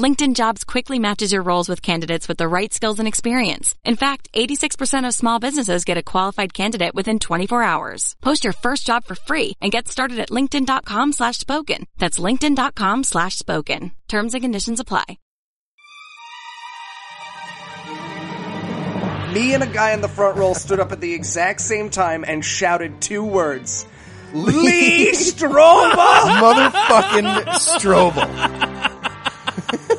LinkedIn Jobs quickly matches your roles with candidates with the right skills and experience. In fact, 86% of small businesses get a qualified candidate within 24 hours. Post your first job for free and get started at linkedin.com slash spoken. That's linkedin.com slash spoken. Terms and conditions apply. Me and a guy in the front row stood up at the exact same time and shouted two words. Lee Strobel! Motherfucking Strobel.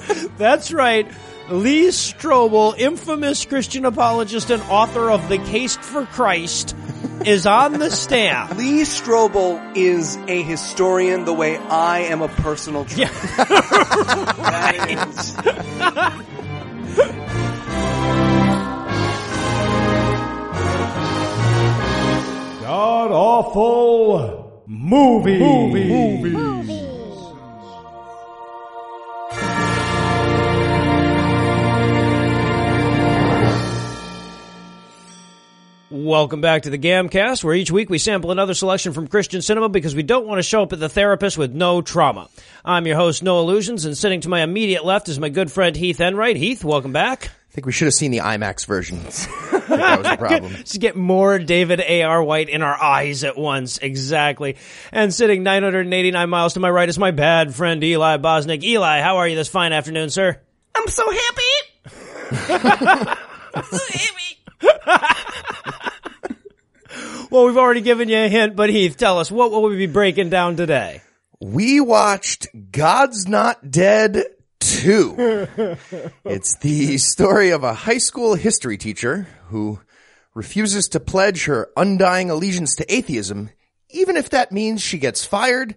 That's right. Lee Strobel, infamous Christian apologist and author of The Case for Christ, is on the stand. Lee Strobel is a historian the way I am a personal trainer. That is- God awful movie. Movie. Welcome back to the Gamcast, where each week we sample another selection from Christian cinema because we don't want to show up at the therapist with no trauma. I'm your host, Noah Lugeons, and sitting to my immediate left is my good friend Heath Enright. Heath, welcome back. I think we should have seen the IMAX version. I that was the problem. Just get more David A.R. White in our eyes at once. Exactly. And sitting 989 miles to my right is my bad friend Eli Bosnick. Eli, how are you this fine afternoon, sir? I'm so happy! Well, we've already given you a hint, but Heath, tell us, what will we be breaking down today? We watched God's Not Dead 2. it's the story of a high school history teacher who refuses to pledge her undying allegiance to atheism, even if that means she gets fired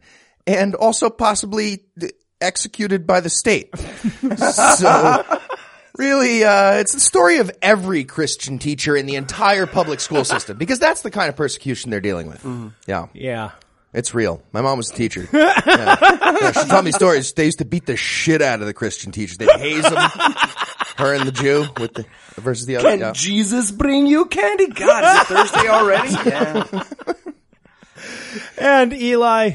and also possibly d- executed by the state. so, really, uh, it's the story of every Christian teacher in the entire public school system because that's the kind of persecution they're dealing with. Yeah. Yeah. It's real. My mom was a teacher. Yeah. Yeah, she told me stories. They used to beat the shit out of the Christian teachers. They'd haze them. Her and the Jew with the versus the other. Can Yeah. Jesus bring you candy? God, is it Thursday already? Yeah. And Eli,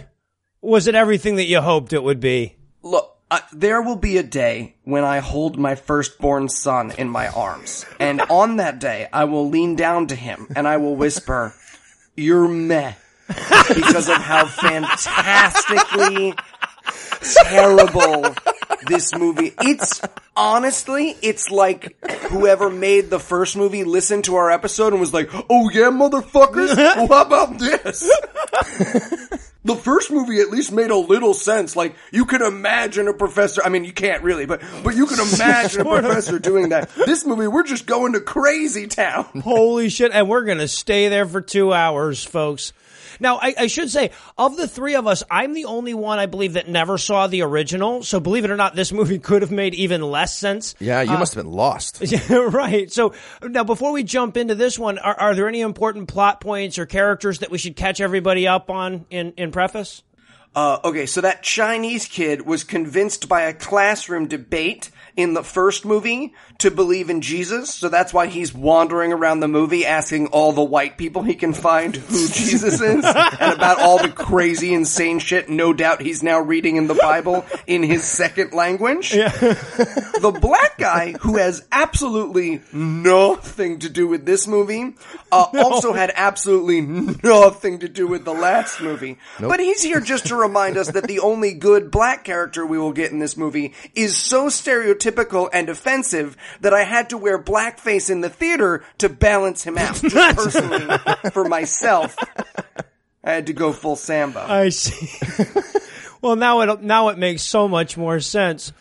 was it everything that you hoped it would be? Look, uh, there will be a day when I hold my firstborn son in my arms. And on that day, I will lean down to him and I will whisper, You're meh. Because of how fantastically terrible this movie. It's honestly, it's like whoever made the first movie listened to our episode and was like, "Oh yeah, motherfuckers, well, how about this?" The first movie at least made a little sense. Like you can imagine a professor. I mean, you can't really, but but you can imagine a professor doing that. This movie, we're just going to crazy town. Holy shit. And we're going to stay there for two hours, folks. Now, I, I should say, of the three of us, I'm the only one I believe that never saw the original. So believe it or not, this movie could have made even less sense. Yeah, you must have been lost. Yeah, right. So now, before we jump into this one, are, are there any important plot points or characters that we should catch everybody up on in, in preface? Uh, okay, so that Chinese kid was convinced by a classroom debate in the first movie to believe in Jesus, so that's why he's wandering around the movie asking all the white people he can find who Jesus is and about all the crazy, insane shit. No doubt he's now reading in the Bible in his second language. the black guy who has absolutely nothing to do with this movie uh, also had absolutely nothing to do with the last movie. But he's here just to remind us that the only good black character we will get in this movie is so stereotypical and offensive that I had to wear blackface in the theater to balance him out. Just personally, for myself, I had to go full Sambo. I see. well, now it now it makes so much more sense.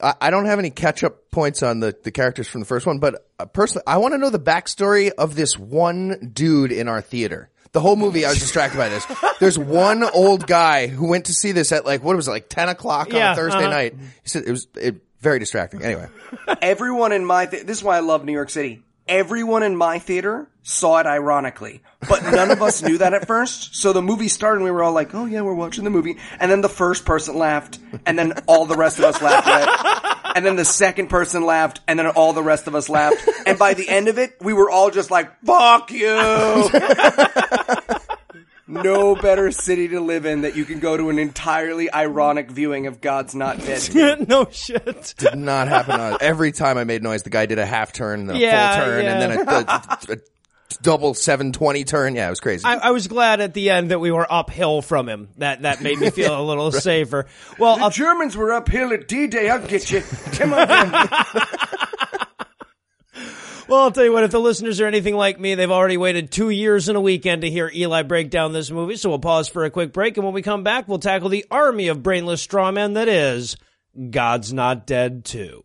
I, I don't have any catch up points on the, the characters from the first one, but uh, personally, I want to know the backstory of this one dude in our theater. The whole movie, I was distracted by this. There's one old guy who went to see this at like, what was it, like 10 o'clock on Yeah, a Thursday uh-huh. night. He said it was it, very distracting. Anyway, Everyone in my th- this is why I love New York City. Everyone in my theater saw it ironically, but none of us knew that at first. So the movie started and we were all like, "Oh yeah, we're watching the movie." And then the first person laughed, and then all the rest of us laughed at it. and then the second person laughed, and then all the rest of us laughed. And by the end of it, we were all just like, fuck you! No better city to live in that you can go to an entirely ironic viewing of God's Not Dead. no shit. Did not happen. On, every time I made noise, the guy did a half turn, then a Yeah, full turn, yeah. and then a, a, a double seven twenty turn. Yeah, it was crazy. I, I was glad at the end that we were uphill from him. That that made me feel a little safer. Well, The I'll, Germans were uphill at D-Day. I'll get you. Come on. well, I'll tell you what. If the listeners are anything like me, they've already waited two years and a weekend to hear Eli break down this movie. So we'll pause for a quick break, and when we come back, we'll tackle the army of brainless strawmen that is God's Not Dead Too.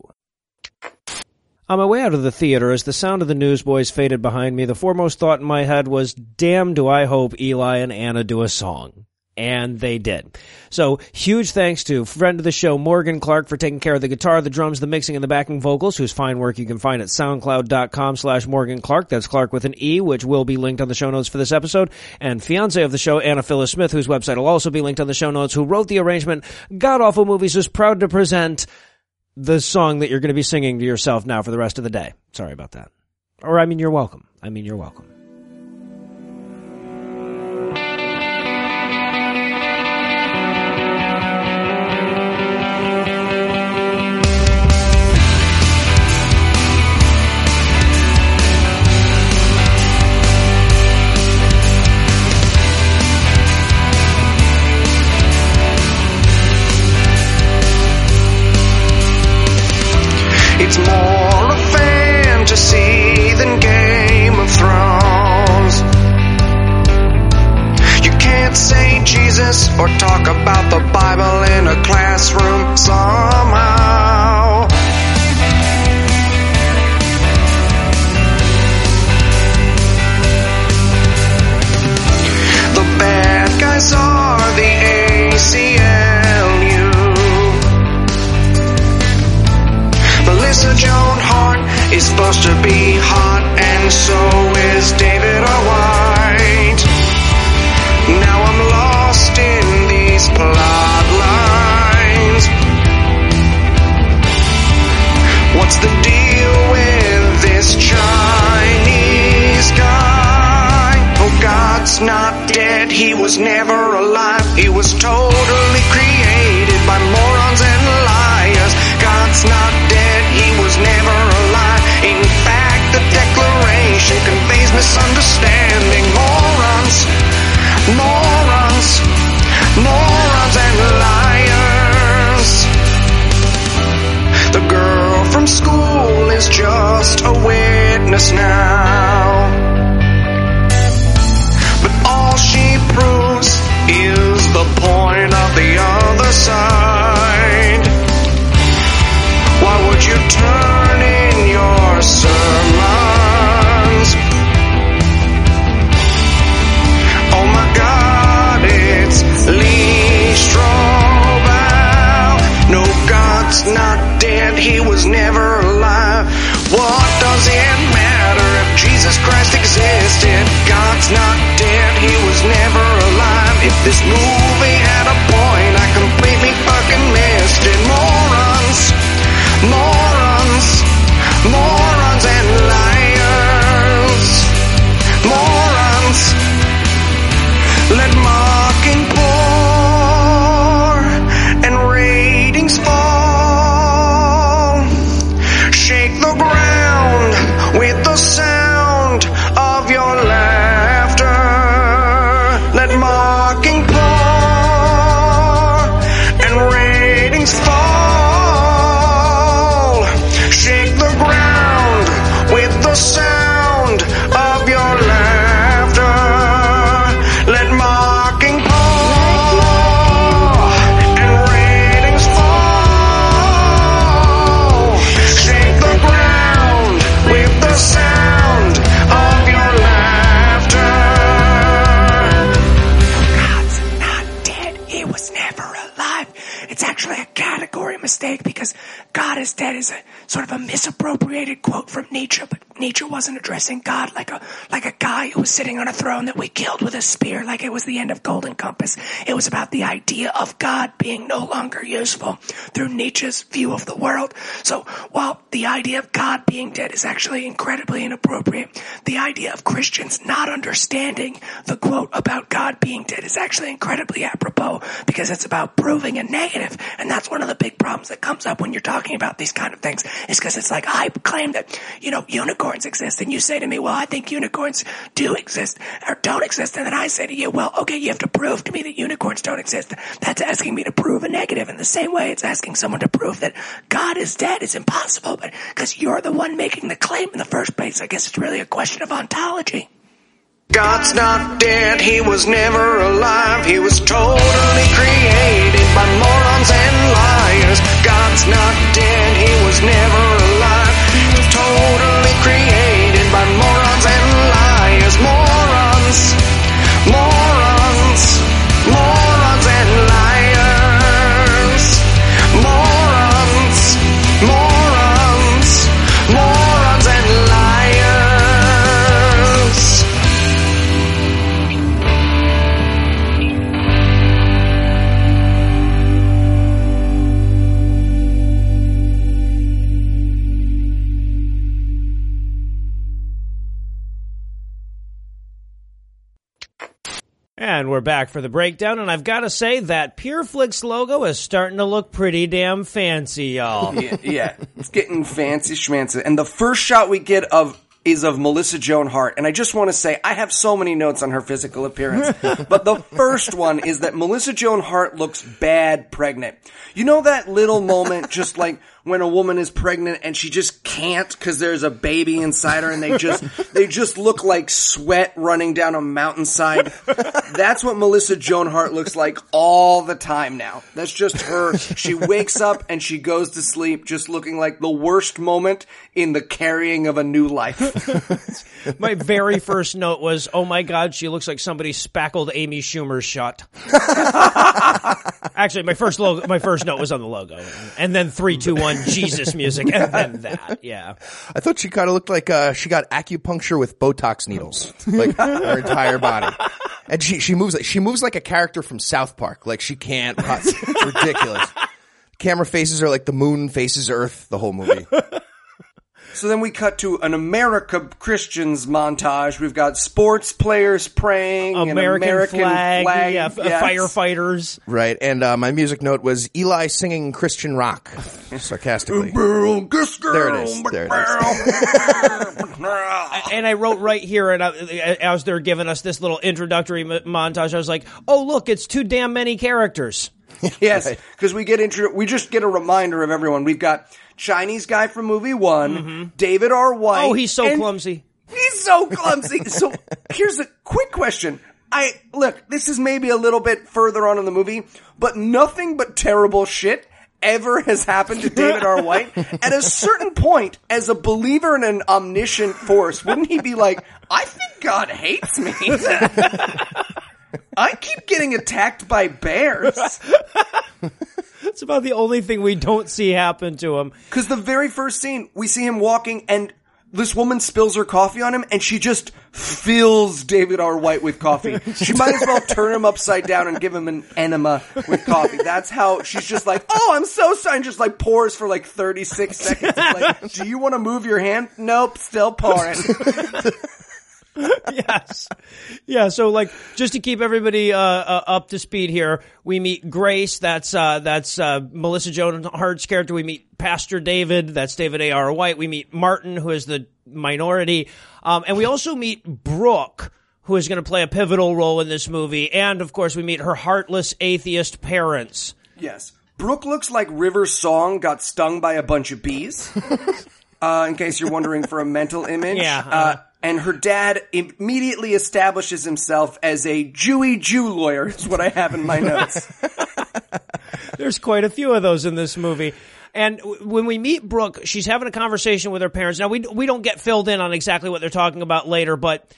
On my way out of the theater, as the sound of the newsboys faded behind me, the foremost thought in my head was, damn do I hope Eli and Anna do a song. And they did. So, huge thanks to friend of the show, Morgan Clarke, for taking care of the guitar, the drums, the mixing, and the backing vocals, whose fine work you can find at soundcloud.com slash Morgan Clarke. That's Clark with an E, which will be linked on the show notes for this episode. And fiance of the show, Anna Phyllis Smith, whose website will also be linked on the show notes, who wrote the arrangement. God Awful Movies is proud to present the song that you're going to be singing to yourself now for the rest of the day. Sorry about that. Or, I mean, you're welcome. I mean, you're welcome. Dead, he was never alive. He was totally created by morons and liars. God's not dead, he was never alive. In fact, the declaration conveys misunderstanding. Morons, morons, morons and liars. The girl from school is just a witness now. Side. Why would you turn in your sermons? Oh my god, it's Lee Strobel. No, God's not dead, he was never alive. What does it matter if Jesus Christ existed? God's not dead, he was never alive. If this movie wasn't addressing God like a like a guy who was sitting on a throne that we killed with a spear, like it was the end of Golden Compass. It was about the idea of God being no longer useful through Nietzsche's view of the world. So while the idea of God being dead is actually incredibly inappropriate, the idea of Christians not understanding the quote about God being dead is actually incredibly apropos because it's about proving a negative. and that's one of the big problems that comes up when you're talking about these kind of things. Is because it's like I claim that you know unicorns exist, and you say to me, "Well, I think unicorns do exist or don't exist," and then I say to you, "Well, okay, you have to prove to me that unicorns don't exist." That's asking me to prove a negative. In the same way, it's asking someone to prove that God is dead is impossible, but because you're the one making the claim in the first place, I guess it's really a question of ontology. God's not dead, he was never alive. He was totally created by morons and liars. God's not dead, he was never alive. He was totally created And we're back for the breakdown, and I've got to say that PureFlix logo is starting to look pretty damn fancy, y'all. yeah, yeah, it's getting fancy schmancy. And the first shot we get of is of Melissa Joan Hart. And I just want to say, I have so many notes on her physical appearance. but the first one is that Melissa Joan Hart looks bad pregnant. You know that little moment, just like when a woman is pregnant and she just can't because there's a baby inside her and they just, they just look like sweat running down a mountainside. That's what Melissa Joan Hart looks like all the time now. That's just her. She wakes up and she goes to sleep just looking like the worst moment in the carrying of a new life. My very first note was, "Oh my God, she looks like somebody spackled Amy Schumer's shot." Actually, my first logo, my first note was on the logo, and then three, two, one, Jesus music, and then that. Yeah, I thought she kind of looked like uh, she got acupuncture with Botox needles, like her entire body. And she she moves like she moves like a character from South Park. Like she can't. Ridiculous. Camera faces are like the moon faces Earth. The whole movie. So then we cut to an America Christians montage. We've got sports players praying, an American, American flag, flag, yeah, f- yes. firefighters. Right. And uh, my music note was Eli singing Christian rock sarcastically. Girl, this girl, There it is. There it is. and I wrote right here, and I, as they're giving us this little introductory m- montage, I was like, "Oh, look, it's too damn many characters." Yes, because we get intro- we just get a reminder of everyone. We've got Chinese guy from movie one, mm-hmm. David R. White. Oh, he's so clumsy. He's so clumsy. so here's a quick question. I look, this is maybe a little bit further on in the movie, but nothing but terrible shit ever has happened to David R. White. At a certain point, as a believer in an omniscient force, wouldn't he be like, I think God hates me? I keep getting attacked by bears. It's about the only thing we don't see happen to him. Because the very first scene, we see him walking and this woman spills her coffee on him and she just fills David R. White with coffee. She might as well turn him upside down and give him an enema with coffee. That's how she's just like, oh, I'm so sorry. And just like pours for like 36 seconds. It's like, do you want to move your hand? Nope, still pouring. yes. Yeah, so like just to keep everybody uh, uh, up to speed here, we meet Grace, that's uh, that's uh, Melissa Joan Hart's character. We meet Pastor David, that's David A.R. White. We meet Martin, who is the minority. Um, and we also meet Brooke, who is going to play a pivotal role in this movie. And of course, we meet her heartless atheist parents. Yes. Brooke looks like River Song got stung by a bunch of bees. uh, in case you're wondering for a mental image. Yeah, Uh, uh. And her dad immediately establishes himself as a Jewy Jew lawyer, is what I have in my notes. There's quite a few of those in this movie. And when we meet Brooke, she's having a conversation with her parents. Now we we don't get filled in on exactly what they're talking about later, but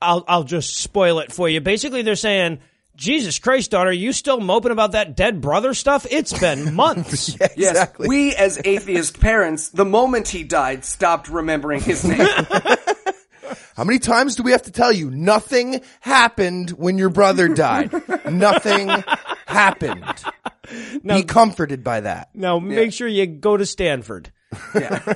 I'll I'll just spoil it for you. Basically, they're saying Jesus Christ, daughter, you still moping about that dead brother stuff? It's been months. Yeah, Yes, we as atheist parents, the moment he died, stopped remembering his name. How many times do we have to tell you nothing happened when your brother died? nothing happened. Be comforted by that. Now make sure you go to Stanford.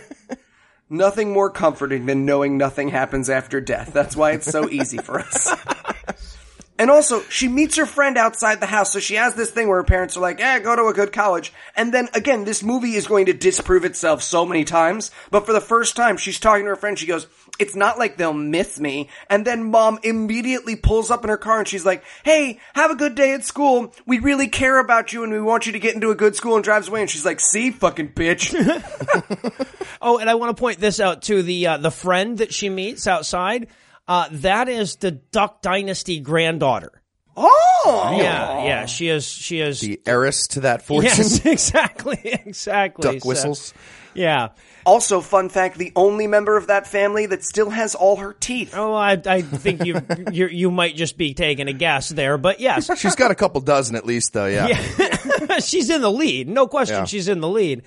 nothing more comforting than knowing nothing happens after death. That's why it's so easy for us. And also, she meets her friend outside the house, so she has this thing where her parents are like, eh, go to a good college. And then, again, this movie is going to disprove itself so many times, but for the first time, she's talking to her friend, she goes, it's not like they'll miss me. And then mom immediately pulls up in her car and she's like, hey, have a good day at school. We really care about you and we want you to get into a good school and drives away. And she's like, see, fucking bitch. Oh, and I want to point this out to The uh, the friend that she meets outside, uh, that is the Duck Dynasty granddaughter. oh! Yeah, yeah. She is. She is. The heiress to that fortune. yes, exactly, exactly. Duck So, whistles. yeah. Also, fun fact, the only member of that family that still has all her teeth. Oh, I, I think you you you might just be taking a guess there, but yes, She's got a couple dozen at least, though. Yeah. she's in the lead. No question, Yeah. she's in the lead.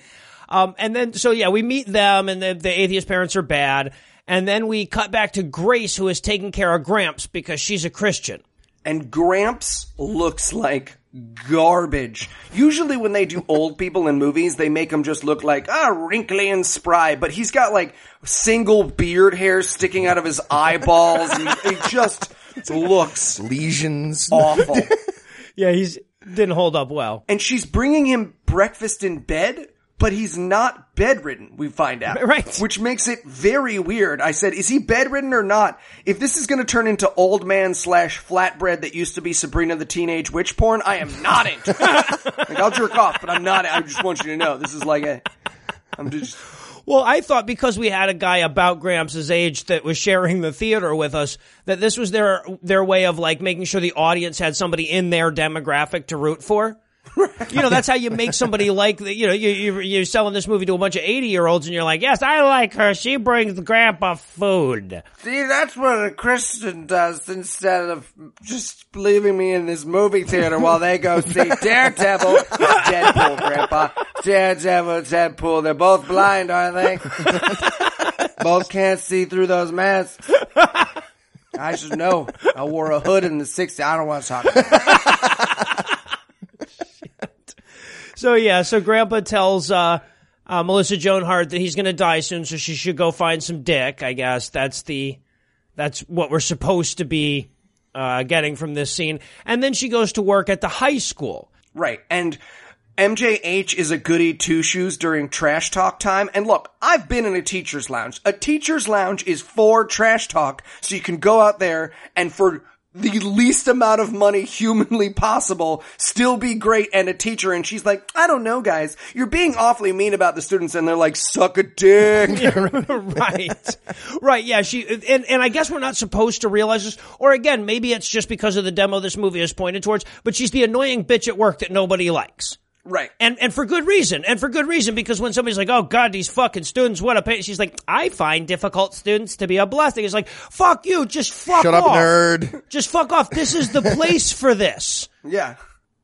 Um, and then so yeah, we meet them, and the, the atheist parents are bad, and then we cut back to Grace, who is taking care of Gramps because she's a Christian. And Gramps looks like garbage. Usually when they do old people in movies, they make them just look like, ah, wrinkly and spry, but he's got like single beard hair sticking out of his eyeballs, and he just looks Lesions. awful. Yeah, he's didn't hold up well. And she's bringing him breakfast in bed, but he's not bedridden, we find out. Right. Which makes it very weird. I said, is he bedridden or not? If this is gonna turn into old man slash flatbread that used to be Sabrina the Teenage Witch porn, I am not into it. like, I'll jerk off, but I'm not, I just want you to know, this is like a, I'm just, Well, I thought because we had a guy about Gramps' age that was sharing the theater with us, that this was their their way of like making sure the audience had somebody in their demographic to root for. You know, that's how you make somebody like you know, you, you, you're selling this movie to a bunch of 80 year olds and you're like, yes, I like her. She brings grandpa food. See, that's what a Christian does instead of just leaving me in this movie theater while they go see Daredevil, Deadpool, Grandpa. Daredevil, Deadpool. They're both blind, aren't they? both can't see through those masks. I should know. I wore a hood in the 60s. I don't want to talk about it. So yeah, so grandpa tells, uh, uh, Melissa Joan Hart that he's going to die soon, so she should go find some dick. I guess that's the, that's what we're supposed to be, uh, getting from this scene. And then she goes to work at the high school. Right. And MJH is a goody two shoes during trash talk time. And look, I've been in a teacher's lounge. A teacher's lounge is for trash talk, so you can go out there and for the least amount of money humanly possible, still be great and a teacher. And she's like, I don't know, guys. You're being awfully mean about the students. And they're like, suck a dick. right. Right. Yeah. She, and, and I guess we're not supposed to realize this. Or again, maybe it's just because of the demo this movie is pointed towards, but she's the annoying bitch at work that nobody likes. Right. And, and for good reason. And for good reason, because when somebody's like, oh God, these fucking students, what a pain. She's like, I find difficult students to be a blessing. It's like, fuck you, just fuck Shut up, off. nerd. Just fuck off. This is the place for this. Yeah.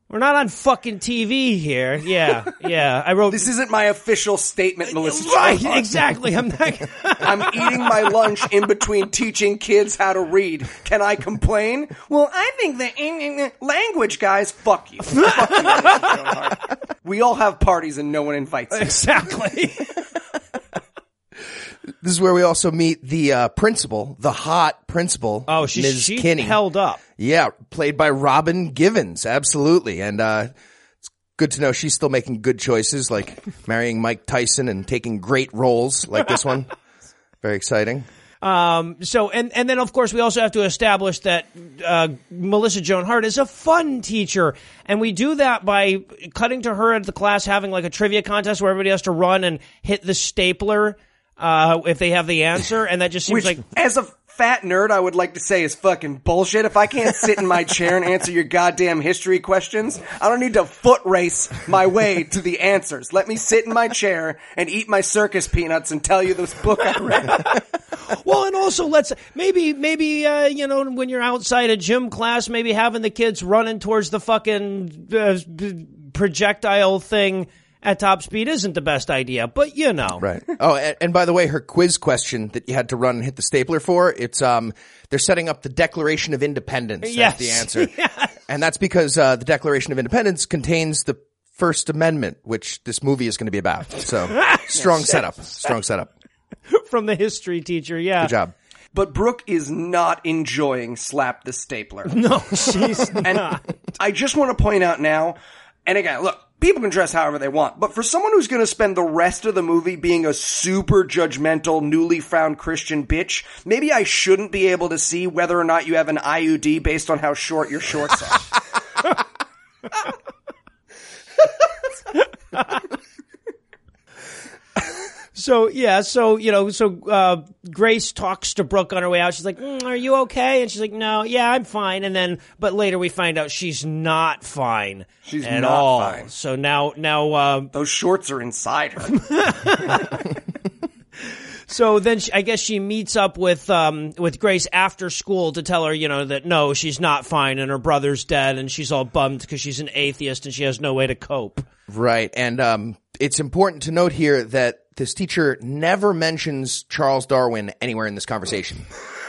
We're not on fucking TV here. Yeah. Yeah. I wrote. This isn't my official statement, uh, Melissa. Right, exactly. I'm not. I'm eating my lunch in between teaching kids how to read. Can I complain? Well, I think the language guys, fuck you. Fuck you, Melissa Joan Hart. we all have parties and no one invites us. exactly. This is where we also meet the uh, principal, the hot principal. Oh, she's Ms. she Kinney. held up. Yeah, played by Robin Givens, absolutely. And uh, it's good to know she's still making good choices, like marrying Mike Tyson and taking great roles like this one. Very exciting. Um, so, and, and then of course we also have to establish that, uh, Melissa Joan Hart is a fun teacher. And we do that by cutting to her at the class having like a trivia contest where everybody has to run and hit the stapler, uh, if they have the answer. And that just seems Which, like, as a fat nerd I would like to say is fucking bullshit. If I can't sit in my chair and answer your goddamn history questions, I don't need to foot race my way to the answers. Let me sit in my chair and eat my circus peanuts and tell you this book I read. well, and also let's maybe maybe uh, you know when you're outside a gym class, maybe having the kids running towards the fucking uh, projectile thing at top speed isn't the best idea, but you know. Right. Oh, and, and, by the way, her quiz question that you had to run and hit the stapler for, it's, um, they're setting up the Declaration of Independence yes. as the answer. yes. And that's because, uh, the Declaration of Independence contains the First Amendment, which this movie is going to be about. So, strong setup. Strong setup. From the history teacher, yeah. Good job. But Brooke is not enjoying Slap the Stapler. No, she's not. I just want to point out now, and again, look, people can dress however they want, but for someone who's going to spend the rest of the movie being a super judgmental, newly found Christian bitch, maybe I shouldn't be able to see whether or not you have an IUD based on how short your shorts are. So yeah, so you know, so uh, Grace talks to Brooke on her way out. She's like, mm, "Are you okay?" And she's like, "No, yeah, I'm fine." And then, but later we find out she's not fine. She's at not all. fine. So now, now, uh, Those shorts are inside her. so then she, I guess she meets up with um with Grace after school to tell her, you know, that no, she's not fine, and her brother's dead, and she's all bummed because she's an atheist and she has no way to cope. Right. And, um, it's important to note here that this teacher never mentions Charles Darwin anywhere in this conversation.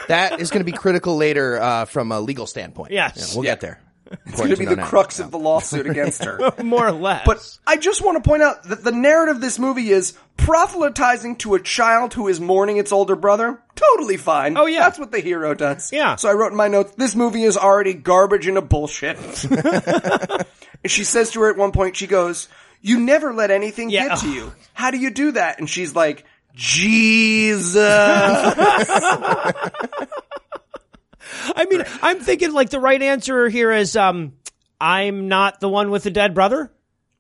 That is going to be critical later uh, from a legal standpoint. Yes. Yeah, we'll Yeah. get there. It's going to be the crux of the lawsuit against her. More or less. But I just want to point out that the narrative of this movie is proselytizing to a child who is mourning its older brother. Totally fine. Oh, yeah. That's what the hero does. Yeah. So I wrote in my notes, this movie is already garbage and a bullshit. and she says to her at one point, she goes, you never let anything Yeah. get to you. How do you do that? And she's like, Jesus. I mean, I'm thinking like the right answer here is um, I'm not the one with the dead brother.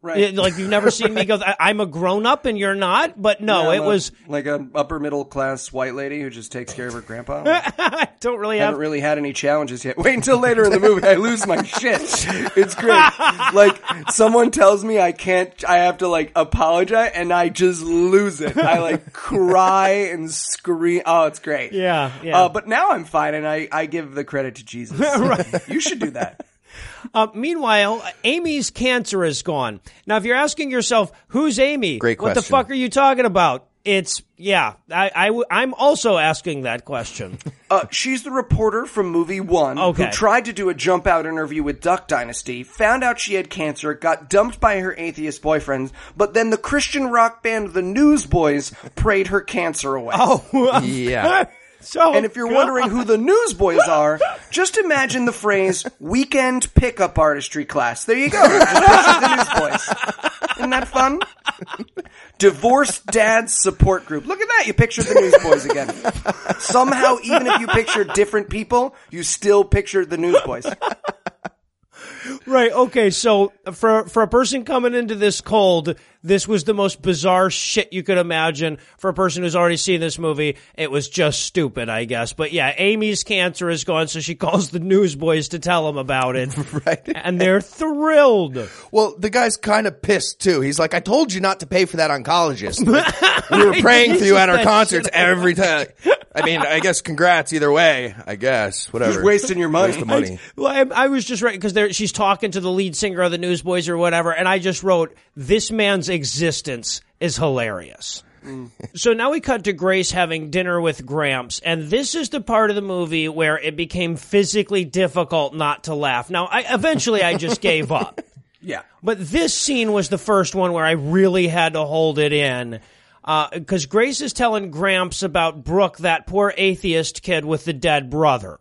Right. Yeah, Like you've never seen me go. I- I'm a grown up and you're not. But no, I'm it a- was. like an upper middle class white lady who just takes care of her grandpa. I don't really have. haven't really had any challenges yet. Wait until later in the movie. I lose my shit. It's great. Like someone tells me I can't. I have to like apologize, and I just lose it. I like cry and scream. Oh, it's great. Yeah, yeah. Uh, but now I'm fine, and I I give the credit to Jesus. right. You should do that. Uh, meanwhile, Amy's cancer is gone. Now, if you're asking yourself, who's Amy? Great What the fuck are you talking about? It's yeah. I, I w- I'm also asking that question. Uh, she's the reporter from movie one Okay. who tried to do a jump out interview with Duck Dynasty, found out she had cancer, got dumped by her atheist boyfriend, but then the Christian rock band The Newsboys prayed her cancer away. oh, Yeah. So And if you're wondering who the Newsboys are, just imagine the phrase weekend pickup artistry class. There you go. Just the Newsboys. Isn't that fun? Divorced Dad's Support Group. Look at that. You pictured the Newsboys again. Somehow, even if you picture different people, you still picture the Newsboys. Right. Okay. So for for a person coming into this cold, this was the most bizarre shit you could imagine. For a person who's already seen this movie, it was just stupid, I guess. But yeah, Amy's cancer is gone, so she calls the newsboys to tell them about it. Right. And they're thrilled. Well, the guy's kind of pissed too. He's like, I told you not to pay for that oncologist. Like, we were praying for you at our concerts every time. I mean, I guess congrats either way. I guess whatever. Just wasting your money. Waste of money. Well, I, I was just right because she's talking to the lead singer of the Newsboys or whatever, and I just wrote, "This man's existence is hilarious." Mm. So now we cut to Grace having dinner with Gramps, and this is the part of the movie where it became physically difficult not to laugh. Now, I, eventually, I just gave up. Yeah. But this scene was the first one where I really had to hold it in. Because Grace is telling Gramps about Brooke, that poor atheist kid with the dead brother.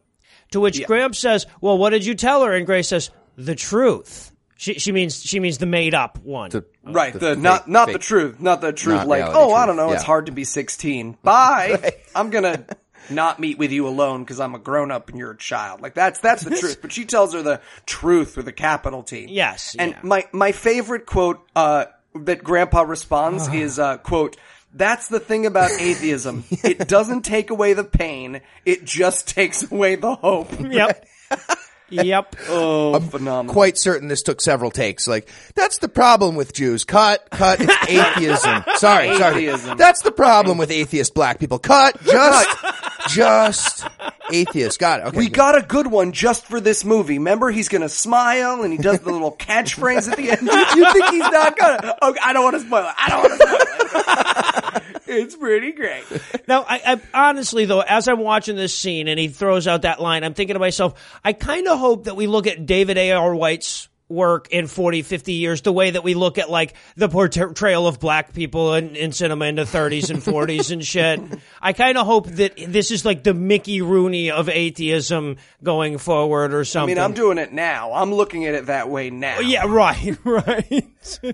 To which Gramps says, Well, what did you tell her? And Grace says, The truth. She, she means she means the made up one. Right, the, fake- not not the truth, not the truth. Not like, reality oh, I don't know, it's hard to be sixteen. Bye. I'm gonna not meet with you alone because I'm a grown up and you're a child. Like that's that's the truth. But she tells her the truth with a capital T. Yes, And yeah. my my favorite quote uh, that Grandpa responds is uh, quote. That's the thing about atheism. It doesn't take away the pain. It just takes away the hope. Yep. yep. Oh, phenomenal. Quite certain this took several takes. Like, that's the problem with Jews. Cut, cut, it's atheism. Sorry, sorry. Atheism. That's the problem with atheist black people. Cut, just, just atheist. Got it. Okay. We got a good one just for this movie. Remember, he's gonna smile and he does the little catchphrase at the end. You think he's not gonna? Okay, I don't want to spoil it. I don't want to spoil it. It's pretty great. Now, I, I honestly though, as I'm watching this scene and he throws out that line, I'm thinking to myself, I kind of hope that we look at David A. R. White's work in 40, 50 years the way that we look at like the portrayal of black people in, in cinema in the 30s and 40s and shit. I kind of hope that this is like the Mickey Rooney of atheism going forward or something. I mean, I'm doing it now. I'm looking at it that way now. yeah, right, right.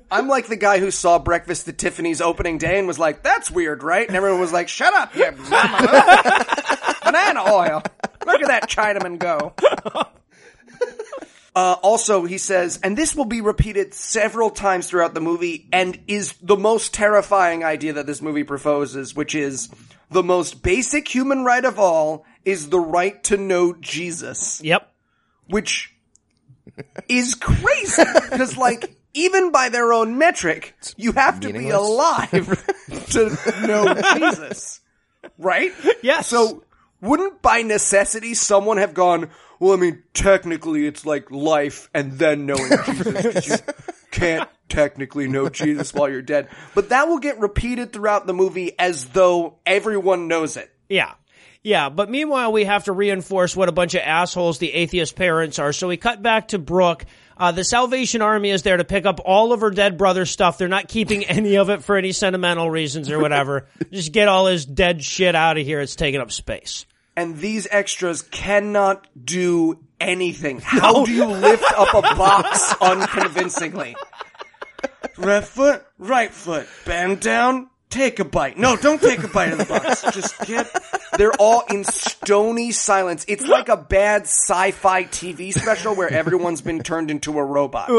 I'm like the guy who saw Breakfast at Tiffany's opening day and was like, "That's weird, right?" And everyone was like, "Shut up, you mama." banana oil. Look at that Chinaman go. Uh, also, he says, and this will be repeated several times throughout the movie, and is the most terrifying idea that this movie proposes, which is the most basic human right of all is the right to know Jesus yep. which is crazy because like even by their own metric you have to be alive to know jesus right Yes. so wouldn't by necessity someone have gone well i mean technically it's like life and then knowing jesus you can't technically know jesus while you're dead but that will get repeated throughout the movie as though everyone knows it Yeah. Yeah, but meanwhile, we have to reinforce what a bunch of assholes the atheist parents are. So we cut back to Brooke. Uh, the Salvation Army is there to pick up all of her dead brother's stuff. They're not keeping any of it for any sentimental reasons or whatever. Just get all his dead shit out of here. It's taking up space. And these extras cannot do anything. How do you lift up a box unconvincingly? Left foot, right foot, bend down, take a bite. No, don't take a bite of the box. Just get. They're all in stony silence. It's like a bad sci-fi TV special where everyone's been turned into a robot.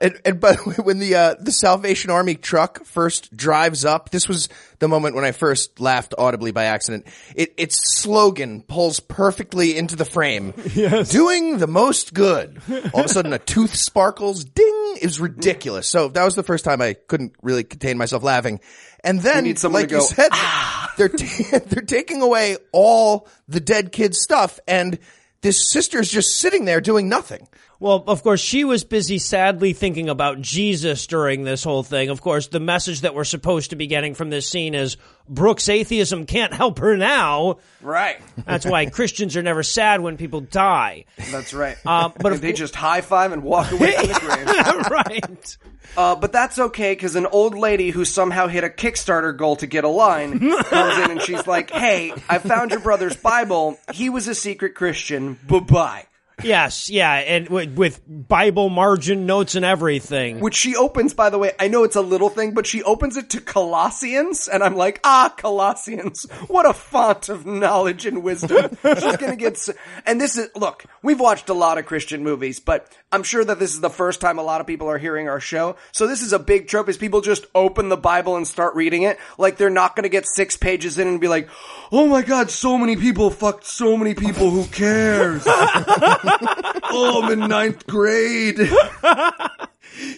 And, and but when the uh, the Salvation Army truck first drives up, this was the moment when I first laughed audibly by accident. It, its slogan pulls perfectly into the frame. Yes. Doing the most good. All of a sudden, a tooth sparkles. Ding! It was ridiculous. So that was the first time I couldn't really contain myself laughing. And then, need like to you go, said, they're ta- they're taking away all the dead kid's stuff, and this sister's just sitting there doing nothing. Well, of course, she was busy sadly thinking about Jesus during this whole thing. Of course, the message that we're supposed to be getting from this scene is Brooke's atheism can't help her now. Right. That's why Christians are never sad when people die. That's right. Uh, but of they just high five and walk away from the grave. right. Uh, but that's okay because an old lady who somehow hit a Kickstarter goal to get a line comes in and she's like, "Hey, I found your brother's Bible. He was a secret Christian. Bye bye." Yes, yeah, and with, with Bible margin notes and everything. Which she opens, by the way. I know it's a little thing, but she opens it to Colossians, and I'm like, ah, Colossians. What a font of knowledge and wisdom. She's gonna get. and this is look. We've watched a lot of Christian movies, but I'm sure that this is the first time a lot of people are hearing our show. So this is a big trope: is people just open the Bible and start reading it, like they're not gonna get six pages in and be like, oh my god, so many people fucked so many people. Who cares? oh, I'm in ninth grade.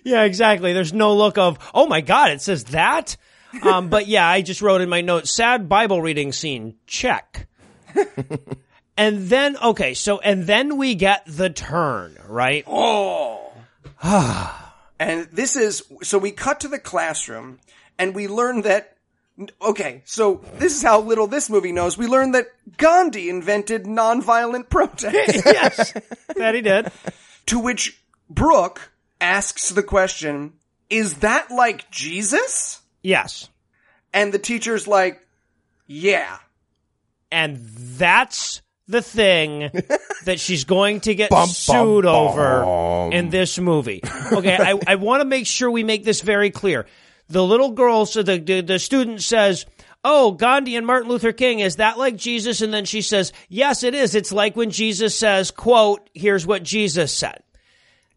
Yeah, exactly. There's no look of, oh my god, it says that? Um, but yeah, I just wrote in my notes, sad Bible reading scene, check. and then, okay, so, and then we get the turn, right? Oh. and this is, so we cut to the classroom and we learn that, okay, so this is how little this movie knows. We learn that Gandhi invented nonviolent protest. yes, that he did. to which Brooke asks the question, is that like Jesus? Yes. And the teacher's like, yeah. And that's the thing that she's going to get Bum, bum, sued bum. over in this movie. Okay, I, I want to make sure we make this very clear. The little girl, so the, the the student says, "Oh, Gandhi and Martin Luther King is that like Jesus?" And then she says, "Yes, it is. It's like when Jesus says, quote, here's what Jesus said."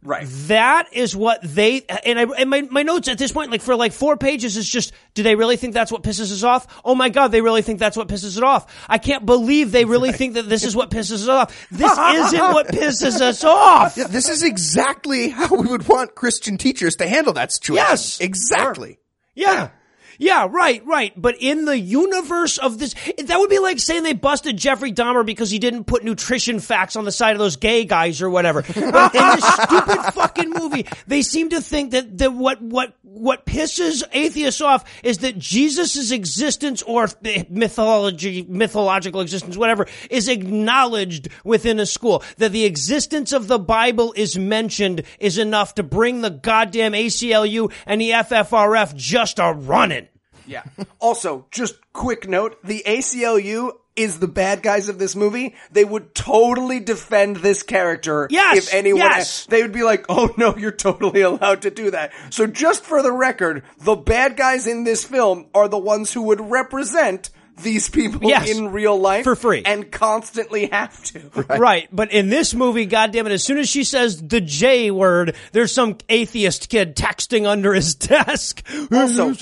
Right. That is what they and I and my, my notes at this point, like for like four pages, is just do they really think that's what pisses us off? Oh my god, they really think that's what pisses it off. I can't believe they really think that this is what pisses us off. This isn't what pisses us off. Yeah, this is exactly how we would want Christian teachers to handle that situation. Yes. exactly. Yeah. Yeah, right, right. But in the universe of this, that would be like saying they busted Jeffrey Dahmer because he didn't put nutrition facts on the side of those gay guys or whatever. But in this stupid fucking movie, they seem to think that, that what, what, what pisses atheists off is that Jesus' existence or mythology, mythological existence, whatever, is acknowledged within a school. That the existence of the Bible is mentioned is enough to bring the goddamn ACLU and the FFRF just a running. Yeah. Also, just quick note, the ACLU is the bad guys of this movie. They would totally defend this character Yes, if anyone yes. they would be like, "Oh no, you're totally allowed to do that." So just for the record, the bad guys in this film are the ones who would represent these people Yes. in real life For free. and constantly have to. Right. But in this movie, goddamn it, as soon as she says the J word, there's some atheist kid texting under his desk. Also,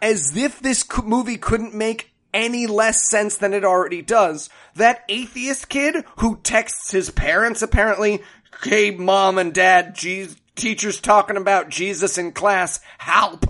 as if this movie couldn't make any less sense than it already does, that atheist kid who texts his parents apparently, hey mom and dad, Je- teacher's talking about Jesus in class, help.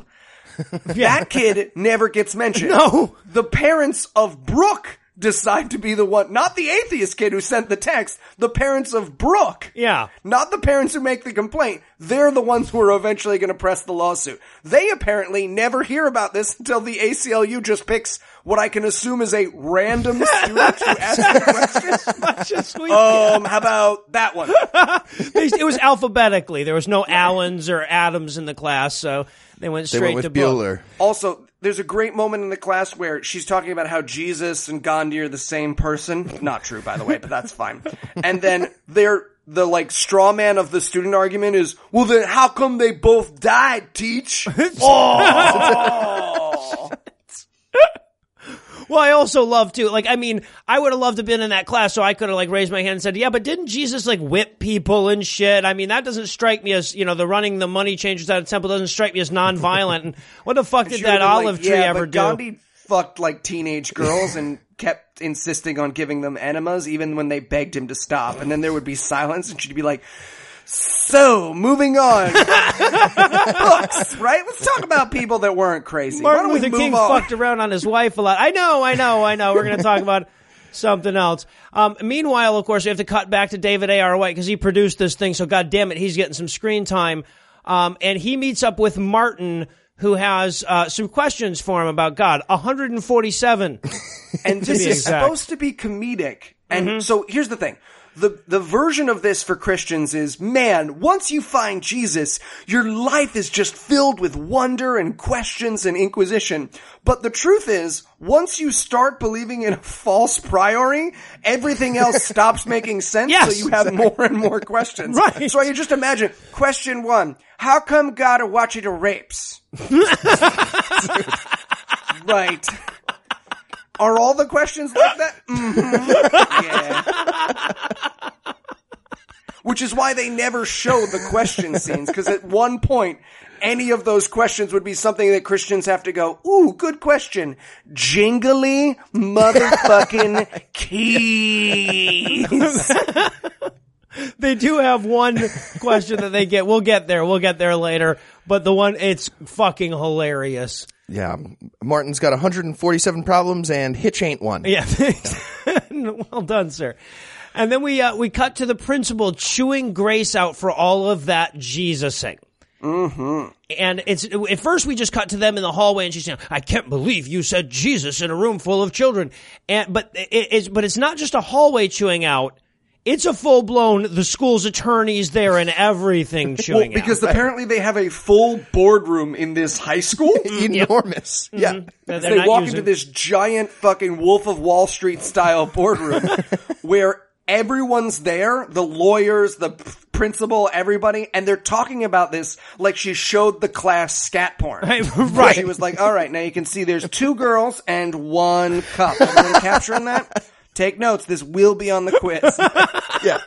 That kid never gets mentioned. No. The parents of Brooke decide to be the one, not the atheist kid who sent the text, the parents of Brooke. Yeah. Not the parents who make the complaint. They're the ones who are eventually going to press the lawsuit. They apparently never hear about this until the ACLU just picks what I can assume is a random student asks the question. Um, how about that one? it was alphabetically. There was no Allens or Adams in the class, so they went They straight went with to Brooke. Bueller. Also, there's a great moment in the class where she's talking about how Jesus and Gandhi are the same person. Not true, by the way, but that's fine. And then they're, the like straw man of the student argument is, well then how come they both died, teach? oh! Well, I also love to, like, I mean, I would have loved to have been in that class, so I could have, like, raised my hand and said, yeah, but didn't Jesus, like, whip people and shit? I mean, that doesn't strike me as, you know, the running the money changers out of temple doesn't strike me as nonviolent. And what the fuck did that olive like, tree yeah, ever do? Gandhi fucked like teenage girls and kept insisting on giving them enemas even when they begged him to stop. And then there would be silence and she'd be like, so, moving on. Books, right? Let's talk about people that weren't crazy. Why Martin don't we Luther move King on? fucked around on his wife a lot. I know, I know, I know. We're going to talk about something else. Um, meanwhile, of course, we have to cut back to David A.R. White because he produced this thing. So, God damn it, he's getting some screen time. Um, and he meets up with Martin, who has uh, some questions for him about God. 147. and this is exact. supposed to be comedic. And Mm-hmm. so here's the thing. The, the version of this for Christians is, man, once you find Jesus, your life is just filled with wonder and questions and inquisition. But the truth is, once you start believing in a false priori, everything else stops making sense, Yes, so you have more and more questions. Right. So you just imagine, question one, how come God are watching the rapes? right. Are all the questions like that? Mm-hmm. Yeah. Which is why they never show the question scenes, because at one point, any of those questions would be something that Christians have to go, ooh, good question. Jingly motherfucking keys. they do have one question that they get. We'll get there. We'll get there later. But the one, it's fucking hilarious. Yeah, Martin's got 147 problems and Hitch ain't one. Yeah. well done, sir. And then we uh, we cut to the principal chewing Grace out for all of that Jesusing. Mm-hmm. And it's at first we just cut to them in the hallway, and she's saying, "I can't believe you said Jesus in a room full of children." And but it, it's but it's not just a hallway chewing out; it's a full blown the school's attorneys there and everything Well, chewing because out. apparently they have a full boardroom in this high school. Enormous. Mm-hmm. Yeah. Mm-hmm. They're they walk using- into this giant fucking Wolf of Wall Street style boardroom where everyone's there, the lawyers, the principal, everybody, and they're talking about this like she showed the class scat porn. Right, right. She was like, all right, now you can see there's two girls and one cup. Everyone capturing that? Take notes. This will be on the quiz. yeah.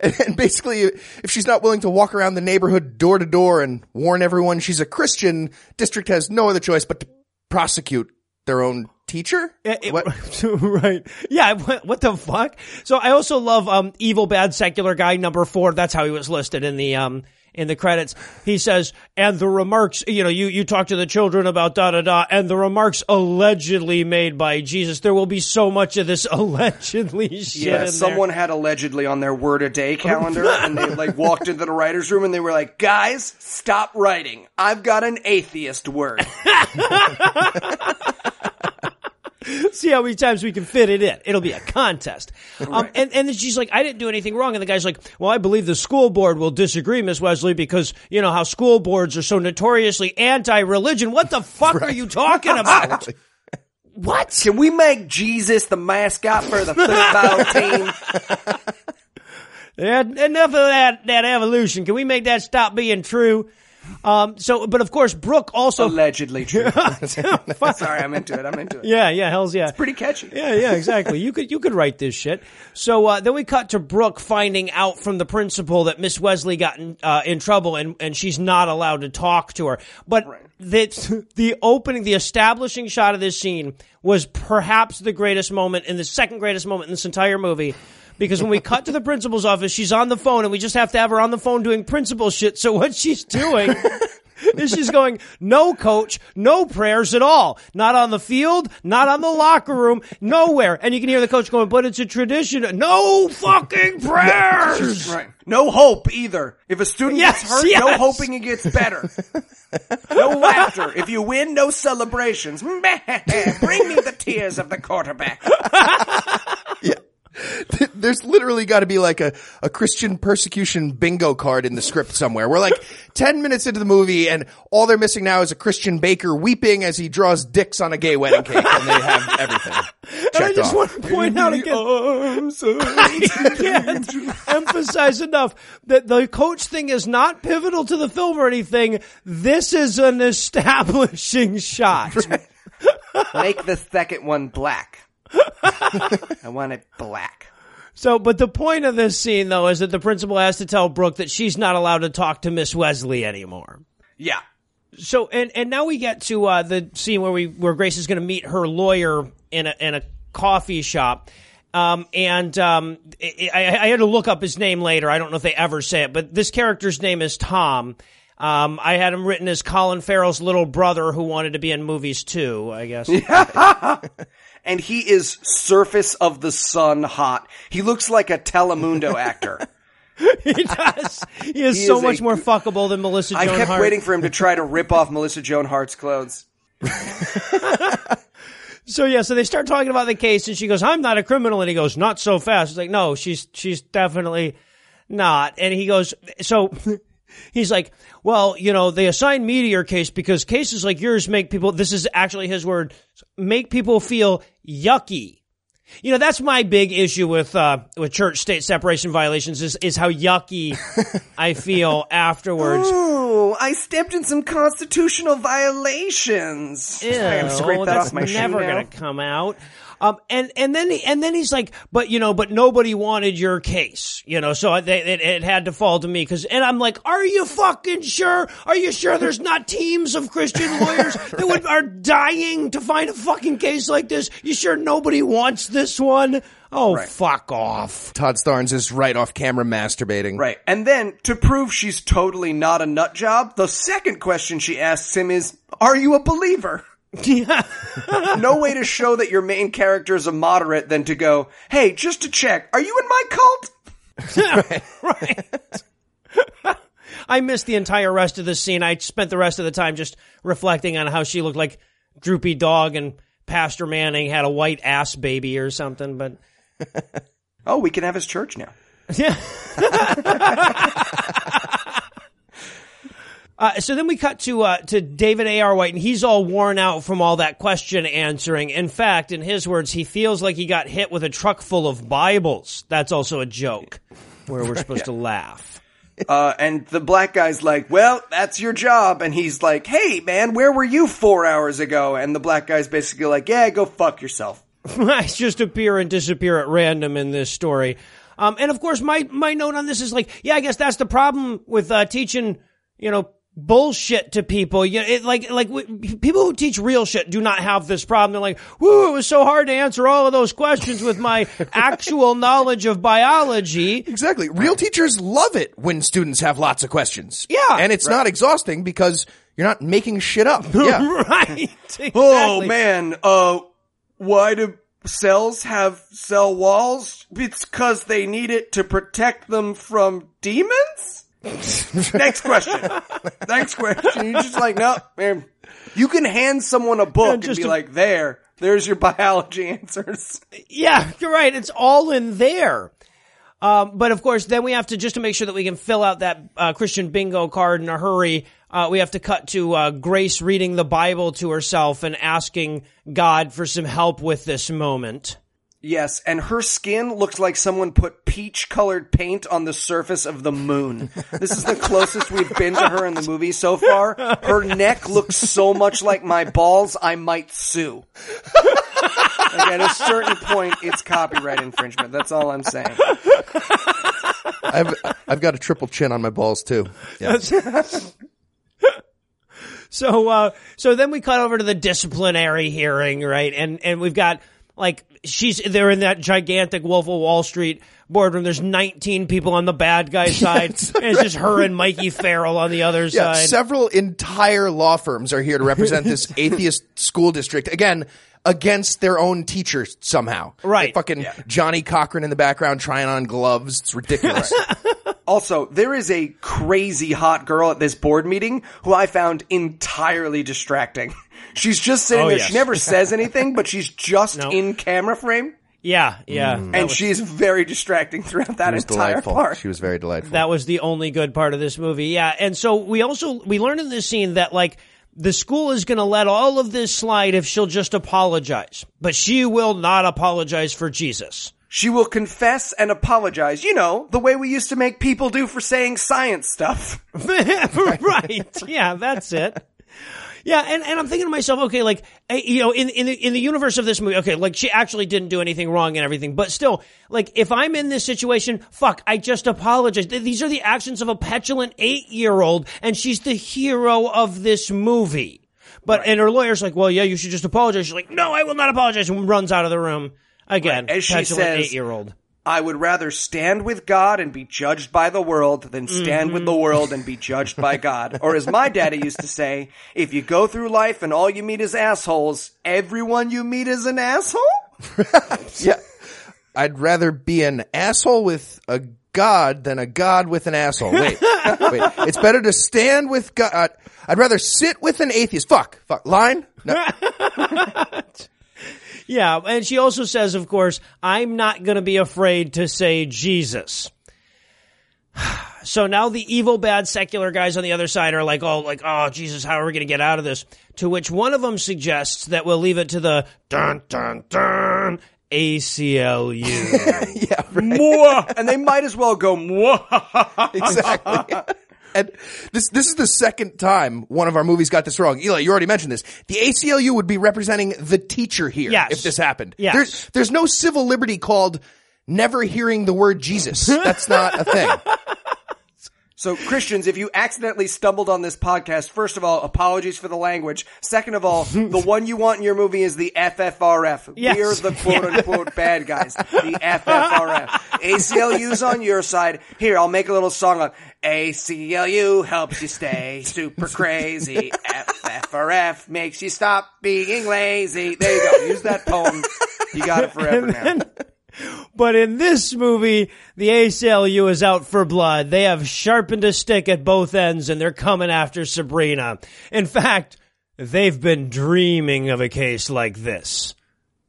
And, and basically, if she's not willing to walk around the neighborhood door to door and warn everyone she's a Christian, district has no other choice but to prosecute their own teacher. It- What? right. Yeah. What, what the fuck? So I also love, um, evil, bad, secular guy number four. That's how he was listed in the, um, in the credits. He says, and the remarks, you know, you, you talk to the children about da da da, and the remarks allegedly made by Jesus. There will be so much of this allegedly shit in Yeah, there. someone had allegedly on their word a day calendar and they like walked into the writer's room and they were like, guys, stop writing. I've got an atheist word. see how many times we can fit it in. It'll be a contest. Um, and, and then she's like, I didn't do anything wrong. And the guy's like, well, I believe the school board will disagree, Miss Wesley, because you know how school boards are so notoriously anti-religion. What the fuck are you talking about? what? Can we make Jesus the mascot for the football team? Yeah, enough of that, that evolution. Can we make that stop being true? Um, so, but of course, Brooke also, Allegedly true. Sorry, I'm into it. I'm into it. yeah, yeah, hell's yeah. It's pretty catchy. Yeah, yeah, exactly. You could you could write this shit. So uh, then we cut to Brooke finding out from the principal that Miss Wesley got in, uh, in trouble and and she's not allowed to talk to her. But that the opening, the establishing shot of this scene was perhaps the greatest moment and the second greatest moment in this entire movie. Because when we cut to the principal's office, she's on the phone and we just have to have her on the phone doing principal shit. So what she's doing is she's going, no coach, no prayers at all. Not on the field, not on the locker room, nowhere. And you can hear the coach going, but it's a tradition. No fucking prayers! Right. No hope either. If a student Yes, gets hurt, no yes. hoping he gets better. no laughter. If you win, no celebrations. Bring me the tears of the quarterback. There's literally got to be like a, a Christian persecution bingo card in the script somewhere. We're like 10 minutes into the movie and all they're missing now is a Christian baker weeping as he draws dicks on a gay wedding cake and they have everything And I just off. want to point out again, I can't emphasize enough that the coach thing is not pivotal to the film or anything. This is an establishing shot. Make the second one black. I want it black. So, but the point of this scene though is that the principal has to tell Brooke that she's not allowed to talk to Miss Wesley anymore. Yeah. So, and, and now we get to, uh, the scene where we, where Grace is going to meet her lawyer in a, in a coffee shop. Um, and, um, I, I, I had to look up his name later. I don't know if they ever say it, but this character's name is Tom. Um, I had him written as Colin Farrell's little brother who wanted to be in movies too, I guess. And he is surface of the sun hot. He looks like a Telemundo actor. he does. He is He so is much a- more fuckable than Melissa Joan Hart. I kept Hart. waiting for him to try to rip off Melissa Joan Hart's clothes. So yeah, so they start talking about the case, and she goes, "I'm not a criminal," and he goes, "Not so fast." It's like, no, she's she's definitely not. And he goes, so he's like, well, you know, they assign me to your case because cases like yours make people. This is actually his word, make people feel yucky. You know, that's my big issue with uh with church state separation violations is is how yucky I feel afterwards. Oh, I stepped in some constitutional violations. I gotta that that's off my shoe never now. gonna come out. Um, and and then he, and then he's like, but you know, but nobody wanted your case, you know, so they, it, it had to fall to me because, and I'm like, are you fucking sure? Are you sure there's not teams of Christian lawyers that would, are dying to find a fucking case like this? You sure nobody wants this one? Oh, fuck off. Todd Starnes is right off camera masturbating. Right. And then, to prove she's totally not a nut job, the second question she asks him is, Are you a believer? Yeah. no way to show that your main character is a moderate than to go, Hey, just to check, are you in my cult? right. I missed the entire rest of the scene. I spent the rest of the time just reflecting on how she looked like droopy dog and Pastor Manning had a white ass baby or something, but Oh, we can have his church now. yeah. Uh, so then we cut to uh, to David A. R. White, and he's all worn out from all that question answering. In fact, in his words, he feels like he got hit with a truck full of Bibles. That's also a joke where we're supposed to laugh. Uh, and the black guy's like, well, that's your job. And he's like, hey, man, where were you four hours ago? And the black guy's basically like, yeah, go fuck yourself. I just appear and disappear at random in this story. Um, and of course, my my note on this is like, yeah, I guess that's the problem with uh, teaching, you know, bullshit to people. You know, it, like like w- people who teach real shit do not have this problem. They're like, "Woo, it was so hard to answer all of those questions with my actual knowledge of biology." Exactly. Real teachers love it when students have lots of questions. Yeah. And it's not exhausting because you're not making shit up. Yeah. right. Exactly. Oh man, uh, why do cells have cell walls? It's because they need it to protect them from demons? Next question. Next question. You're just like, no, man. You can hand someone a book and just be a- like, there, there's your biology answers. Yeah, you're right. It's all in there. Um, but of course, then we have to just to make sure that we can fill out that uh, Christian bingo card in a hurry. Uh, we have to cut to uh, Grace reading the Bible to herself and asking God for some help with this moment. Yes, and her skin looks like someone put peach colored paint on the surface of the moon. This is the closest we've been to her in the movie so far. Her neck looks so much like my balls, I might sue. Like at a certain point, it's copyright infringement. That's all I'm saying. I've, I've got a triple chin on my balls too. Yeah. So, uh, so then we cut over to the disciplinary hearing, right? And, and we've got like, she's, they're in that gigantic Wolf of Wall Street boardroom. There's 19 people on the bad guy side. and it's just her and Mikey Farrell on the other Yeah, side. several entire law firms are here to represent this atheist school district again against their own teachers somehow. Right. Like fucking Johnnie Cochran in the background trying on gloves. It's ridiculous. Also, there is a crazy hot girl at this board meeting who I found entirely distracting. She's just sitting Oh, there. yes. She never says anything, but she's just No. in camera frame. yeah, yeah. Mm. And was- she's very distracting throughout that entire delightful. part. She was very delightful. That was the only good part of this movie. Yeah. And so we also, we learned in this scene that like, the school is going to let all of this slide if she'll just apologize, but she will not apologize for Jesus. She will confess and apologize. You know, the way we used to make people do for saying science stuff. right. Yeah, that's it. Yeah, and, and I'm thinking to myself, okay, like eh, you know, in in the in the universe of this movie, okay, like she actually didn't do anything wrong and everything, but still, like if I'm in this situation, fuck, I just apologize. These are the actions of a petulant eight year old, and she's the hero of this movie. But and her lawyer's like, well, yeah, you should just apologize. She's like, no, I will not apologize, and runs out of the room again. Right. As she says- eight year old. I would rather stand with God and be judged by the world than stand with the mm-hmm. world and be judged by God. Or as my daddy used to say, if you go through life and all you meet is assholes, everyone you meet is an asshole? yeah. I'd rather be an asshole with a god than a god with an asshole. Wait, wait. It's better to stand with God. I'd rather sit with an atheist. Fuck. Fuck. Line? No. Yeah, and she also says, of course, I'm not going to be afraid to say Jesus. So now the evil, bad, secular guys on the other side are like, oh, like, oh, Jesus, how are we going to get out of this? To which one of them suggests that we'll leave it to the dun dun dun ACLU. yeah, right. And they might as well go, Mwah! exactly. And this this is the second time one of our movies got this wrong. Eli, you already mentioned this. The ACLU would be representing the teacher here Yes. if this happened. Yes. There's there's no civil liberty called never hearing the word Jesus. That's not a thing. So Christians, if you accidentally stumbled on this podcast, first of all, apologies for the language. Second of all, the one you want in your movie is the FFRF. Yes. We're the quote unquote bad guys. The FFRF. ACLU's on your side. Here, I'll make a little song on ACLU helps you stay super crazy. FFRF makes you stop being lazy. There you go. Use that poem. You got it forever now. But in this movie, the ACLU is out for blood. They have sharpened a stick at both ends and they're coming after Sabrina. In fact, they've been dreaming of a case like this.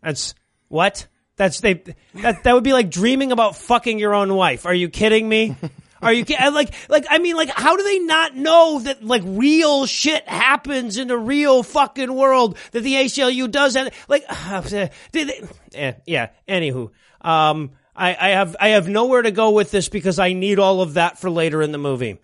That's what? That's they that that would be like dreaming about fucking your own wife. Are you kidding me? Are you like like I mean like how do they not know that like real shit happens in the real fucking world that the ACLU does and like did they, eh, yeah anywho um I, I have I have nowhere to go with this because I need all of that for later in the movie.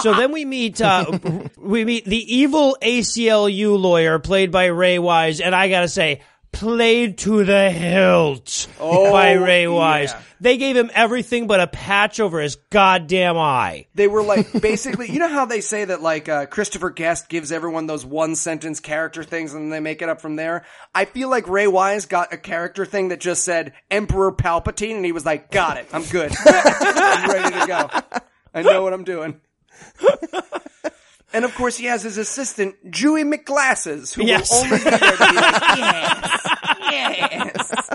so then we meet uh, we meet the evil ACLU lawyer played by Ray Wise, and I gotta say, played to the hilt by Ray Wise. yeah. They gave him everything but a patch over his goddamn eye. They were like basically, you know how they say that like uh, Christopher Guest gives everyone those one sentence character things and they make it up from there. I feel like Ray Wise got a character thing that just said Emperor Palpatine, and he was like, "Got it, I'm good, I'm ready to go. I know what I'm doing." And of course, he has his assistant, Dewey McGlasses, who Yes. will only be there to be like, "Yes, yes."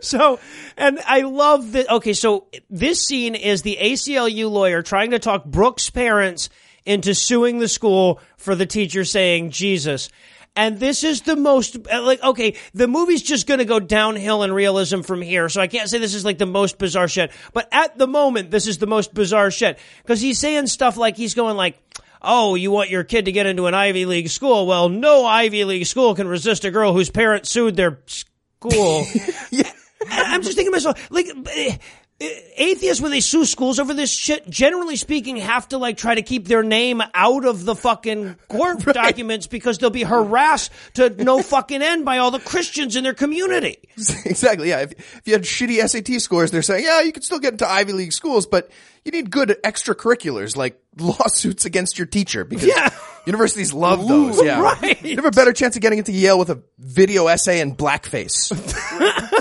So, and I love that. Okay, so this scene is the ACLU lawyer trying to talk Brooke's parents into suing the school for the teacher saying Jesus. And this is the most, uh, like, okay, the movie's just gonna go downhill in realism from here, so I can't say this is like the most bizarre shit. But at the moment, this is the most bizarre shit. Cause he's saying stuff like, he's going like, Oh, you want your kid to get into an Ivy League school? Well, no Ivy League school can resist a girl whose parents sued their school. And I'm just thinking to myself, like, eh, atheists, when they sue schools over this shit, generally speaking, have to, like, try to keep their name out of the fucking court documents because they'll be harassed to no fucking end by all the Christians in their community. exactly. Yeah. If, if you had shitty SAT scores, they're saying, yeah, you can still get into Ivy League schools, but you need good extracurriculars like lawsuits against your teacher because Yeah. universities love those. Yeah. right. You have a better chance of getting into Yale with a video essay and blackface.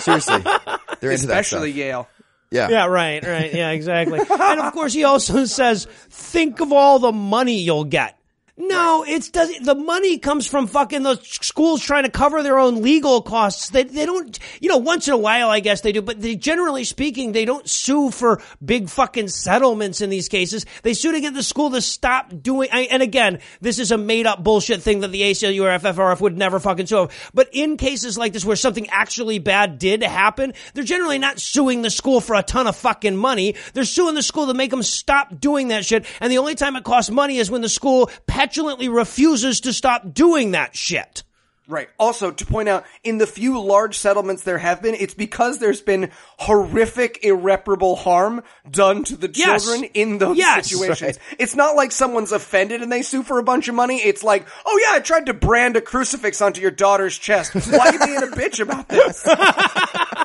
Seriously. They're into that Especially stuff. Yale. Yeah. Yeah, right, right. Yeah, exactly. and of course, he also says, think of all the money you'll get. No, it's does the money comes from fucking those schools trying to cover their own legal costs. They they don't, you know, once in a while I guess they do, but they generally speaking they don't sue for big fucking settlements in these cases. They sue to get the school to stop doing. I, and again, this is a made up bullshit thing that the ACLU or FFRF would never fucking sue. But in cases like this where something actually bad did happen, they're generally not suing the school for a ton of fucking money. They're suing the school to make them stop doing that shit. And the only time it costs money is when the school petulantly refuses to stop doing that shit. Right. Also, to point out, in the few large settlements there have been, it's because there's been horrific, irreparable harm done to the Yes. children in those Yes. situations. It's not like someone's offended and they sue for a bunch of money. It's like, oh yeah, I tried to brand a crucifix onto your daughter's chest. Why are you being a bitch about this?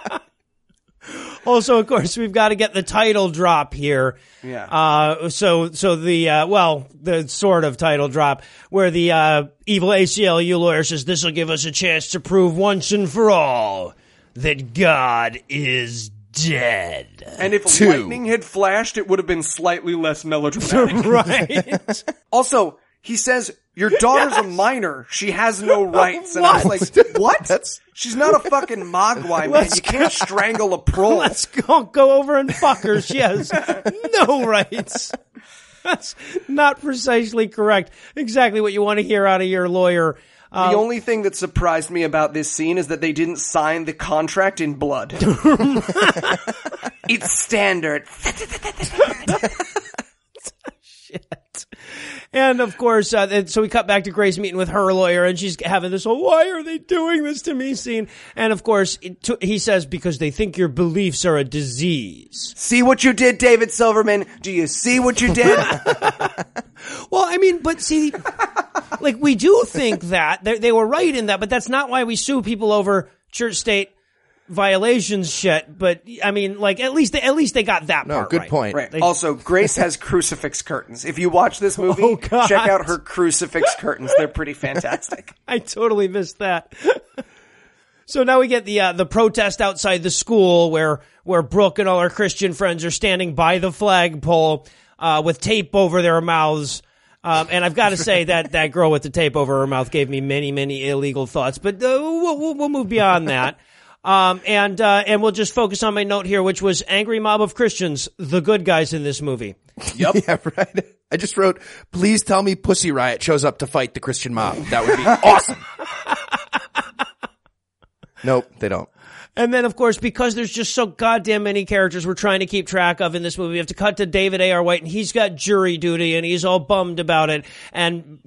Also, of course, we've got to get the title drop here. Yeah. Uh, so, so the, uh, well, the sort of title drop where the, uh, evil ACLU lawyer says this will give us a chance to prove once and for all that God is dead. And if Two. lightning had flashed, it would have been slightly less melodramatic. right? also, he says, your daughter's a minor. She has no rights. And I was like, what? That's- She's not a fucking mogwai, man. You can't strangle a pro. Let's go, go over and fuck her. She has no rights. That's not precisely correct. Exactly what you want to hear out of your lawyer. Uh, The only thing that surprised me about this scene is that they didn't sign the contract in blood. it's standard. And of course, uh, and so we cut back to Grace meeting with her lawyer, and she's having this whole "Why are they doing this to me?" scene. And of course, it t- he says because they think your beliefs are a disease. See what you did, David Silverman? Do you see what you did? Well, I mean, but see, like we do think that they, they were right in that, but that's not why we sue people over church state violations shit. But I mean, like at least they, at least they got that No, part good right. point. right. They- Also, Grace has crucifix curtains. If you watch this movie, Oh, check out her crucifix curtains. They're pretty fantastic. I totally missed that. so now we get the uh, the protest outside the school where where Brooke and all our Christian friends are standing by the flagpole uh, with tape over their mouths. Um, and I've got to say that that girl with the tape over her mouth gave me many many illegal thoughts. But uh, we'll, we'll, we'll move beyond that. Um, and uh, and we'll just focus on my note here, which was angry mob of Christians, the good guys in this movie. Yep. yeah, right. I just wrote, please tell me Pussy Riot shows up to fight the Christian mob. That would be awesome. nope, they don't. And then, of course, because there's just so goddamn many characters we're trying to keep track of in this movie, we have to cut to David A.R. White, and he's got jury duty, and he's all bummed about it. And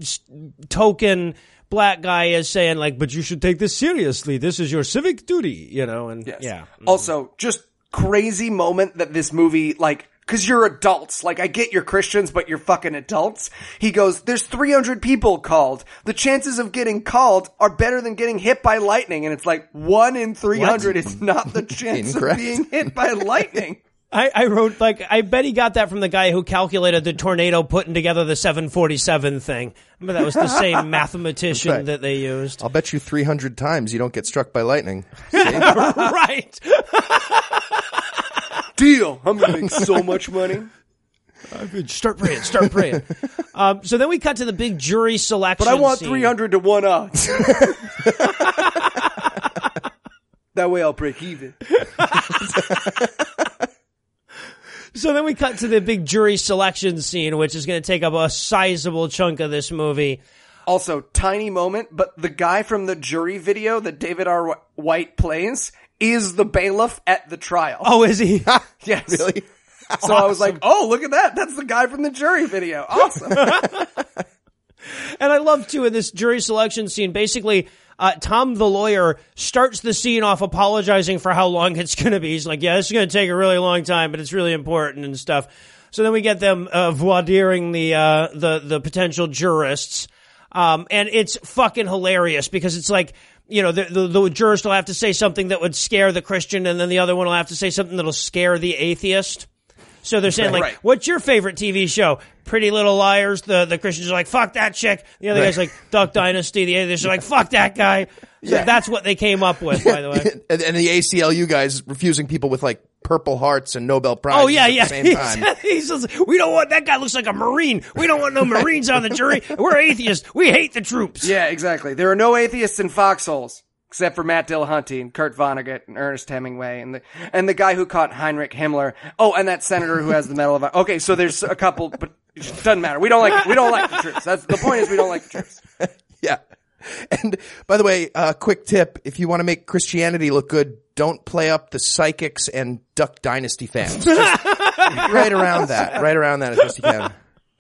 token black guy is saying, like, but you should take this seriously. This is your civic duty, you know? And Yes. yeah. Mm. Also, just crazy moment that this movie like cause you're adults. Like I get you're Christians, but you're fucking adults. He goes, there's 300 people called. The chances of getting called are better than getting hit by lightning. And it's like one in 300 is not the chance of being hit by lightning. I, I wrote like I bet he got that from the guy who calculated the tornado putting together the 747 thing. But that was the same mathematician Right. that they used. I'll bet you 300 times you don't get struck by lightning. right. Deal. I'm gonna make so much money. Start praying. Start praying. um, so then we cut to the big jury selection. But I want scene. 300 to 1 odds. that way I'll break even. So then we cut to the big jury selection scene, which is going to take up a sizable chunk of this movie. Also, tiny moment, but the guy from the jury video that David R. White plays is the bailiff at the trial. Oh, is he? yes. really? So I was like, oh, look at that. That's the guy from the jury video. Awesome. And I love too in this jury selection scene, basically, uh, Tom the lawyer starts the scene off apologizing for how long it's going to be. He's like, yeah, this is going to take a really long time, but it's really important and stuff. So then we get them, uh, the, uh, the, the potential jurists. Um, and it's fucking hilarious because it's like, you know, the, the, the jurist will have to say something that would scare the Christian and then the other one will have to say something that'll scare the atheist. So they're saying like, Right. "What's your favorite TV show?" Pretty Little Liars. The the Christians are like, "Fuck that chick." The other guy's like, "Duck Dynasty." The others are like, "Fuck that guy." So that's what they came up with, by the way. and, and the ACLU guys refusing people with like Purple Hearts and Nobel Prizes Oh yeah, at yeah. the same time. he says, "We don't want that guy. Looks like a marine. We don't want no marines on the jury. We're atheists. We hate the troops." yeah, exactly. There are no atheists in foxholes. Except for Matt Dillahunty and Kurt Vonnegut and Ernest Hemingway and the and the guy who caught Heinrich Himmler. Oh, and that senator who has the Medal of Honor. Okay, so there's a couple, but it doesn't matter. We don't like we don't like the troops. That's the point. Is we don't like the troops. Yeah. And by the way, uh, quick tip: if you want to make Christianity look good, don't play up the psychics and Duck Dynasty fans. Just right around that, right around that as best you can.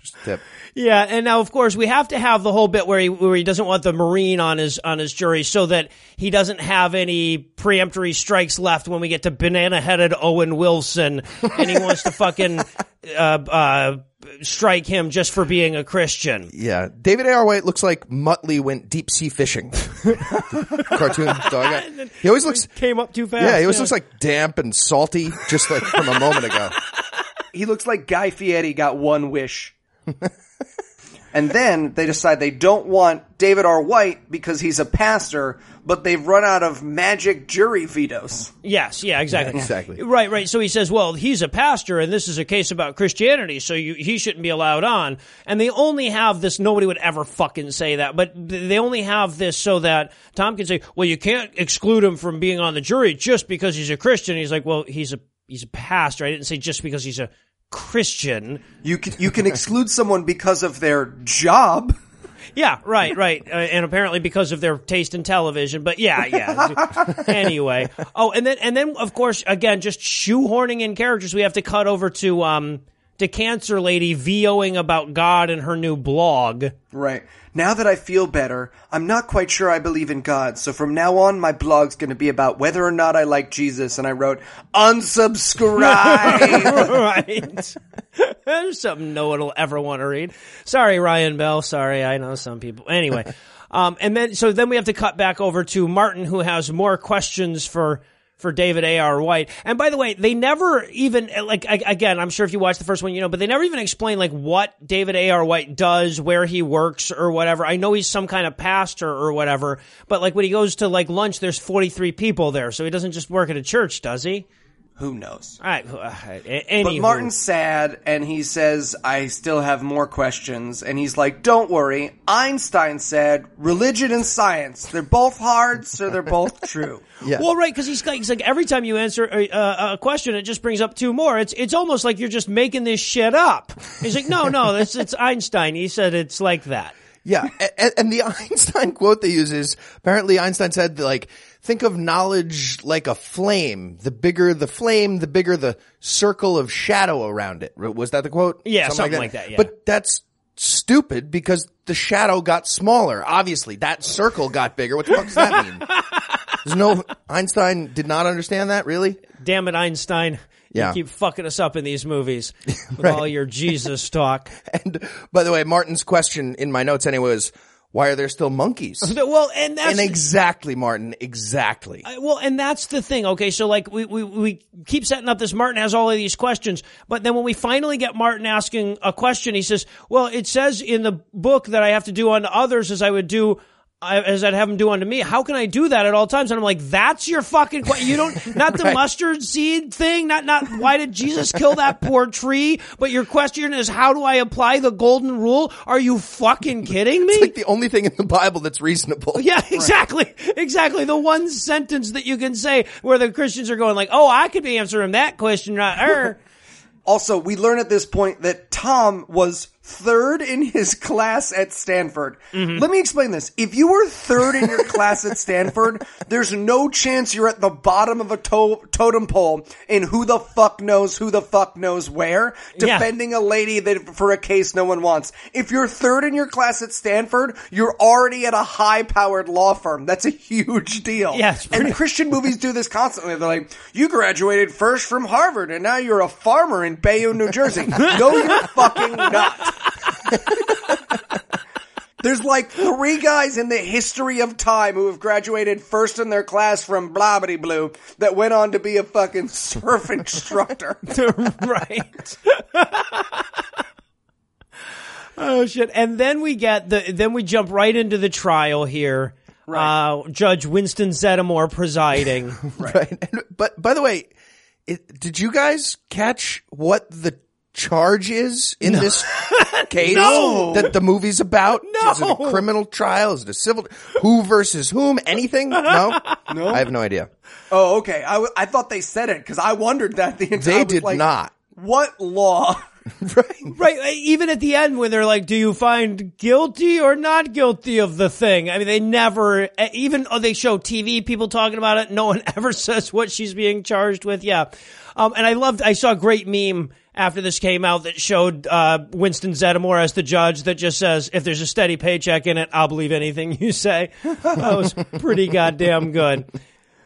Just a tip. Yeah, and now of course we have to have the whole bit where he where he doesn't want the marine on his on his jury so that he doesn't have any preemptory strikes left when we get to banana headed Owen Wilson and he wants to fucking uh, uh, strike him just for being a Christian. Yeah, David A. R. White looks like Muttley went deep sea fishing. Cartoon dog. He always looks. Came up too fast. Yeah, he always looks like damp and salty, just like from a moment ago. He looks like Guy Fieri got one wish. and then they decide they don't want David R. White because he's a pastor, but they've run out of magic jury vetoes. Yes, yeah, exactly. exactly. Right, right. So he says, well, he's a pastor and this is a case about Christianity, so you, he shouldn't be allowed on. And they only have this, nobody would ever fucking say that, but they only have this so that Tom can say, well, you can't exclude him from being on the jury just because he's a Christian. He's like, well, he's a, he's a pastor. I didn't say just because he's a Christian. You can, you can exclude someone because of their job. Yeah, right, right. Uh, and apparently because of their taste in television, but yeah, yeah. anyway. Oh, and then and then of course again just shoehorning in characters we have to cut over to um to Cancer Lady VOing about God in her new blog. Right. Now that I feel better, I'm not quite sure I believe in God, so from now on my blog's gonna be about whether or not I like Jesus, and I wrote, unsubscribe! right. There's something no one will ever want to read. Sorry, Ryan Bell. Sorry, I know some people. Anyway, um, and then so then we have to cut back over to Martin, who has more questions for for David A. R. White. And by the way, they never even like again. I'm sure if you watch the first one, you know, but they never even explain like what David A. R. White does, where he works, or whatever. I know he's some kind of pastor or whatever, but like when he goes to like lunch, there's 43 people there, so he doesn't just work at a church, does he? Who knows? All right. uh, Anywho. But Martin's sad, and he says, I still have more questions. And he's like, don't worry. Einstein said, religion and science, they're both hard, so they're both true. Yeah. Well, right, because he's like, he's like every time you answer a, a, a question, it just brings up two more. It's it's almost like you're just making this shit up. He's like, no, no, it's it's Einstein. He said it's like that. Yeah, and, and the Einstein quote they use is apparently Einstein said like, think of knowledge like a flame. The bigger the flame, the bigger the circle of shadow around it. Was that the quote? Yeah, something like that, yeah. But that's stupid because the shadow got smaller. Obviously, that circle got bigger. What the fuck does that mean? There's no Einstein did not understand that. Really? Damn it, Einstein. Yeah. You keep fucking us up in these movies with all your Jesus talk. And by the way, Martin's question in my notes anyway was, why are there still monkeys? Well, and that's and exactly, Martin, exactly. Well, and that's the thing. Okay, so like we, we we keep setting up this. Martin has all of these questions, but then when we finally get Martin asking a question, he says, "Well, it says in the book that I have to do unto others as I would do." I- As I'd have them do unto me. How can I do that at all times? And I'm like, that's your fucking question. You don't, not the mustard seed thing, not, not, why did Jesus kill that poor tree? But your question is, how do I apply the golden rule? Are you fucking kidding me? It's like the only thing in the Bible that's reasonable. Yeah, exactly. Exactly. The one sentence that you can say where the Christians are going like, oh, I could be answering that question, not her. Also, we learn at this point that Tom was third in his class at Stanford. Mm-hmm. Let me explain this. If you were third in your class at Stanford, there's no chance you're at the bottom of a to- totem pole in who the fuck knows who the fuck knows where, Yeah. defending a lady that for a case no one wants. If you're third in your class at Stanford, you're already at a high powered law firm. That's a huge deal. Yeah, pretty- and Christian movies do this constantly. They're like, you graduated first from Harvard and now you're a farmer in Bayonne, New Jersey. no, you're fucking not. There's like three guys in the history of time who have graduated first in their class from Blobbity Blue that went on to be a fucking surf instructor. right. oh shit. And then we get the, then we jump right into the trial here. Uh, Judge Winston Zeddemore presiding. Right. And, but by the way, it, did you guys catch what the charge is in this case No. that the movie's about? No. Is it a criminal trial? Is it a civil? Who versus whom? Anything? No? No. I have no idea. Oh, okay. I, w- I thought they said it because I wondered that the entire. They did like, not. What law? Right. Right. Even at the end when they're like, do you find guilty or not guilty of the thing? I mean, they never, even though they show TV people talking about it, no one ever says what she's being charged with. Yeah. Um, and I loved, I saw a great meme after this came out that showed, uh, Winston Zeddemore as the judge that just says, if there's a steady paycheck in it, I'll believe anything you say. That was pretty goddamn good.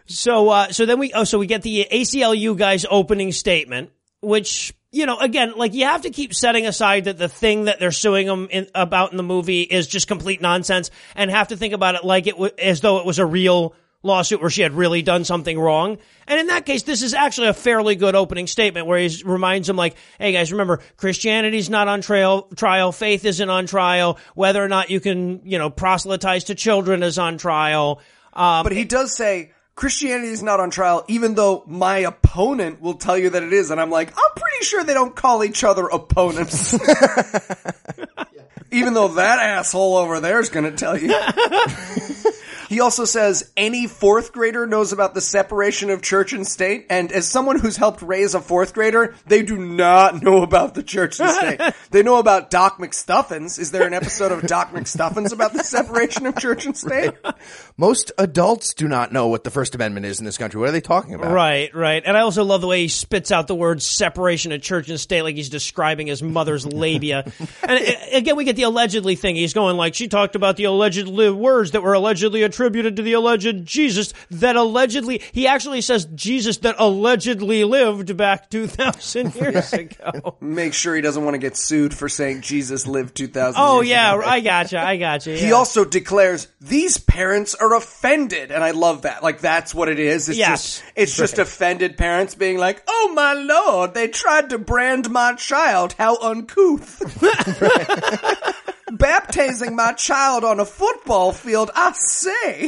So, uh, so then we, oh, so we get the ACLU guy's opening statement, which, you know, again, like you have to keep setting aside that the thing that they're suing him in, about in the movie is just complete nonsense and have to think about it like it w- as though it was a real lawsuit where she had really done something wrong. And in that case, this is actually a fairly good opening statement where he reminds them like, hey guys, remember, Christianity's not on trial, trial, faith isn't on trial, whether or not you can, you know, proselytize to children is on trial. Um, But he does say Christianity is not on trial, even though my opponent will tell you that it is. And I'm like, I'm pretty sure they don't call each other opponents. even though that asshole over there is going to tell you. He also says any fourth grader knows about the separation of church and state, and as someone who's helped raise a fourth grader, they do not know about the church and state. they know about Doc McStuffins. Is there an episode of Doc McStuffins about the separation of church and state? Most adults do not know what the First Amendment is in this country. What are they talking about? Right, right. And I also love the way he spits out the word separation of church and state like he's describing his mother's labia. and uh, again, we get the allegedly thing. He's going like, she talked about the allegedly words that were allegedly attributed to the alleged Jesus that allegedly, he actually says Jesus that allegedly lived back 2,000 years ago. Make sure he doesn't want to get sued for saying Jesus lived 2,000 Oh, yeah, ago. I gotcha, I gotcha. He also declares these parents are offended, and I love that. Like that's what it is. It's Yes. just it's just offended parents being like, "Oh my lord, they tried to brand my child. How uncouth." Baptizing my child on a football field, I say.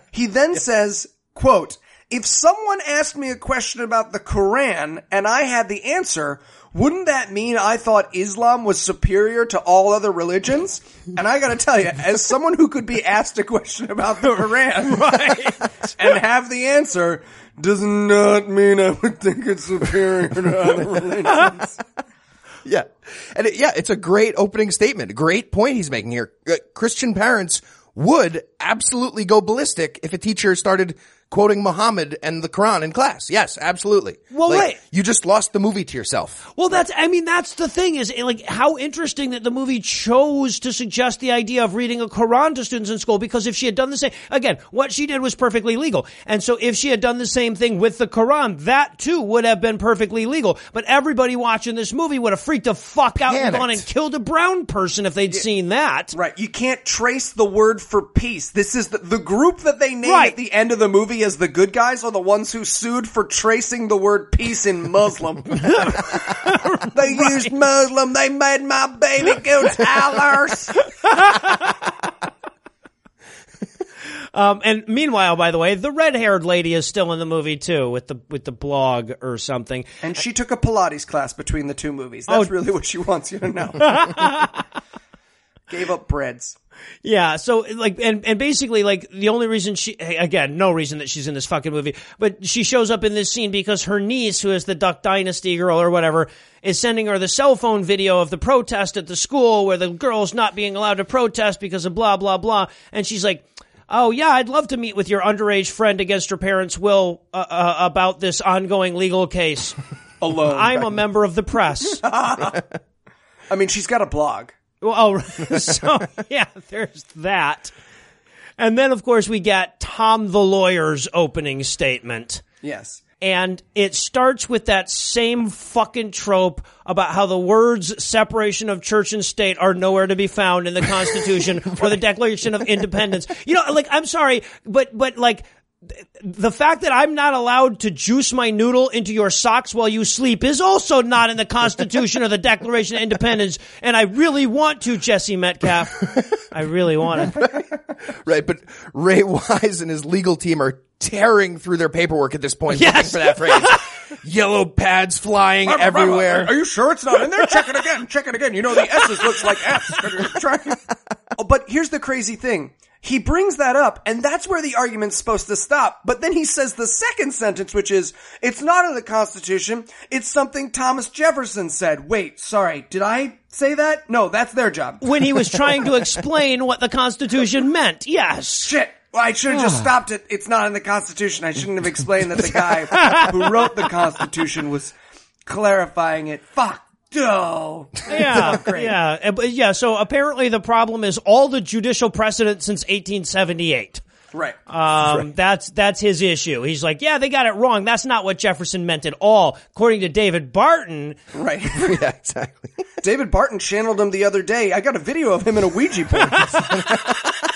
he then says, quote, if someone asked me a question about the Quran and I had the answer, wouldn't that mean I thought Islam was superior to all other religions? And I gotta tell you, as someone who could be asked a question about the Quran and have the answer, does not mean I would think it's superior to other religions. Yeah. And it, yeah, it's a great opening statement. Great point he's making here. Uh, Christian parents would absolutely go ballistic if a teacher started quoting Muhammad and the Quran in class. Yes, absolutely. Well, Like, right. You just lost the movie to yourself. Well, that's, I mean, that's the thing is like how interesting that the movie chose to suggest the idea of reading a Quran to students in school because if she had done the same, again, what she did was perfectly legal. And so if she had done the same thing with the Quran, that too would have been perfectly legal. But everybody watching this movie would have freaked the fuck out and gone and killed a brown person if they'd seen that. Right. You can't trace the word for peace. This is the, the group that they name Right. at the end of the movie as the good guys are the ones who sued for tracing the word peace in Muslim. they used Muslim. They made my baby go Tyler's. Um, and meanwhile, by the way, the red-haired lady is still in the movie too with the, with the blog or something. And she took a Pilates class between the two movies. That's Oh. really what she wants you to know. Gave up breads. Yeah, so like, and and basically, like, the only reason she, again, no reason that she's in this fucking movie, but she shows up in this scene because her niece, who is the Duck Dynasty girl or whatever, is sending her the cell phone video of the protest at the school where the girl's not being allowed to protest because of blah blah blah, and she's like. Oh yeah, I'd love to meet with your underage friend against her parents' will uh, uh, about this ongoing legal case. Alone. I'm a member of the press. I mean, she's got a blog. Well, oh, so yeah, there's that. And then, of course, we get Tom the lawyer's opening statement. Yes. And it starts with that same fucking trope about how the words separation of church and state are nowhere to be found in the Constitution or the Declaration of Independence. You know, like, I'm sorry, but, but like, the fact that I'm not allowed to juice my noodle into your socks while you sleep is also not in the Constitution or the Declaration of Independence. And I really want to, Jesse Metcalfe. I really want to. Right, but Ray Wise and his legal team are tearing through their paperwork at this point Yes. looking for that phrase. Yellow pads flying everywhere. Are you sure it's not in there? Check it again. Check it again. You know the S's looks like F's. Oh, but here's the crazy thing. He brings that up, and that's where the argument's supposed to stop. But then he says the second sentence, which is, it's not in the Constitution. It's something Thomas Jefferson said. Wait, sorry. Did I say that? No, that's their job. When he was trying to explain what the Constitution meant. Yes. Shit. Well, I should have just ah. stopped it. It's not in the Constitution. I shouldn't have explained that the guy who wrote the Constitution was clarifying it. Fuck. No. Yeah, yeah, Uh, yeah. So apparently, the problem is all the judicial precedent since 1878. Right. Um, that's that's his issue. He's like, yeah, they got it wrong. That's not what Jefferson meant at all, according to David Barton. right. yeah, exactly. David Barton channeled him the other day. I got a video of him in a Ouija board.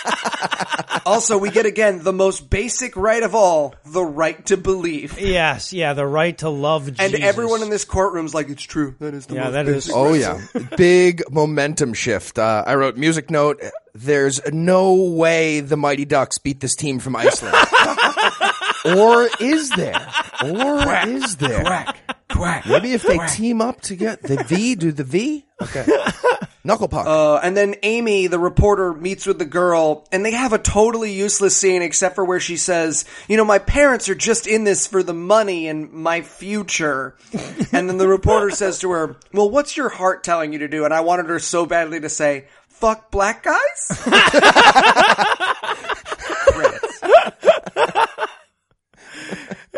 also, we get again the most basic right of all, the right to believe. Yes, yeah, the right to love Jesus. And everyone in this courtroom's like, it's true. That is the Yeah, most that is- basic Oh right." yeah, big momentum shift. Uh, I wrote music note. There's no way the Mighty Ducks beat this team from Iceland. or is there? Or is there? Quack, quack. Maybe if they team up to get the V, do the V? Okay. Knuckle puck. Uh, and then Amy, the reporter, meets with the girl, and they have a totally useless scene except for where she says, You know, my parents are just in this for the money and my future. and then the reporter says to her, Well, what's your heart telling you to do? And I wanted her so badly to say, Fuck black guys?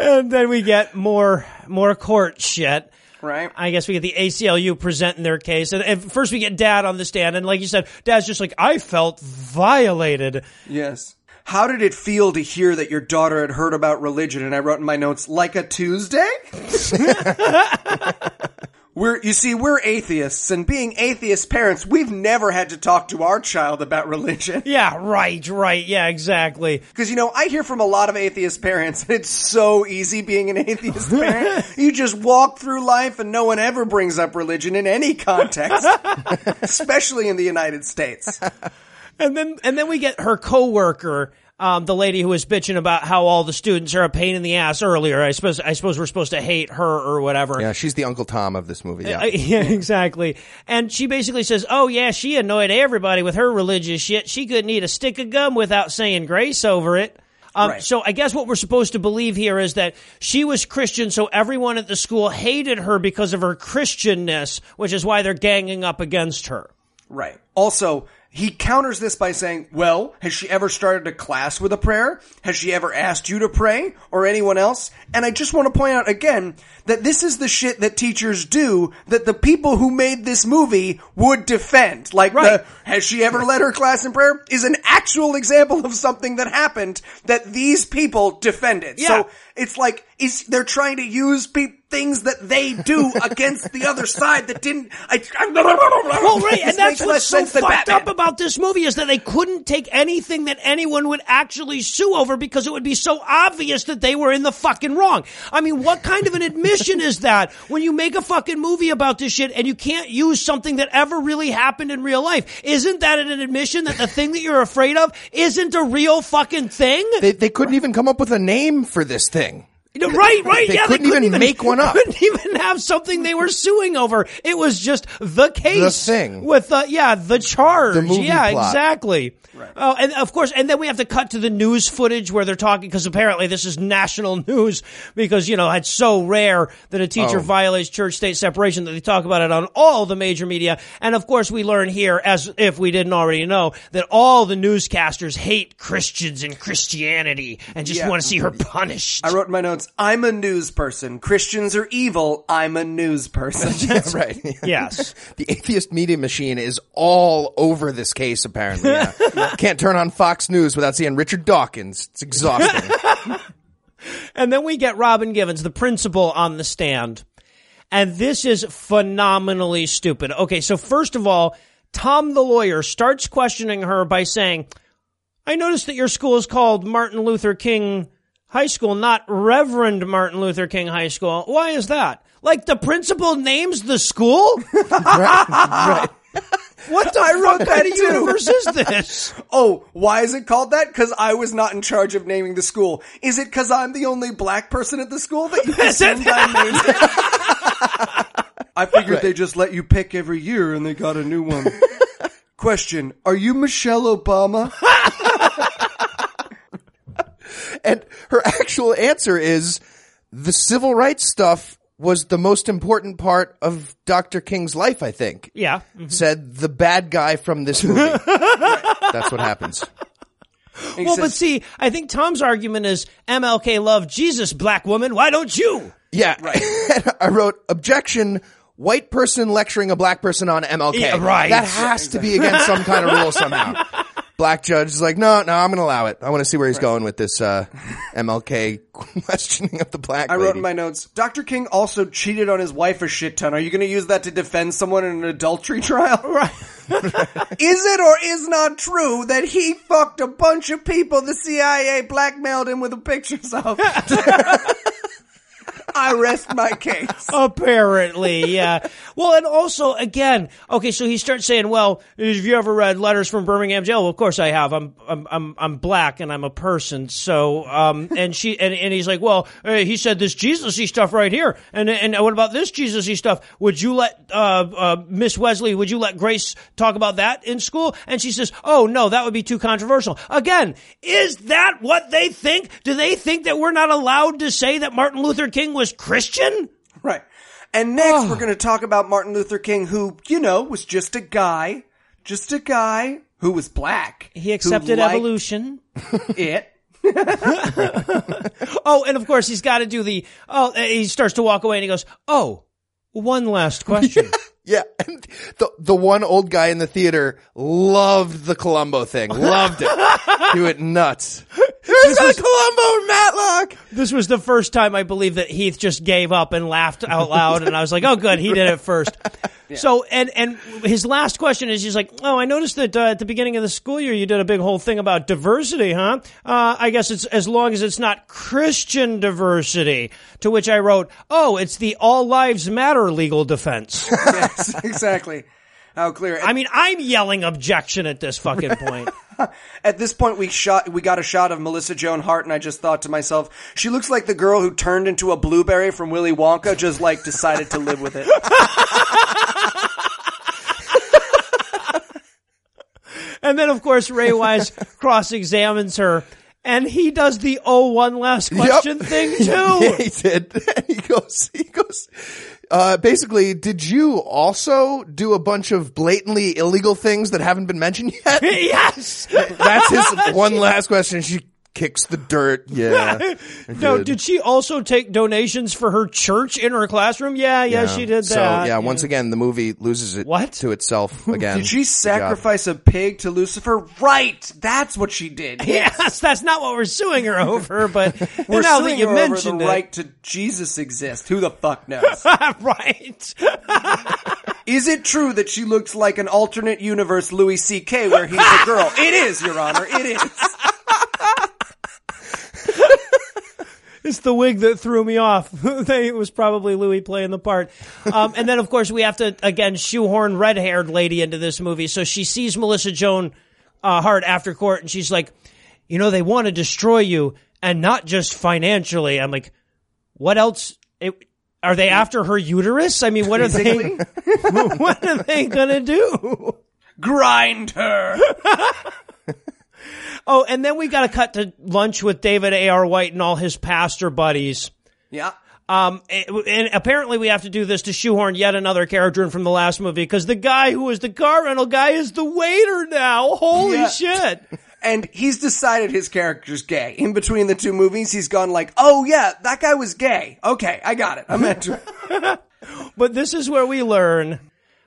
and then we get more more court shit. Right? I guess we get the ACLU presenting their case, and, and first we get Dad on the stand, and like you said, Dad's just like, I felt violated. Yes. How did it feel to hear that your daughter had heard about religion? And I wrote in my notes, like a Tuesday? we're, you see, we're atheists, and being atheist parents, we've never had to talk to our child about religion. Yeah, right, right, yeah, exactly. Because, you know, I hear from a lot of atheist parents, and it's so easy being an atheist parent. you just walk through life and no one ever brings up religion in any context, especially in the United States. And then and then we get her coworker, um, the lady who was bitching about how all the students are a pain in the ass earlier. I suppose I suppose we're supposed to hate her or whatever. yeah, she's the Uncle Tom of this movie. Yeah. Uh, yeah, exactly. And she basically says, "Oh yeah, she annoyed everybody with her religious shit. She couldn't eat a stick of gum without saying grace over it." Um, Right. So I guess what we're supposed to believe here is that she was Christian, so everyone at the school hated her because of her Christianness, which is why they're ganging up against her. Right. Also, he counters this by saying, well, has she ever started a class with a prayer? Has she ever asked you to pray or anyone else? And I just want to point out again that this is the shit that teachers do that the people who made this movie would defend. Like Right. the, has she ever led her class in prayer is an actual example of something that happened that these people defended. Yeah. So it's like, is, they're trying to use pe- things that they do against the other side that didn't, I, Well, right, and that's what's so fucked Batman. up about this movie is that they couldn't take anything that anyone would actually sue over because it would be so obvious that they were in the fucking wrong. I mean, what kind of an admission is that when you make a fucking movie about this shit and you can't use something that ever really happened in real life? Isn't that an admission that the thing that you're afraid of isn't a real fucking thing? They, they couldn't even come up with a name for this thing. No, Right, right. Yeah they yeah, couldn't even make one up. Couldn't even have something they were suing over. It was just the case, The thing. with uh, yeah, the charge. The movie yeah, plot. exactly. Oh, and of course, and then we have to cut to the news footage where they're talking because apparently this is national news because you know it's so rare that a teacher Oh. violates church-state separation that they talk about it on all the major media. And of course, we learn here, as if we didn't already know, that all the newscasters hate Christians and Christianity and just Yeah. want to see her punished. I wrote in my notes, I'm a news person. Christians are evil. I'm a news person. Yeah, right. Yes. the atheist media machine is all over this case, apparently. Yeah. Can't turn on Fox News without seeing Richard Dawkins. It's exhausting. And then we get Robin Givens, the principal, on the stand. And this is phenomenally stupid. Okay, so first of all, Tom the lawyer starts questioning her by saying, I noticed that your school is called Martin Luther King High School, not Reverend Martin Luther King High School. Why is that? Like the principal names the school? right. What the I wrote fuck that kind of too. universe is this? oh, why is it called that? Cause I was not in charge of naming the school. Is it cause I'm the only black person at the school that you assumed I named it? I figured they just let you pick every year and they got a new one. Question, are you Michelle Obama? And her actual answer is the civil rights stuff was the most important part of Dr. King's life, I think. Yeah. Mm-hmm. Said the bad guy from this movie. That's what happens. He Well, but see, I think Tom's argument is MLK loved Jesus, black woman. Why don't you? Yeah. Right. I wrote objection. White person lecturing a black person on MLK. Yeah, right. That has to be against some kind of rule somehow. Black judge is like, no, no, I'm going to allow it. I want to see where he's going with this uh, MLK questioning of the black I wrote in my notes, Dr. King also cheated on his wife a shit ton. Are you going to use that to defend someone in an adultery trial? Right. Is it or is not true that he fucked a bunch of people the CIA blackmailed him with the pictures of? I rest my case. Apparently, yeah. Well, and also, again, okay, so he starts saying, well, have you ever read letters from Birmingham jail? Well, of course I have. I'm, I'm, I'm, I'm black and I'm a person. So, um, and she, and, and he's like, well, he said this Jesus-y stuff right here. And, and what about this Jesus-y stuff? Would you let, uh, uh, Miss Wesley, would you let Grace talk about that in school? And she says, oh, no, that would be too controversial. Again, is that what they think? Do they think that we're not allowed to say that Martin Luther King was Christian? Right. And next we're going to talk about Martin Luther King who, you know, was just a guy, just a guy who was black. He accepted evolution. It. Oh, and of course he's got to do the. Oh, uh, he starts to walk away and he goes, "Oh, one last question." Yeah, and the the one old guy in the theater loved the Columbo thing. Loved it. he went nuts. There's a Columbo Matlock. this was the first time I believe that Heath just gave up and laughed out loud, and I was like, "Oh, good, he did it first. So, and and his last question is, he's like, "Oh, I noticed that uh, at the beginning of the school year, you did a big whole thing about diversity, huh? Uh, I guess it's as long as it's not Christian diversity." To which I wrote, "Oh, it's the All Lives Matter legal defense." Yes, exactly. How clear. I mean, I'm yelling objection at this fucking point. At this point, we shot, we got a shot of Melissa Joan Hart, and I just thought to myself, she looks like the girl who turned into a blueberry from Willy Wonka, just like decided to live with it. And then, of course, Ray Wise cross examines her. and he does the oh one last question thing too. yeah, he did. he goes, he goes, uh, basically, did you also do a bunch of blatantly illegal things that haven't been mentioned yet? yes. That's his one last question. She kicks the dirt. Yeah. No, did she also take donations for her church in her classroom? Yeah, yeah, she did that. So yeah, once again, the movie loses it What? to itself again. Did she sacrifice a pig to Lucifer? Right. That's what she did. Yes, that's not what we're suing her over, but We're now that suing you her over mentioned the it, right to Jesus exist. Who the fuck knows? right? is it true that she looks like an alternate universe Louis C.K. where he's a girl? It is, Your Honor. It is. It's the wig that threw me off. It was probably Louis playing the part. Um, and then, of course, we have to again shoehorn red-haired lady into this movie. So she sees Melissa Joan uh, Hart after court, and she's like, "You know, they want to destroy you, and not just financially." I'm like, "What else? It, are they after her uterus? I mean, what are they? what are they gonna do?" Grind her. Oh, and then we got to cut to lunch with David A.R. White and all his pastor buddies. Yeah. Um, and apparently we have to do this to shoehorn yet another character in from the last movie because the guy who was the car rental guy is the waiter now. Holy Yeah. shit. And he's decided his character's gay. In between the two movies, he's gone like, oh yeah, that guy was gay. Okay, I got it. I'm into it. But this is where we learn,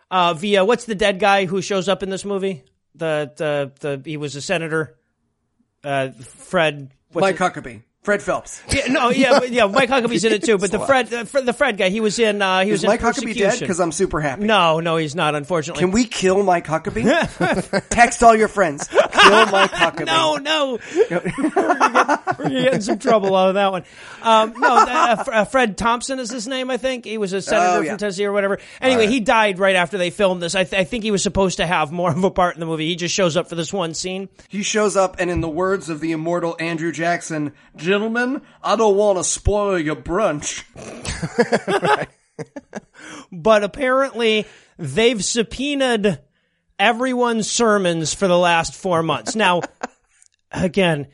uh, via, what's the dead guy who shows up in this movie? The, the, the, he was a senator. Uh, Fred. what's Mike it- Huckabee. Fred Phelps. Yeah, no, yeah, yeah. Mike Huckabee's in it too, but the Fred, the Fred, the Fred guy, he was in. Uh, he was Is in Mike Huckabee dead? Because I'm super happy. No, no, he's not. Unfortunately, Can we kill Mike Huckabee? Text all your friends. Kill Mike Huckabee. No, no. we're, gonna we're gonna get in some trouble out of that one. Um, no, uh, F- uh, Fred Thompson is his name, I think. He was a senator Oh, yeah. from Tennessee or whatever. Anyway, he died right after they filmed this. I, th- I think he was supposed to have more of a part in the movie. He just shows up for this one scene. He shows up, and in the words of the immortal Andrew Jackson, gentlemen, I don't want to spoil your brunch. But apparently, they've subpoenaed everyone's sermons for the last four months. Now, again,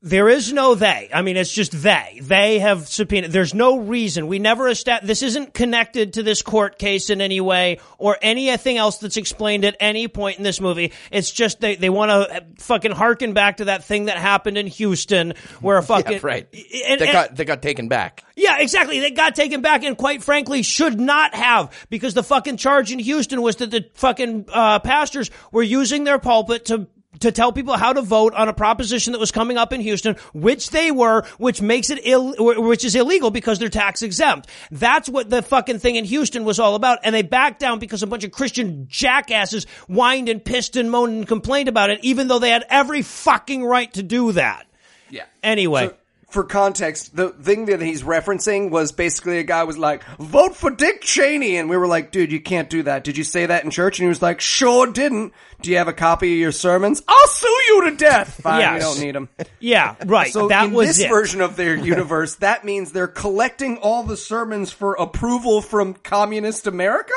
there is no they. I mean, it's just they. They have subpoenaed. There's no reason. We never established. This isn't connected to this court case in any way or anything else that's explained at any point in this movie. It's just they, they want to fucking harken back to that thing that happened in Houston where a fucking. Yeah, right. And- They and- got they got taken back. yeah, exactly. They got taken back and quite frankly should not have because the fucking charge in Houston was that the fucking uh, pastors were using their pulpit to to tell people how to vote on a proposition that was coming up in Houston, which they were, which makes it ill, which is illegal because they're tax exempt. That's what the fucking thing in Houston was all about. And they backed down because a bunch of Christian jackasses whined and pissed and moaned and complained about it, even though they had every fucking right to do that. Yeah. Anyway. So, for context, the thing that he's referencing was basically a guy was like, vote for Dick Cheney. And we were like, dude, you can't do that. Did you say that in church? And he was like, sure didn't. Do you have a copy of your sermons? I'll sue you to death. Fine, Yes. we don't need them. yeah, right. So that in was this it. version of their universe, that means they're collecting all the sermons for approval from communist America?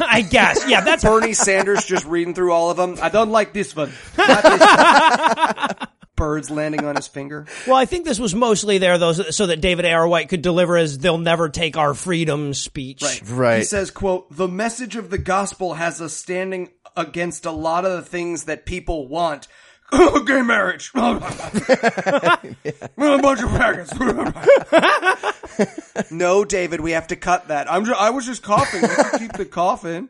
I guess. Yeah, that's Bernie Sanders just reading through all of them. I don't like this one. Not this one. Birds landing on his finger. Well, I think this was mostly there though, so so that David A. R. Could deliver his "They'll never take our freedom" speech. Right. Right. He says, quote, the message of the gospel has us standing against a lot of the things that people want. Oh, gay marriage. a bunch of faggots. no, David, we have to cut that. I'm just, I was just coughing. We can keep the coughing.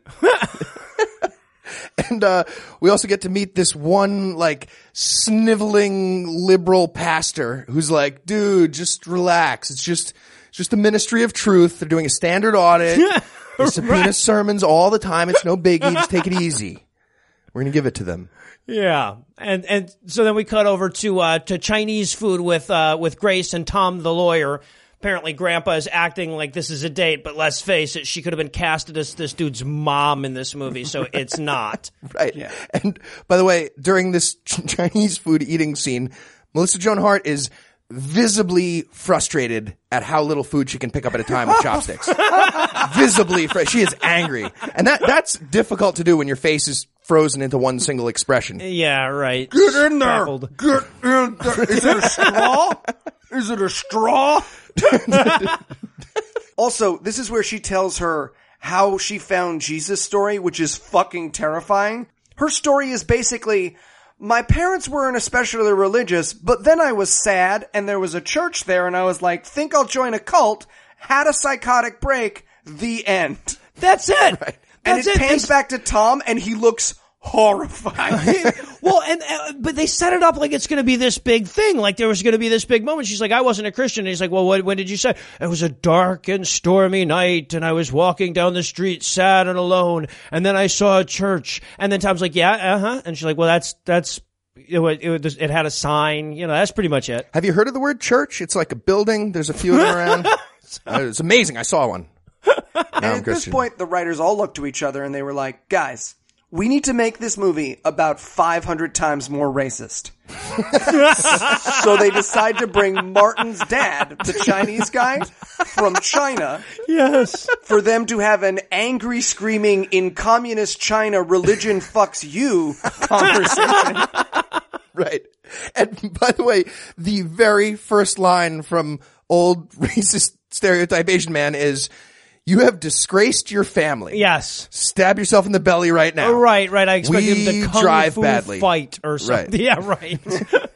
And uh, we also get to meet this one like sniveling liberal pastor who's like, "Dude, just relax. It's just it's just the ministry of truth. They're doing a standard audit. They subpoena sermons all the time. It's no biggie. Just take it easy. We're gonna give it to them." Yeah, and and so then we cut over to uh, to Chinese food with uh, with Grace and Tom the lawyer. Apparently, Grandpa is acting like this is a date, but let's face it, she could have been casted as this dude's mom in this movie, so it's not. Right. And by the way, during this Ch- Chinese food eating scene, Melissa Joan Hart is visibly frustrated at how little food she can pick up at a time with chopsticks. visibly, fr- she is angry, and that that's difficult to do when your face is frozen into one single expression. Yeah, right. Get in there. Spackled. Get in Is it a straw? Is it a straw? also, this is where she tells her how she found Jesus story, which is fucking terrifying. Her story is basically, my parents weren't especially religious, but then I was sad and there was a church there and I was like, think I'll join a cult, had a psychotic break, the end. That's it. And That's it, it. pans They- back to Tom and he looks horrified. well, and uh, but they set it up like it's going to be this big thing, like there was going to be this big moment. She's like, "I wasn't a Christian." And he's like, "Well, what, when did you say?" It was a dark and stormy night, and I was walking down the street, sad and alone, and then I saw a church. And then Tom's like, "Yeah, uh huh," and she's like, "Well, that's that's." It, it, it had a sign, you know. That's pretty much it. Have you heard of the word church? It's like a building. There's a few of them around. Uh, it's amazing. I saw one. Now I'm And at this point, the writers all looked to each other and they were like, guys, we need to make this movie about 500 times more racist. so they decide to bring Martin's dad, the Chinese guy from China, Yes. for them to have an angry screaming in communist China religion fucks you conversation. Right. And by the way, the very first line from old racist stereotype Asian man is, you have disgraced your family. Yes. Stab yourself in the belly right now. Oh, right, right. I expect him to kung drive fu badly. fight or something. Right. Yeah, right.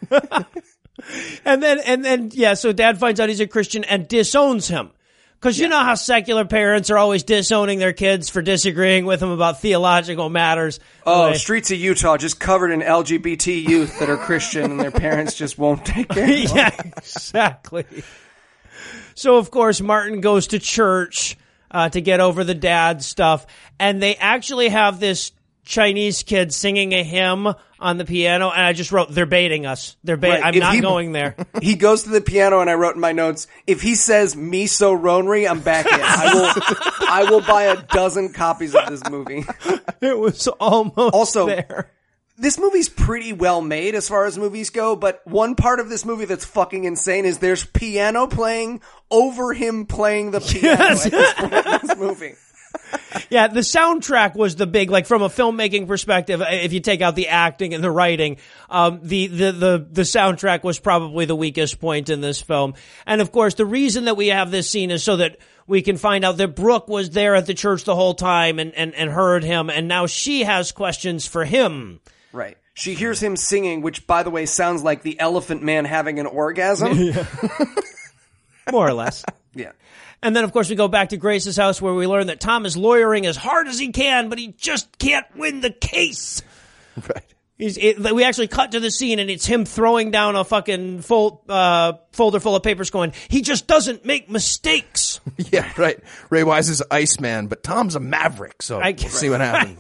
and then, and then, yeah. So dad finds out he's a Christian and disowns him. Cause you know how secular parents are always disowning their kids for disagreeing with them about theological matters. Oh, Like- streets of Utah just covered in LGBT youth that are Christian and their parents just won't take care of them. yeah, exactly. So of course Martin goes to church uh, to get over the dad stuff, and they actually have this Chinese kid singing a hymn on the piano, and I just wrote, "They're baiting us. They're bait. Right, I'm if not he- going there." He goes to the piano and I wrote in my notes, if he says me so Ronry, I'm back in. I will, I will buy a dozen copies of this movie. it was almost Also- there. This movie's pretty well made as far as movies go, but one part of this movie that's fucking insane is there's piano playing over him playing the piano Yes. at this point in this movie. Yeah, the soundtrack was the big, like from a filmmaking perspective. If you take out the acting and the writing, um, the, the the the soundtrack was probably the weakest point in this film. And of course, the reason that we have this scene is so that we can find out that Brooke was there at the church the whole time and and, and heard him, and now she has questions for him. Right. She hears him singing, which by the way sounds like the elephant man having an orgasm. More or less. yeah. And then, of course, we go back to Grace's house where we learn that Tom is lawyering as hard as he can, but he just can't win the case. Right. He's, it, we actually cut to the scene and it's him throwing down a fucking full, uh, folder full of papers going, he just doesn't make mistakes. Yeah, right. Ray Wise is an Iceman, but Tom's a maverick, so I we'll see what happens.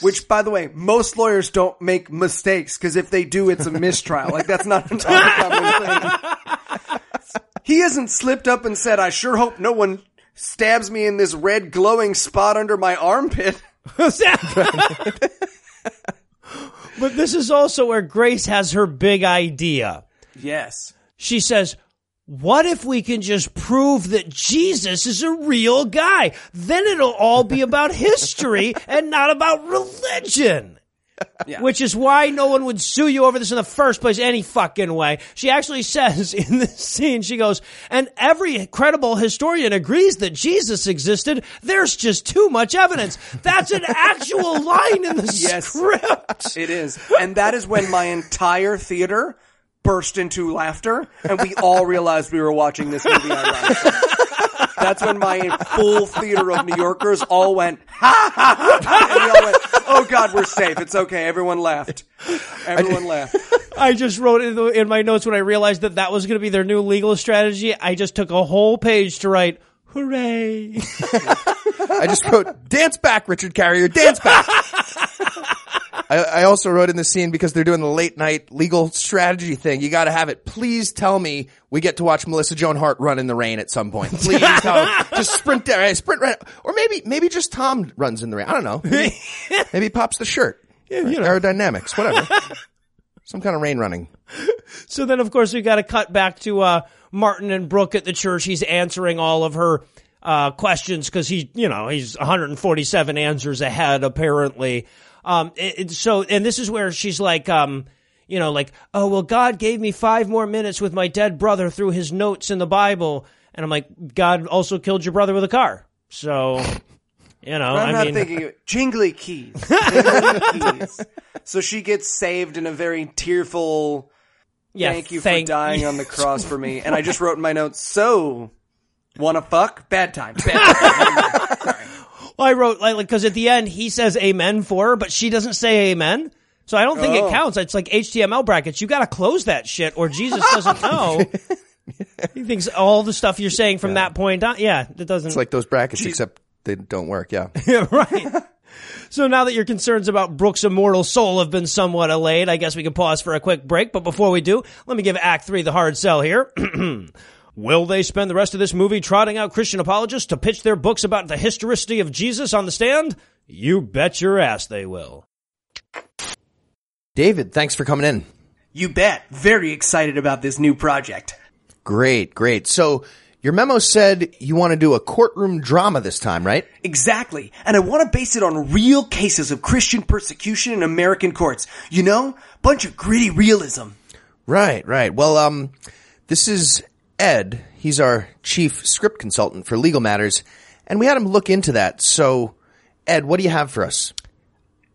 Which, by the way, most lawyers don't make mistakes because if they do, it's a mistrial. like that's not an uncommon thing. He hasn't slipped up and said, "I sure hope no one stabs me in this red glowing spot under my armpit." But this is also where Grace has her big idea. Yes. She says, what if we can just prove that Jesus is a real guy? Then it'll all be about history and not about religion. Yeah. Which is why no one would sue you over this in the first place any fucking way. She actually says in this scene, she goes, and every credible historian agrees that Jesus existed. There's just too much evidence. That's an actual line in the Yes. script. It is. And that is when my entire theater burst into laughter and we all realized we were watching this movie ironically. That's when my full theater of New Yorkers all went, ha ha ha, and we all went, oh god, we're safe. It's okay. Everyone laughed. Everyone laughed. I just wrote in, the, in my notes when I realized that that was going to be their new legal strategy. I just took a whole page to write, hooray. I just wrote, dance back, Richard Carrier, dance back. I, I also wrote in the scene because they're doing the late night legal strategy thing. You got to have it. Please tell me we get to watch Melissa Joan Hart run in the rain at some point. Please tell me. Just sprint there, right, sprint right, or maybe maybe just Tom runs in the rain. I don't know. Maybe, maybe pops the shirt. you know. Aerodynamics, whatever. some kind of rain running. So then, of course, we got to cut back to uh, Martin and Brooke at the church. He's answering all of her uh, questions because he, you know, he's 147 answers ahead apparently. Um, it, it- so, and this is where she's like, um, you know, like, oh, well, God gave me five more minutes with my dead brother through his notes in the Bible. And I'm like, God also killed your brother with a car. So, you know, I'm I not mean, thinking of jingly keys. Jingly keys. So she gets saved in a very tearful. yeah, thank you thank- for dying on the cross for me. And I just wrote in my notes. So, wanna fuck? Bad time. Bad time. Well, I wrote like because at the end he says amen for her, but she doesn't say amen. So I don't think Oh. it counts. It's like HTML brackets. You got to close that shit, or Jesus doesn't know. he thinks all the stuff you're saying from that point on. Yeah, it doesn't. It's like those brackets, except they don't work. Yeah. Yeah, right. So now that your concerns about Brooke's immortal soul have been somewhat allayed, I guess we can pause for a quick break. But before we do, let me give Act 3 the hard sell here. Will they spend the rest of this movie trotting out Christian apologists to pitch their books about the historicity of Jesus on the stand? You bet your ass they will. David, thanks for coming in. you bet. Very excited about this new project. Great, great. So your memo said you want to do a courtroom drama this time, right? Exactly. And I want to base it on real cases of Christian persecution in American courts. You know? Bunch of gritty realism. Right, right. Well, um, this is Ed. He's our chief script consultant for legal matters, and we had him look into that. So, Ed, what do you have for us?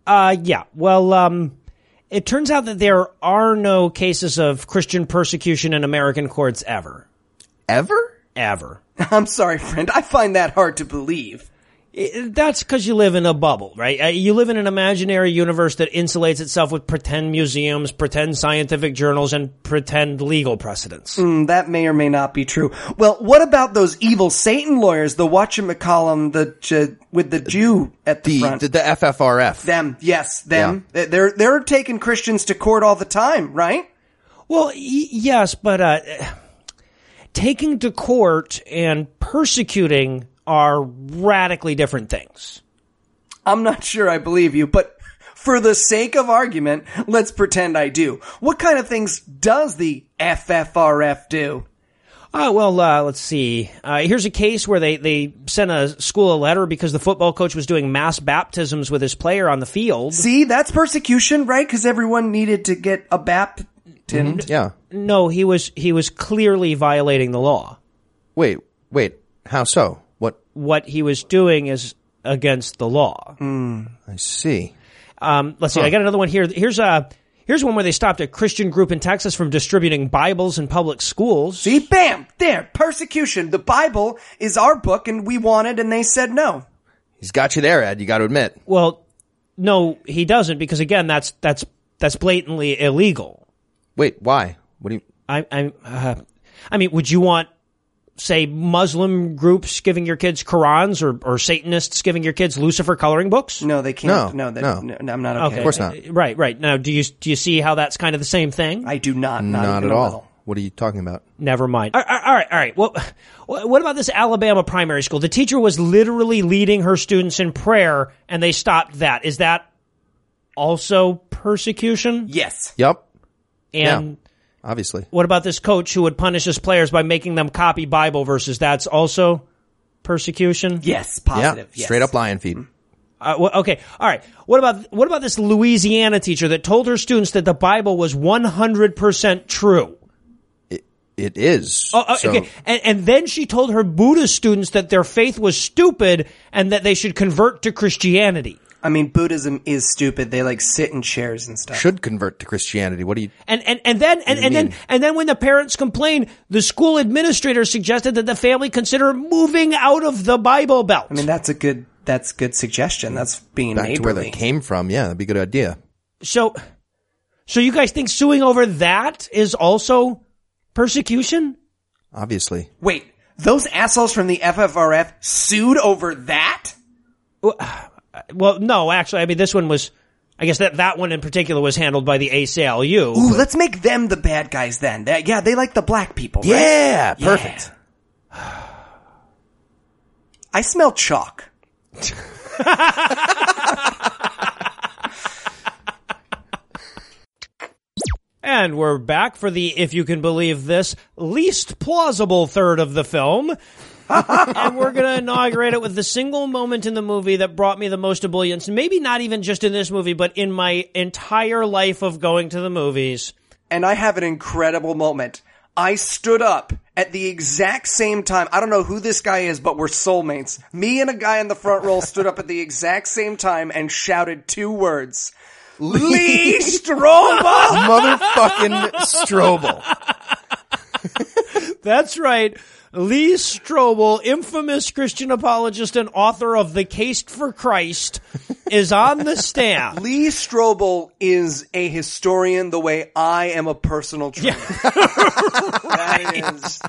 Uh, yeah. Well, um, it turns out that there are no cases of Christian persecution in American courts ever. Ever? Ever. I'm sorry, friend. I find that hard to believe. It- That's because you live in a bubble, right? Uh, You live in an imaginary universe that insulates itself with pretend museums, pretend scientific journals, and pretend legal precedents. Mm, That may or may not be true. Well, what about those evil Satan lawyers, the whatchamacallum, the J- with the Jew at the, The front? the, the FFRF. them, yes, them. They're they're taking Christians to court all the time, right? Well, y- yes, but uh, taking to court and persecuting are radically different things. I'm not sure I believe you, but for the sake of argument, let's pretend I do. What kind of things does the FFRF do? Uh, well, uh, let's see. Uh, here's a case where they, they sent a school a letter because the football coach was doing mass baptisms with his player on the field. See, that's persecution, right? Because everyone needed to get a baptism. Yeah. No, he was he was clearly violating the law. Wait, wait. How so? What? What he was doing is against the law. I see. Um, let's see. I got another one here. Here's a here's one where they stopped a Christian group in Texas from distributing Bibles in public schools. See, bam, there, persecution. The Bible is our book, and we wanted, and they said no. He's got you there, Ed. You got to admit. Well, no, he doesn't because again, that's that's that's blatantly illegal. Wait, why? What do you? I I uh, I mean, would you want say Muslim groups giving your kids Qurans or or Satanists giving your kids Lucifer coloring books? No, they can't. No, No, that, no. no. I'm not okay. Of course not. Right, right. Now, do you do you see how that's kind of the same thing? I do not. Not, Not at all. little. What are you talking about? Never mind. All right, all right, all right. Well, what about this Alabama primary school? The teacher was literally leading her students in prayer, and they stopped that. Is that also persecution? Yes. Yep. And Obviously. what about this coach who would punish his players by making them copy Bible verses? That's also persecution. Yes. Yeah. Positive. yes. Straight up lion feed. Uh, wh- okay, all right. What about what about this Louisiana teacher that told her students that the Bible was one hundred percent true? It is. Oh, uh, So- okay. And, and then she told her Buddhist students that their faith was stupid and that they should convert to Christianity. I mean, Buddhism is stupid. They like sit in chairs and stuff. Should convert to Christianity. What do you? And and, and then and, and then and then when the parents complained, the school administrator suggested that the family consider moving out of the Bible Belt. I mean, that's a good. That's good suggestion. That's being Back to where they came from. Yeah, that'd be a good idea. so so you guys think suing over that is also persecution? Obviously. Wait, those assholes from the FFRF sued over that? Well, no, actually, I mean this one was. I guess that that one in particular was handled by the ACLU. Ooh, let's make them the bad guys then. That, yeah, they like the black people. Right? Yeah. Perfect. I smell chalk. And we're back for the, if you can believe this, least plausible third of the film. And we're going to inaugurate it with the single moment in the movie that brought me the most ebullience. Maybe not even just in this movie, but in my entire life of going to the movies. and I have an incredible moment. I stood up at the exact same time. I don't know who this guy is, but we're soulmates. Me and a guy in the front row stood up at the exact same time and shouted two words. Lee Strobel! Motherfucking Strobel. That's right. Lee Strobel, infamous Christian apologist and author of The Case for Christ, is on the stand. Lee Strobel is a historian the way I am a personal trainer. that is.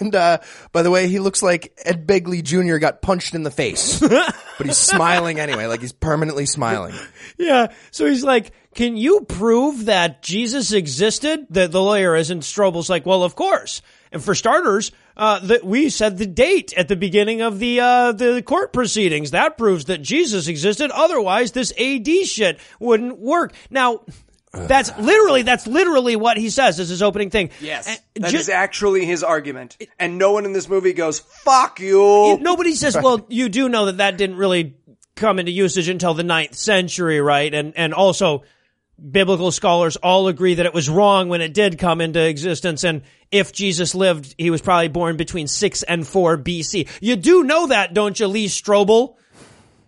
And uh, by the way, he looks like Ed Begley Jr. got punched in the face, but he's smiling anyway, like he's permanently smiling. Yeah. So he's like, can you prove that Jesus existed? The, the lawyer is, and Strobel's like, well, of course. And for starters, uh, that we said the date at the beginning of the, uh, the court proceedings. That proves that Jesus existed. Otherwise, this AD shit wouldn't work. Now, that's literally, that's literally what he says as his opening thing. Yes. And That ju- is actually his argument. And no one in this movie goes, fuck you. Nobody says, well, you do know that that didn't really come into usage until the ninth century, right? And, and also biblical scholars all agree that it was wrong when it did come into existence. And if Jesus lived, he was probably born between six and four BC. You do know that, don't you, Lee Strobel?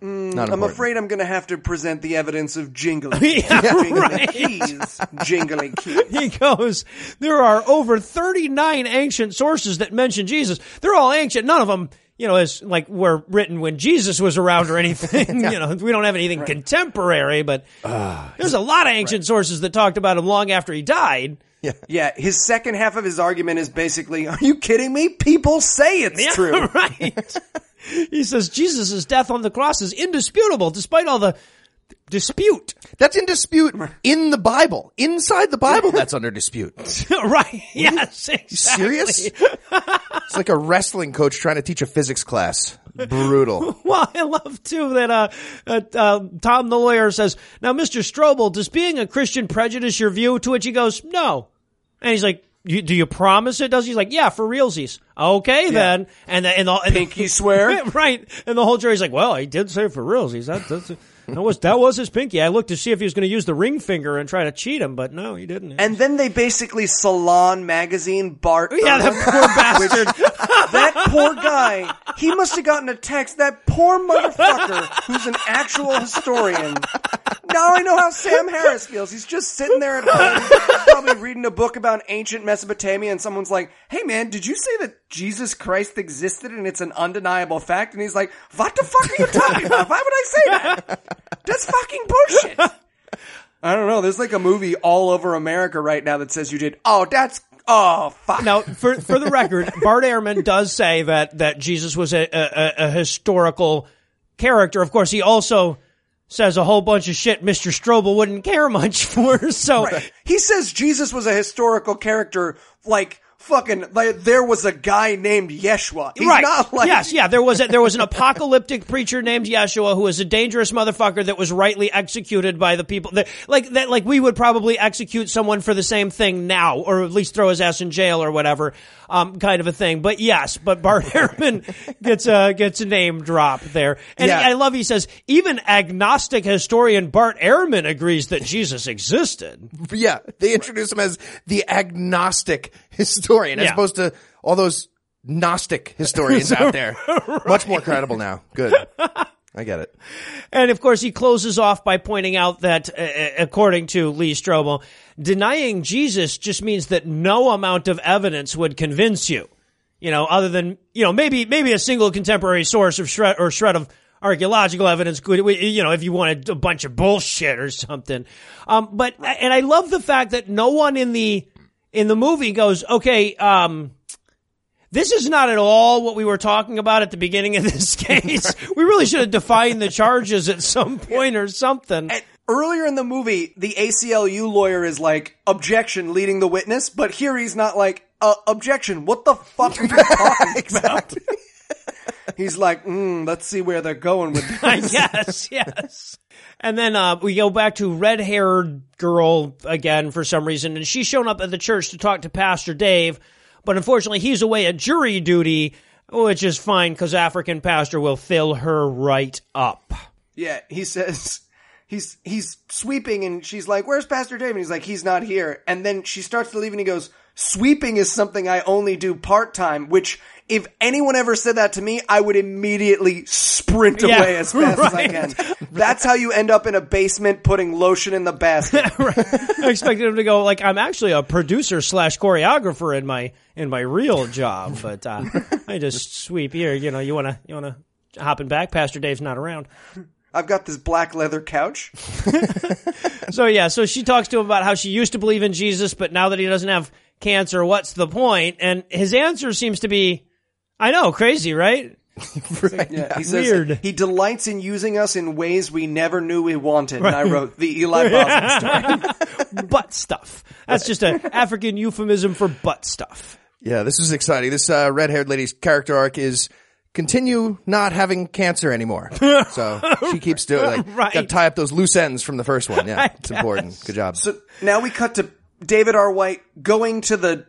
Mm, Not I'm important. afraid I'm going to have to present the evidence of jingling. Yeah, jingling right. keys. Jingling keys. He goes, there are over 39 ancient sources that mention Jesus. They're all ancient. None of them, you know, as like were written when Jesus was around or anything. You know, we don't have anything contemporary, but ah, there's a lot of ancient sources that talked about him long after he died. Yeah, his second half of his argument is basically, are you kidding me? People say it's true. right. He says Jesus' death on the cross is indisputable despite all the dispute. That's in dispute in the Bible. Inside the Bible, that's under dispute. right. Yes. Exactly. Serious? It's like a wrestling coach trying to teach a physics class. Brutal. Well, I love too that uh, uh, uh, Tom the lawyer says, "Now, Mr. Strobel, does being a Christian prejudice your view?" To which he goes, "No," and he's like, you, "Do you promise it does?" He's like, "Yeah, for realsies." Okay, then, and the, and the and Pinky swear? right? And the whole jury's like, "Well, he did say for realsies." That, that's, that was that was his pinky. I looked to see if he was going to use the ring finger and try to cheat him, but no, he didn't. And then they basically Salon magazine Bart. yeah, that poor bastard. That poor guy, he must have gotten a text. That poor motherfucker, who's an actual historian. Now I know how Sam Harris feels. He's just sitting there at home, probably reading a book about ancient Mesopotamia, and someone's like, "Hey, man, did you say that Jesus Christ existed and it's an undeniable fact?" And he's like, "What the fuck are you talking about? Why would I say that? That's fucking bullshit." I don't know. There's like a movie all over America right now that says you did. Oh, that's oh fuck. Now, for for the record, Bart Ehrman does say that that Jesus was a, a, a historical character. Of course, he also says a whole bunch of shit Mr. Strobel wouldn't care much for. So, He says Jesus was a historical character, like fucking like there was a guy named Yeshua. He's right? not like yes, yeah. There was a, there was an apocalyptic preacher named Yeshua who was a dangerous motherfucker that was rightly executed by the people that like that like we would probably execute someone for the same thing now, or at least throw his ass in jail or whatever, um, kind of a thing. But yes, but Bart Ehrman gets a gets a name drop there, and Yeah. I love he says even agnostic historian Bart Ehrman agrees that Jesus existed. Yeah, they introduce him as the agnostic historian as Yeah. opposed to all those Gnostic historians out there. Much more credible now. Good. I get it. And of course, he closes off by pointing out that, uh, according to Lee Strobel, denying Jesus just means that no amount of evidence would convince you. You know, other than you know maybe maybe a single contemporary source of shred or shred of archaeological evidence could you know if you wanted a bunch of bullshit or something. Um, but and I love the fact that no one in the in the movie goes okay. Um, this is not at all what we were talking about at the beginning of this case. we really should have defined the charges at some point or something. And earlier in the movie, the ACLU lawyer is like, objection, leading the witness, but here he's not like, uh, objection, what the fuck are you talking about? he's like, mm, let's see where they're going with this. yes, yes. And then uh, we go back to red haired girl again for some reason, and she's shown up at the church to talk to Pastor Dave. But unfortunately, he's away at jury duty, which is fine because African pastor will fill her right up. Yeah, he says he's he's sweeping and she's like, "Where's Pastor Dave?" And he's like, "He's not here." And then she starts to leave and he goes, "Sweeping is something I only do part-time," which if anyone ever said that to me, I would immediately sprint Yeah, away as fast as I can. That's how you end up in a basement putting lotion in the basket. I expected him to go like I'm actually a producer slash choreographer in my in my real job, but uh, I just sweep here. You know, you wanna you wanna hopping back. Pastor Dave's not around. I've got this black leather couch. So yeah, so she talks to him about how she used to believe in Jesus, but now that he doesn't have cancer, what's the point? And his answer seems to be, I know, crazy, right? Yeah, he says Weird. he delights in using us in ways we never knew we wanted. And I wrote the Eli Bosman story. butt stuff. That's just an African euphemism for butt stuff. Yeah, this is exciting. This uh, red-haired lady's character arc is continue not having cancer anymore. So she keeps doing like Right. got to tie up those loose ends from the first one. Yeah, it's important. Good job. So now we cut to David R. White going to the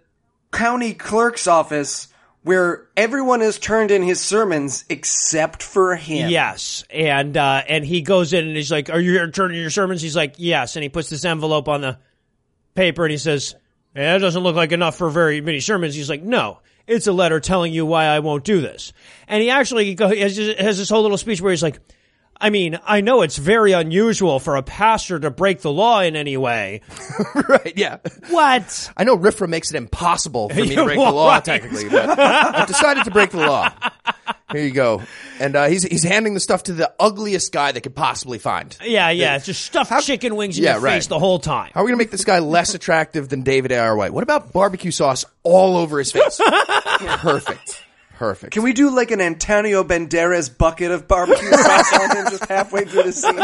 county clerk's office where everyone has turned in his sermons except for him. Yes, and uh, and he goes in and he's like, "Are you here turning your sermons?" He's like, "Yes," and he puts this envelope on the paper and he says, "Yeah, it doesn't look like enough for very many sermons." He's like, "No." It's a letter telling you why I won't do this. And he actually has, has this whole little speech where he's like, I mean, I know it's very unusual for a pastor to break the law in any way. right? Yeah. What? I know RFRA makes it impossible for me to break the law, right. technically, but I've decided to break the law. Here you go. And uh, he's he's handing the stuff to the ugliest guy they could possibly find. Yeah, yeah. It's just stuffed chicken wings in Yeah, your right. face the whole time. How are we going to make this guy less attractive than David A.R. White? What about barbecue sauce all over his face? Perfect. Perfect. Can we do like an Antonio Banderas bucket of barbecue sauce on him just halfway through the scene?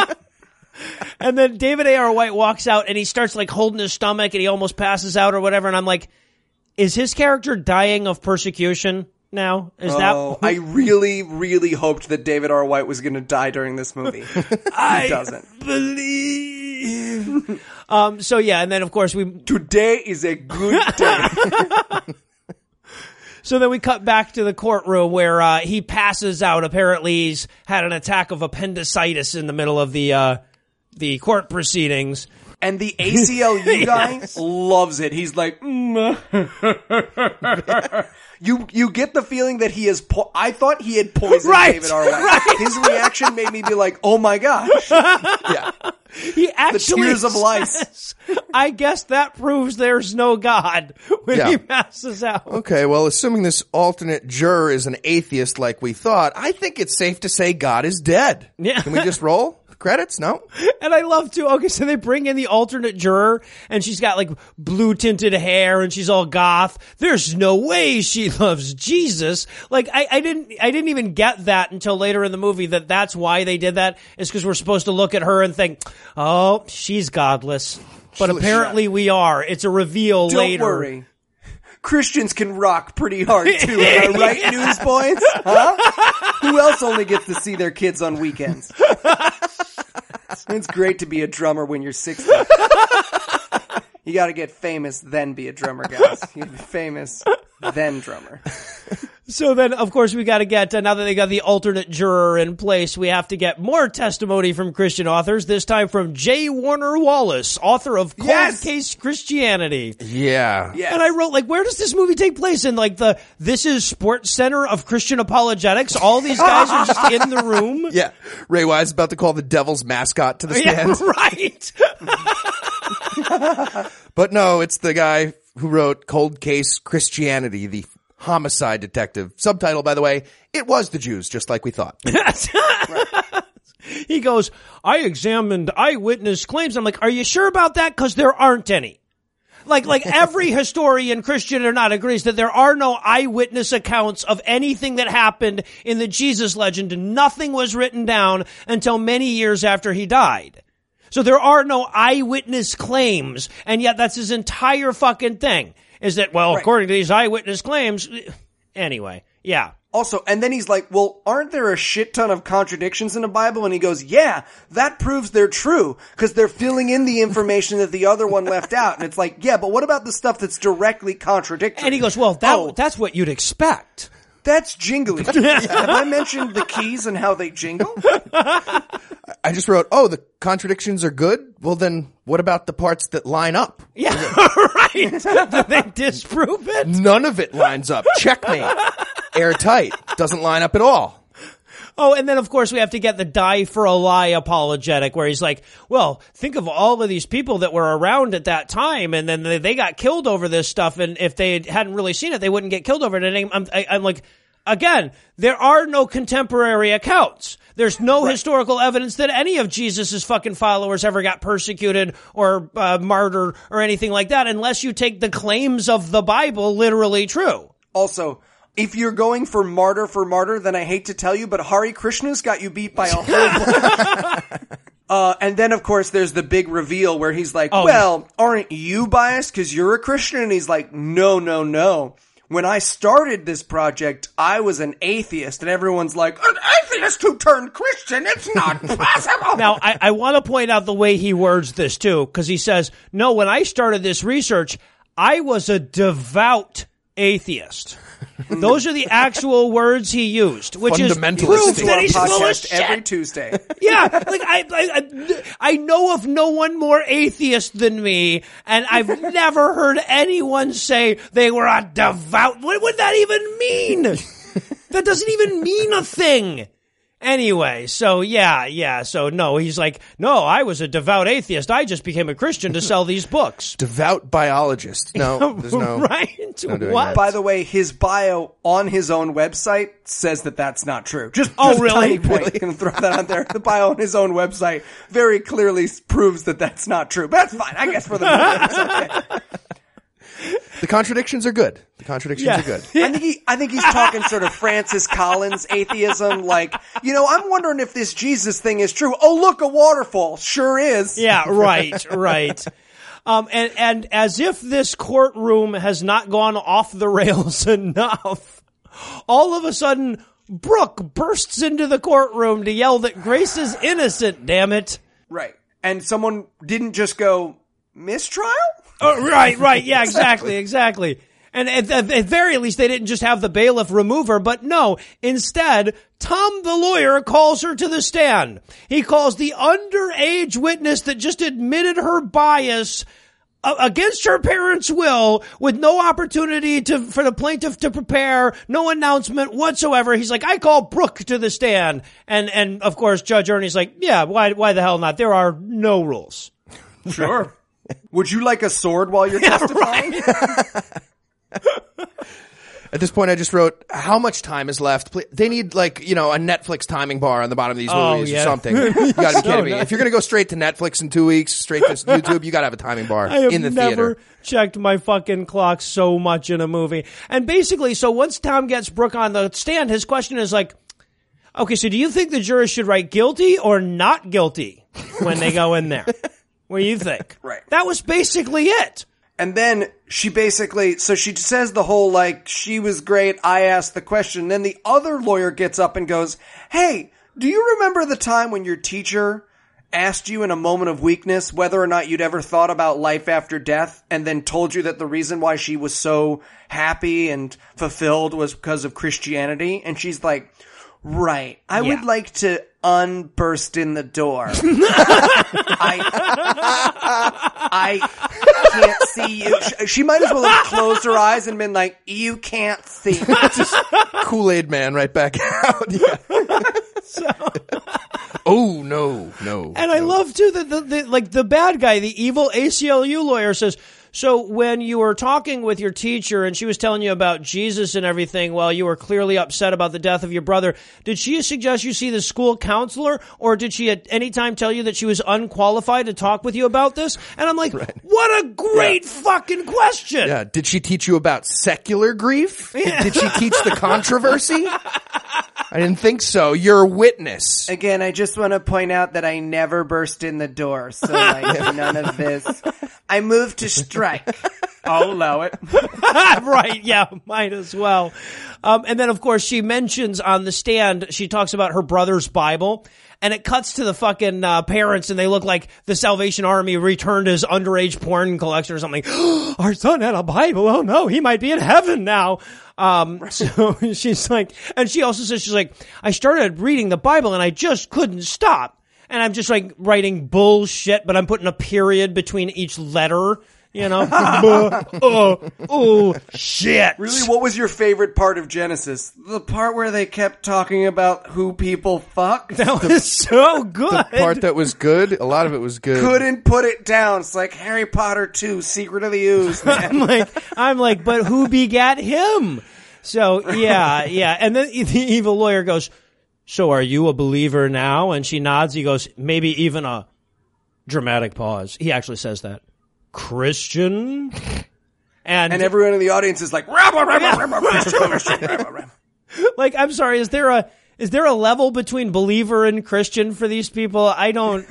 And then David A.R. White walks out and he starts like holding his stomach and he almost passes out or whatever. And I'm like, is his character dying of persecution now? Is Oh, that I really, really hoped that David R. White was going to die during this movie. he doesn't. believe? um. So yeah, and then of course we. Today is a good day. So then we cut back to the courtroom where uh, he passes out. Apparently, he's had an attack of appendicitis in the middle of the uh, the court proceedings. And the ACLU guy loves it. He's like, mm. You you get the feeling that he is. Po- I thought he had poisoned Right, David R. White. His reaction made me be like, oh my gosh, yeah. He actually The tears of lice. says, I guess that proves there's no God when Yeah. he passes out. Okay, well, assuming this alternate juror is an atheist like we thought, I think it's safe to say God is dead. Yeah. Can we just roll? Credits? No? And I love to. Okay, so they bring in the alternate juror, and she's got like blue tinted hair, and she's all goth. There's no way she loves Jesus. Like I, I didn't, I didn't even get that until later in the movie that that's why they did that. Is because we're supposed to look at her and think, oh, she's godless. But apparently we are. It's a reveal Don't later. worry. Christians can rock pretty hard too. Am I right, newsboys? Huh? Who else only gets to see their kids on weekends? It's great to be a drummer when you're 60. You gotta get famous, then be a drummer, guys. You get famous, then drummer. So then, of course, we got to get, uh, now that they got the alternate juror in place, we have to get more testimony from Christian authors, this time from J. Warner Wallace, author of Cold Yes! Case Christianity. Yeah. Yes. And I wrote, like, where does this movie take place? In, like, the This is Sports Center of Christian Apologetics? All these guys are just in the room? Yeah. Ray Wise is about to call the devil's mascot to the Yeah, stand. right. But no, it's the guy who wrote Cold Case Christianity, the homicide detective. Subtitle, by the way, it was the Jews, just like we thought. He goes, I examined eyewitness claims. I'm like, are you sure about that? Cause there aren't any. Like, like every historian, Christian or not, agrees that there are no eyewitness accounts of anything that happened in the Jesus legend. Nothing was written down until many years after he died. So there are no eyewitness claims, and yet that's his entire fucking thing. Is that, well, according to these eyewitness claims, anyway, yeah. Also, and then he's like, well, aren't there a shit ton of contradictions in the Bible? And he goes, yeah, that proves they're true because they're filling in the information that the other one left out. And it's like, yeah, but what about the stuff that's directly contradictory? And he goes, well, that, Oh. that's what you'd expect. That's jingly. Have I mentioned the keys and how they jingle? I just wrote, oh, the contradictions are good. Well, then what about the parts that line up? Yeah, right. Did they disprove it? None of it lines up. Checkmate. Airtight. Doesn't line up at all. Oh, and then of course we have to get the die for a lie apologetic where he's like, well, think of all of these people that were around at that time and then they, got killed over this stuff. And if they hadn't really seen it, they wouldn't get killed over it. And I'm, I, I'm like, again, there are no contemporary accounts. There's no historical evidence that any of Jesus's fucking followers ever got persecuted or uh, martyred or anything like that unless you take the claims of the Bible literally true. Also, if you're going for martyr for martyr, then I hate to tell you, but Hare Krishna's got you beat by a whole Uh, and then of course there's the big reveal where he's like, Oh, well, aren't you biased because you're a Christian? And he's like, no, no, no. When I started this project, I was an atheist and everyone's like, an atheist who turned Christian? It's not possible. Now, I, I want to point out the way he words this too, because he says, no, when I started this research, I was a devout atheist. Those are the actual words he used, which is Fundamentalist proof that he's full of shit. every Tuesday. Yeah, like I, I, I, I know of no one more atheist than me, and I've never heard anyone say they were a devout. What would that even mean? that doesn't even mean a thing. Anyway, so yeah, yeah, so no, he's like, no, I was a devout atheist. I just became a Christian to sell these books. Devout biologist. No, there's no. right? doing what? that. By the way, his bio on his own website says that that's not true. Just, Oh, just a really? tiny point. Gonna throw that out there. The bio on his own website very clearly proves that that's not true. But that's fine. I guess for the movie, it's okay. The contradictions are good. The contradictions Yeah. are good. I think he, I think he's talking sort of Francis Collins atheism. Like, you know, I'm wondering if this Jesus thing is true. Oh, look, a waterfall. Sure is. Yeah, right, right. Um, and, and as if this courtroom has not gone off the rails enough, all of a sudden, Brooke bursts into the courtroom to yell that Grace is innocent, damn it. Right. And someone didn't just go mistrial. Oh, right, right. Yeah, exactly, exactly. And at the at very least, they didn't just have the bailiff remove her, but no. Instead, Tom the lawyer calls her to the stand. He calls the underage witness that just admitted her bias uh, against her parents' will, with no opportunity to for the plaintiff to prepare, no announcement whatsoever. He's like, I call Brooke to the stand, and and of course, Judge Ernie's like, Yeah, why why the hell not? There are no rules. Sure. Would you like a sword while you're testifying? At this point, I just wrote, how much time is left? Pl- They need like, you know, a Netflix timing bar on the bottom of these Oh, movies yeah. or something. You gotta be kidding me. If you're gonna go straight to Netflix in two weeks, straight to YouTube, you gotta have a timing bar I have in the never theater. checked my fucking clock so much in a movie. And basically, so once Tom gets Brooke on the stand, his question is like, okay, so do you think the jurors should write guilty or not guilty when they go in there? What do you think? Right. That was basically it. And then she basically, so she says the whole like, she was great, I asked the question. Then the other lawyer gets up and goes, Hey, do you remember the time when your teacher asked you in a moment of weakness whether or not you'd ever thought about life after death and then told you that the reason why she was so happy and fulfilled was because of Christianity? And she's like, Right. I Yeah. would like to unburst in the door. I I can't see you. She, she might as well have closed her eyes and been like, "You can't see." Kool Aid Man right back out. Yeah. oh no, no. And I love too that the, the like the bad guy, the evil ACLU lawyer says, so when you were talking with your teacher and she was telling you about Jesus and everything while you were clearly upset about the death of your brother, did she suggest you see the school counselor or did she at any time tell you that she was unqualified to talk with you about this? And I'm like, what a great fucking question. Yeah. Did she teach you about secular grief? Did she teach the controversy? I didn't think so. You're a witness. Again, I just want to point out that I never burst in the door, so like none of this. I moved to strike. I'll allow it. right. Yeah. Might as well. Um, and then of course she mentions on the stand, she talks about her brother's Bible and it cuts to the fucking uh, parents and they look like the Salvation Army returned his underage porn collection or something. Our son had a Bible. Oh no, he might be in heaven now. Um, so she's like, and she also says, she's like, I started reading the Bible and I just couldn't stop. And I'm just like writing bullshit, but I'm putting a period between each letter. You know, oh, oh, shit. Really, what was your favorite part of Genesis? The part where they kept talking about who people fuck? That was so good. Part that was good. A lot of it was good. Couldn't put it down. It's like Harry Potter 2, Secret of the Ooze, I'm like, I'm like, but who begat him? So yeah, yeah. And then the evil lawyer goes, so are you a believer now? And she nods. He goes, maybe even a dramatic pause. He actually says that. Christian? And, and everyone in the audience is like, like, I'm sorry, is there a, is there a level between believer and Christian for these people? I don't.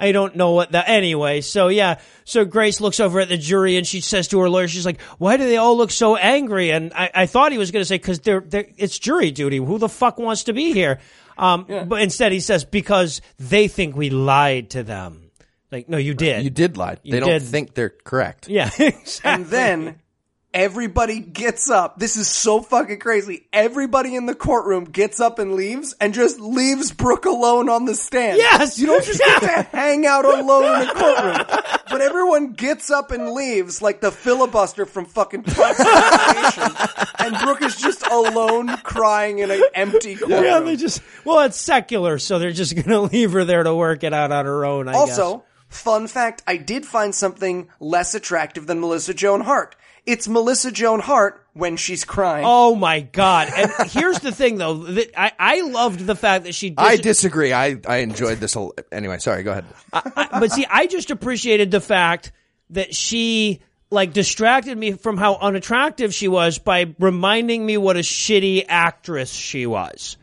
I don't know what that anyway. So yeah, so Grace looks over at the jury and she says to her lawyer, she's like, "Why do they all look so angry?" And I, I thought he was going to say because they're, they're it's jury duty. Who the fuck wants to be here? Um, but instead he says because they think we lied to them. Like, no, you did. You did lie. You they don't did. think they're correct. Yeah, exactly. And then everybody gets up. This is so fucking crazy. Everybody in the courtroom gets up and leaves and just leaves Brooke alone on the stand. Yes! You don't just get to hang out alone in the courtroom. But everyone gets up and leaves like the filibuster from fucking and And Brooke is just alone crying in an empty courtroom. yeah, they just well, it's secular, so they're just gonna leave her there to work it out on her own. I Also, guess. fun fact, I did find something less attractive than Melissa Joan Hart. It's Melissa Joan Hart when she's crying. Oh my god! And here's the thing, though. That I I loved the fact that she. Dis- I disagree. I, I enjoyed this. Whole, anyway, sorry. Go ahead. but see, I just appreciated the fact that she like distracted me from how unattractive she was by reminding me what a shitty actress she was.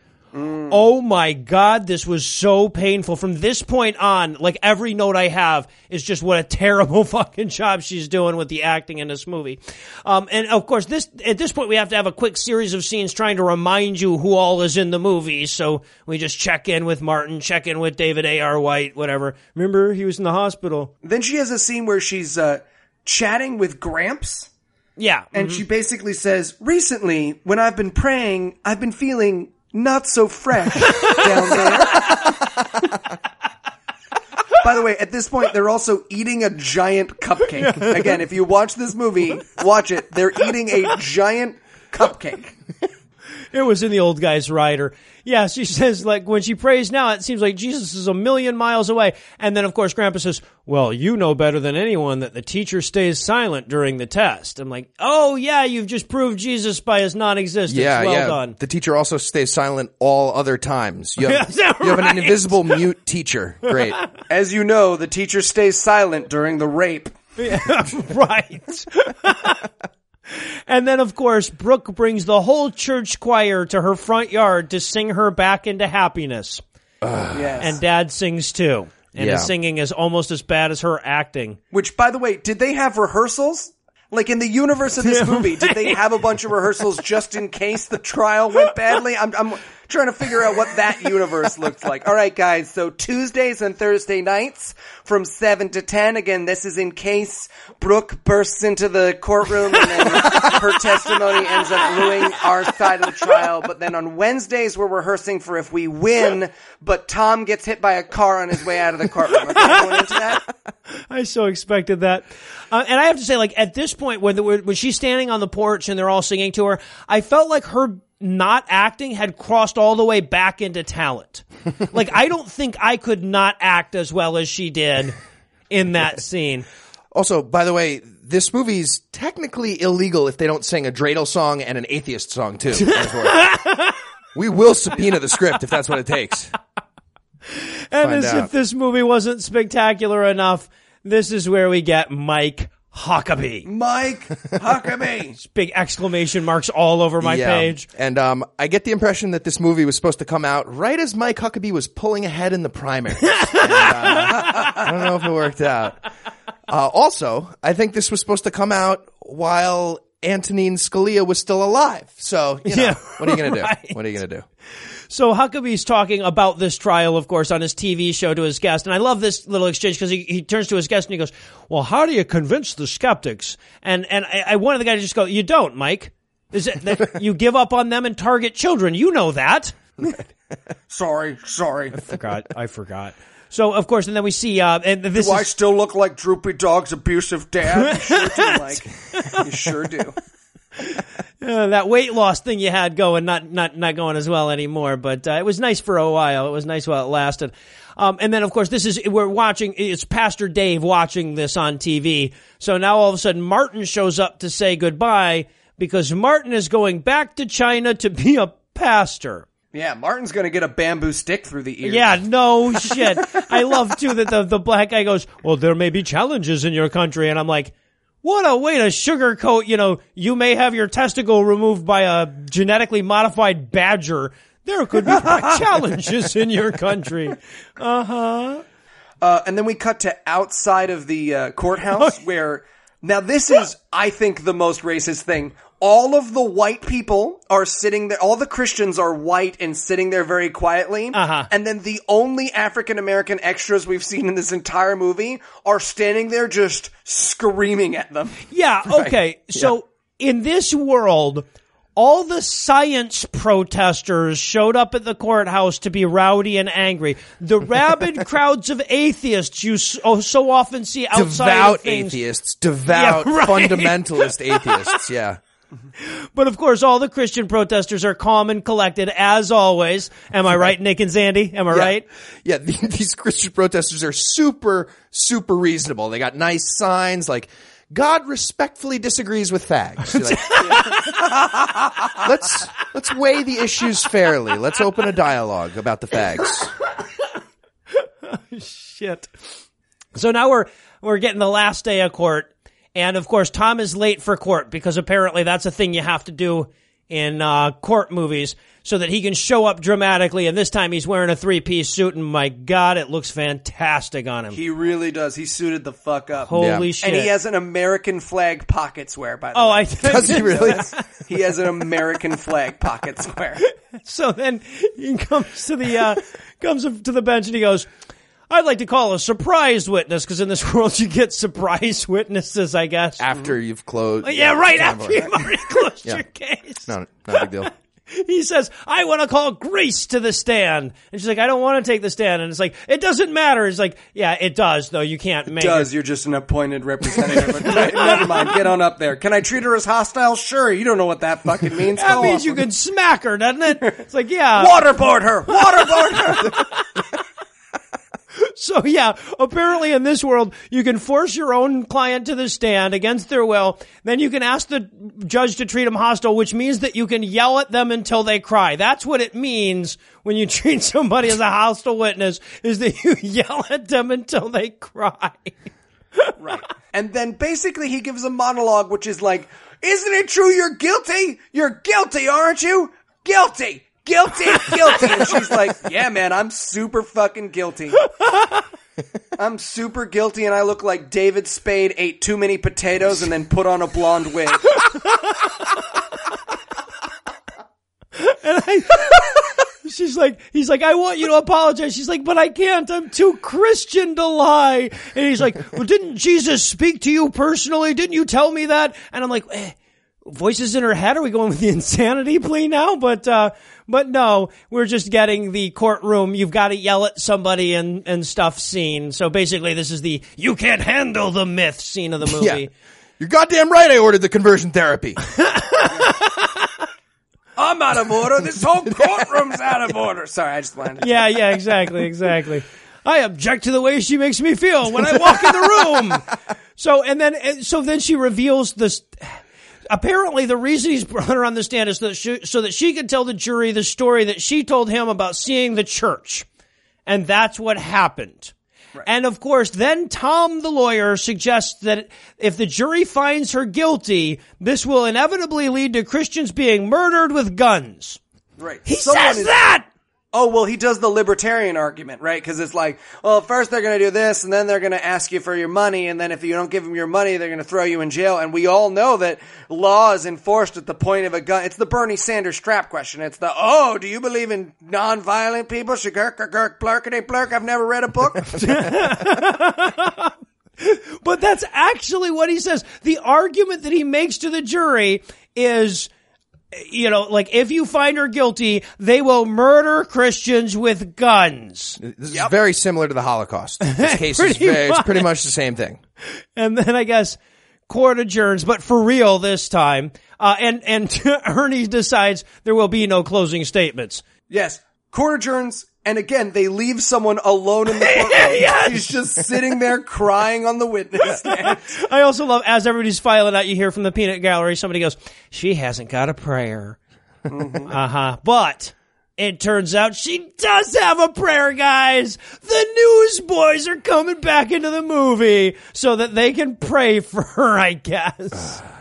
Oh my god, this was so painful. From this point on, like every note I have is just what a terrible fucking job she's doing with the acting in this movie. Um, and of course, this at this point we have to have a quick series of scenes trying to remind you who all is in the movie. So we just check in with Martin, check in with David A. R. White, whatever. Remember, he was in the hospital. Then she has a scene where she's uh, chatting with Gramps, Yeah, and she basically says, "Recently, when I've been praying, I've been feeling not so fresh down there." By the way, at this point, they're also eating a giant cupcake. Again, if you watch this movie, watch it. They're eating a giant cupcake. It was in the old guy's rider. Yeah, she says like when she prays now, it seems like Jesus is a million miles away. And then of course Grandpa says, "Well, you know better than anyone that the teacher stays silent during the test." I'm like, "Oh yeah, you've just proved Jesus by his non-existence. Yeah, well yeah. done." The teacher also stays silent all other times. You have, Is that you have an invisible mute teacher. Great. As you know, the teacher stays silent during the rape. right. And then, of course, Brooke brings the whole church choir to her front yard to sing her back into happiness. Yes. And Dad sings too. And Yeah. his singing is almost as bad as her acting. Which, by the way, did they have rehearsals? Like in the universe of this movie, did they have a bunch of rehearsals just in case the trial went badly? I'm, I'm trying to figure out what that universe looks like. All right, guys. So Tuesdays and Thursday nights from seven to ten. Again, this is in case Brooke bursts into the courtroom and then her testimony ends up ruining our side of the trial. But then on Wednesdays, we're rehearsing for if we win, but Tom gets hit by a car on his way out of the courtroom. Okay, going into that. I so expected that. Uh, and I have to say, like, at this point, when, the, when she's standing on the porch and they're all singing to her, I felt like her not acting had crossed all the way back into talent. like, I don't think I could not act as well as she did in that scene. Also, by the way, this movie's technically illegal if they don't sing a dreidel song and an atheist song too. We will subpoena the script if that's what it takes. And Find as out. if this movie wasn't spectacular enough, this is where we get Mike Huckabee. Mike Huckabee. Big exclamation marks all over my Yeah. page. And um, I get the impression that this movie was supposed to come out right as Mike Huckabee was pulling ahead in the primary. And, uh, I don't know if it worked out. Uh, also, I think this was supposed to come out while Antonin Scalia was still alive. So, you know, Yeah, what are you going to do? What are you going to do? So Huckabee's talking about this trial, of course, on his TV show to his guest. And I love this little exchange because he, he turns to his guest and he goes, well, how do you convince the skeptics? And, and I, I wanted the guy to just go, you don't, Mike. Is it that you give up on them and target children? You know that. Sorry, sorry. I Forgot. I forgot. So, of course, and then we see, uh, and this Do I is, still look like Droopy Dog's abusive dad? You sure do, Mike. You sure do. Uh, that weight loss thing you had going, not not not going as well anymore. But uh, it was nice for a while. It was nice while it lasted. Um, and then, of course, this is we're watching. It's Pastor Dave watching this on TV. So now all of a sudden, Martin shows up to say goodbye because Martin is going back to China to be a pastor. Yeah, Martin's gonna get a bamboo stick through the ear. Yeah, no shit. I love too that the the black guy goes, "Well, there may be challenges in your country," and I'm like. What a way to sugarcoat, you know, you may have your testicle removed by a genetically modified badger. There could be challenges in your country. Uh, huh. Uh, and then we cut to outside of the uh, courthouse where now this is, I think, the most racist thing. All of the white people are sitting there. All the Christians are white and sitting there very quietly. Uh-huh. And then the only African American extras we've seen in this entire movie are standing there just screaming at them. Yeah, okay. So in this world, all the science protesters showed up at the courthouse to be rowdy and angry. The rabid crowds of atheists you so, so often see outside Devout atheists, devout Yeah, right. fundamentalist atheists. Yeah. But of course, all the Christian protesters are calm and collected as always. Am I right, Nick and Sandy? Am I Yeah. right? Yeah, these Christian protesters are super, super reasonable. They got nice signs like, God respectfully disagrees with fags. Like, let's, let's weigh the issues fairly. Let's open a dialogue about the fags. Shit. So now we're we're getting the last day of court, and of course Tom is late for court because apparently that's a thing you have to do in uh, court movies so that he can show up dramatically. And this time he's wearing a three piece suit, and my God, it looks fantastic on him. He really does. He suited the fuck up. Holy Yeah. shit! And he has an American flag pocket square, by the oh, way. I Does he really? he has an American flag pocket square. So then he comes to the uh, comes up to the bench and he goes. I'd like to call a surprise witness because in this world you get surprise witnesses, I guess. After mm-hmm. you've closed. yeah, right after you've already closed Yeah. your case. No, not a big deal. He says, I want to call Grace to the stand. And she's like, I don't want to take the stand. And it's like, it doesn't matter. It's like, yeah, it does, though. You can't make it. Does it. you're just an appointed representative? Never mind. Get on up there. Can I treat her as hostile? Sure. You don't know what that fucking means. That Go means off. you can smack her, doesn't it? It's like, yeah. waterboard her. Waterboard her. So yeah, apparently in this world, you can force your own client to the stand against their will. Then you can ask the judge to treat them hostile, which means that you can yell at them until they cry. That's what it means when you treat somebody as a hostile witness, is that you yell at them until they cry. right. And then basically he gives a monologue, which is like, "Isn't it true you're guilty? You're guilty, aren't you? Guilty." Guilty, guilty. And she's like, yeah, man, I'm super fucking guilty. I'm super guilty and I look like David Spade ate too many potatoes and then put on a blonde wig. And I, she's like, he's like, I want you to apologize. She's like, but I can't. I'm too Christian to lie. And he's like, well, didn't Jesus speak to you personally? Didn't you tell me that? And I'm like, eh, voices in her head. Are we going with the insanity plea now? But, uh, but no, we're just getting the courtroom. You've got to yell at somebody and, and stuff scene. So basically this is the, you can't handle the myth scene of the movie. Yeah. You're goddamn right I ordered the conversion therapy. I'm out of order. This whole courtroom's out of order. Sorry, I just landed. Yeah, yeah, exactly, exactly. I object to the way she makes me feel when I walk in the room. So, and then, and so then she reveals this. Apparently, the reason he's brought her on the stand is so that she, so that she could tell the jury the story that she told him about seeing the church, and that's what happened. And of course, then Tom, the lawyer, suggests that if the jury finds her guilty, this will inevitably lead to Christians being murdered with guns. Right. He Someone says is- that. Oh, well, he does the libertarian argument, right? Because it's like, well, first they're going to do this, and then they're going to ask you for your money, and then if you don't give them your money, they're going to throw you in jail. And we all know that law is enforced at the point of a gun. It's the Bernie Sanders trap question. It's the, oh, do you believe in nonviolent people? Shagurk, gurk, blurkity blurk. I've never read a book. But that's actually what he says. The argument that he makes to the jury is, you know, like if you find her guilty, they will murder Christians with guns. This is very similar to the Holocaust. This case is Pretty very, it's pretty much. much the same thing. And then I guess court adjourns, but for real this time. Uh, and, and Ernie decides there will be no closing statements. yes. Court adjourns, and again, they leave someone alone in the courtroom. Yes. He's just sitting there crying on the witness stand. I also love as everybody's filing out, you hear from the peanut gallery, somebody goes, she hasn't got a prayer. Uh huh. But it turns out she does have a prayer, guys. The newsboys are coming back into the movie so that they can pray for her, I guess.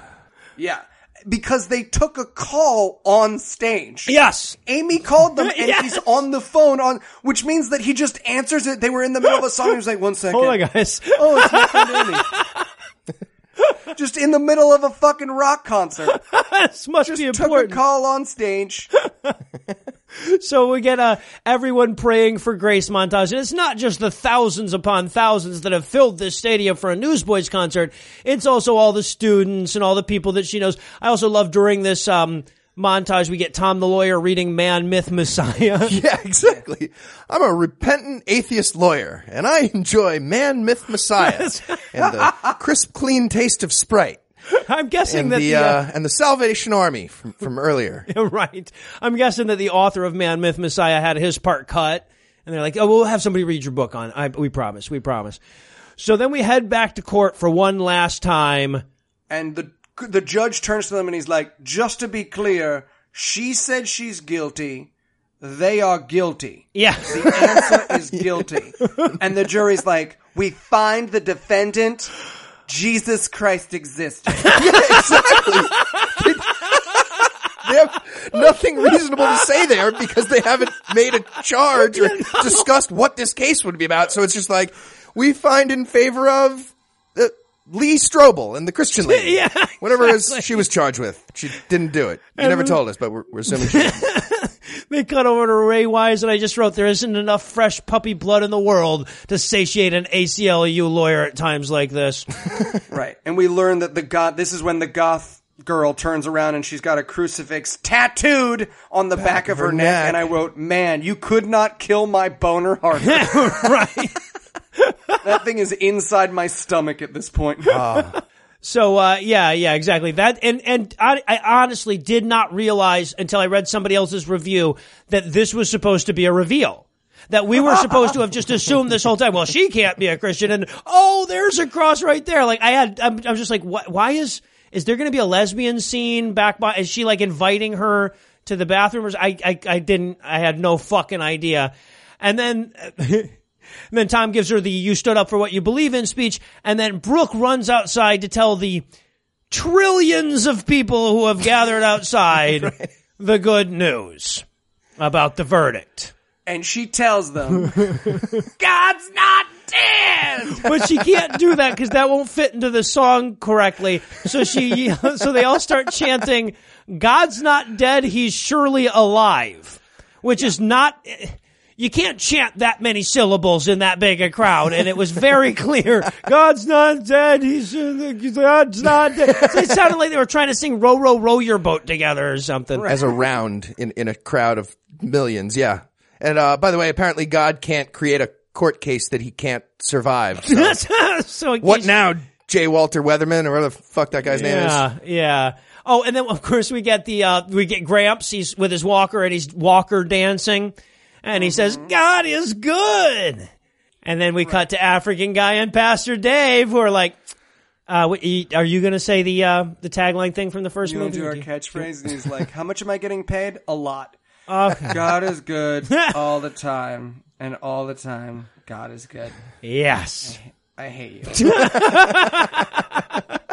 Yeah. Because they took a call on stage. yes. Amy called them and Yes. he's on the phone on, which means that he just answers it. They were in the middle of a song. He was like, one second. Hold on, guys. Oh, it's my friend Amy. just in the middle of a fucking rock concert. this must be Took a call on stage. So we get uh, everyone praying for grace montage. And it's not just the thousands upon thousands that have filled this stadium for a Newsboys concert. It's also all the students and all the people that she knows. I also love during this um, montage, we get Tom the lawyer reading Man, Myth, Messiah. Yeah, exactly. I'm a repentant atheist lawyer, and I enjoy Man, Myth, Messiah, and the crisp, clean taste of Sprite, I'm guessing and that the the, uh, uh, and the Salvation Army from, from earlier. right. I'm guessing that the author of Man, Myth, Messiah had his part cut. And they're like, oh, we'll have somebody read your book on. I, we promise. We promise. So then we head back to court for one last time. And the, the judge turns to them and he's like, just to be clear, she said she's guilty. They are guilty. Yeah. The answer is guilty. And the jury's like, we find the defendant. Jesus Christ existed. yeah, exactly. They have nothing reasonable to say there because they haven't made a charge or discussed what this case would be about. So it's just like we find in favor of Lee Strobel and the Christian lady. Yeah, whatever it was she was charged with. She didn't do it. You never told us, but we're, we're assuming she. They cut over to Ray Wise, and I just wrote, there isn't enough fresh puppy blood in the world to satiate an ACLU lawyer at times like this. Right. And we learn that the goth, this is when the goth girl turns around and she's got a crucifix tattooed on the back, of her, neck. neck. And I wrote, man, you could not kill my boner harder. right. That thing is inside my stomach at this point. So, uh, yeah, yeah, exactly. That, and, and I, I honestly did not realize until I read somebody else's review that this was supposed to be a reveal. That we were supposed to have just assumed this whole time. Well, she can't be a Christian, and oh, there's a cross right there. Like I had, I'm, I'm just like, what? Why is is there going to be a lesbian scene back by? Is she like inviting her to the bathroom? Or, I, I, I didn't. I had no fucking idea. And then, and then Tom gives her the "You stood up for what you believe in" speech, and then Brooke runs outside to tell the trillions of people who have gathered outside the good news about the verdict. and she tells them, God's not dead! but she can't do that because that won't fit into the song correctly. So she, so they all start chanting, "God's not dead; He's surely alive," which is not. You can't chant that many syllables in that big a crowd, and it was very clear. God's not dead. He's God's not dead. So it sounded like they were trying to sing "Row, row, row your boat" together or something. as a round in, in a crowd of millions. Yeah. And, uh, by the way, apparently God can't create a court case that he can't survive. So so what case- now, J. Walter Weatherman or whatever the fuck that guy's name is? Yeah, yeah. Oh, and then of course we get the uh we get Gramps. He's with his walker and he's walker dancing, and he says, "God is good." And then we cut to African guy and Pastor Dave, who are like, uh, what- "Are you going to say the uh the tagline thing from the first You want movie?" to do our catchphrase? And he's like, How much am I getting paid? A lot. Okay. God is good all the time. And all the time, God is good. yes. I hate you.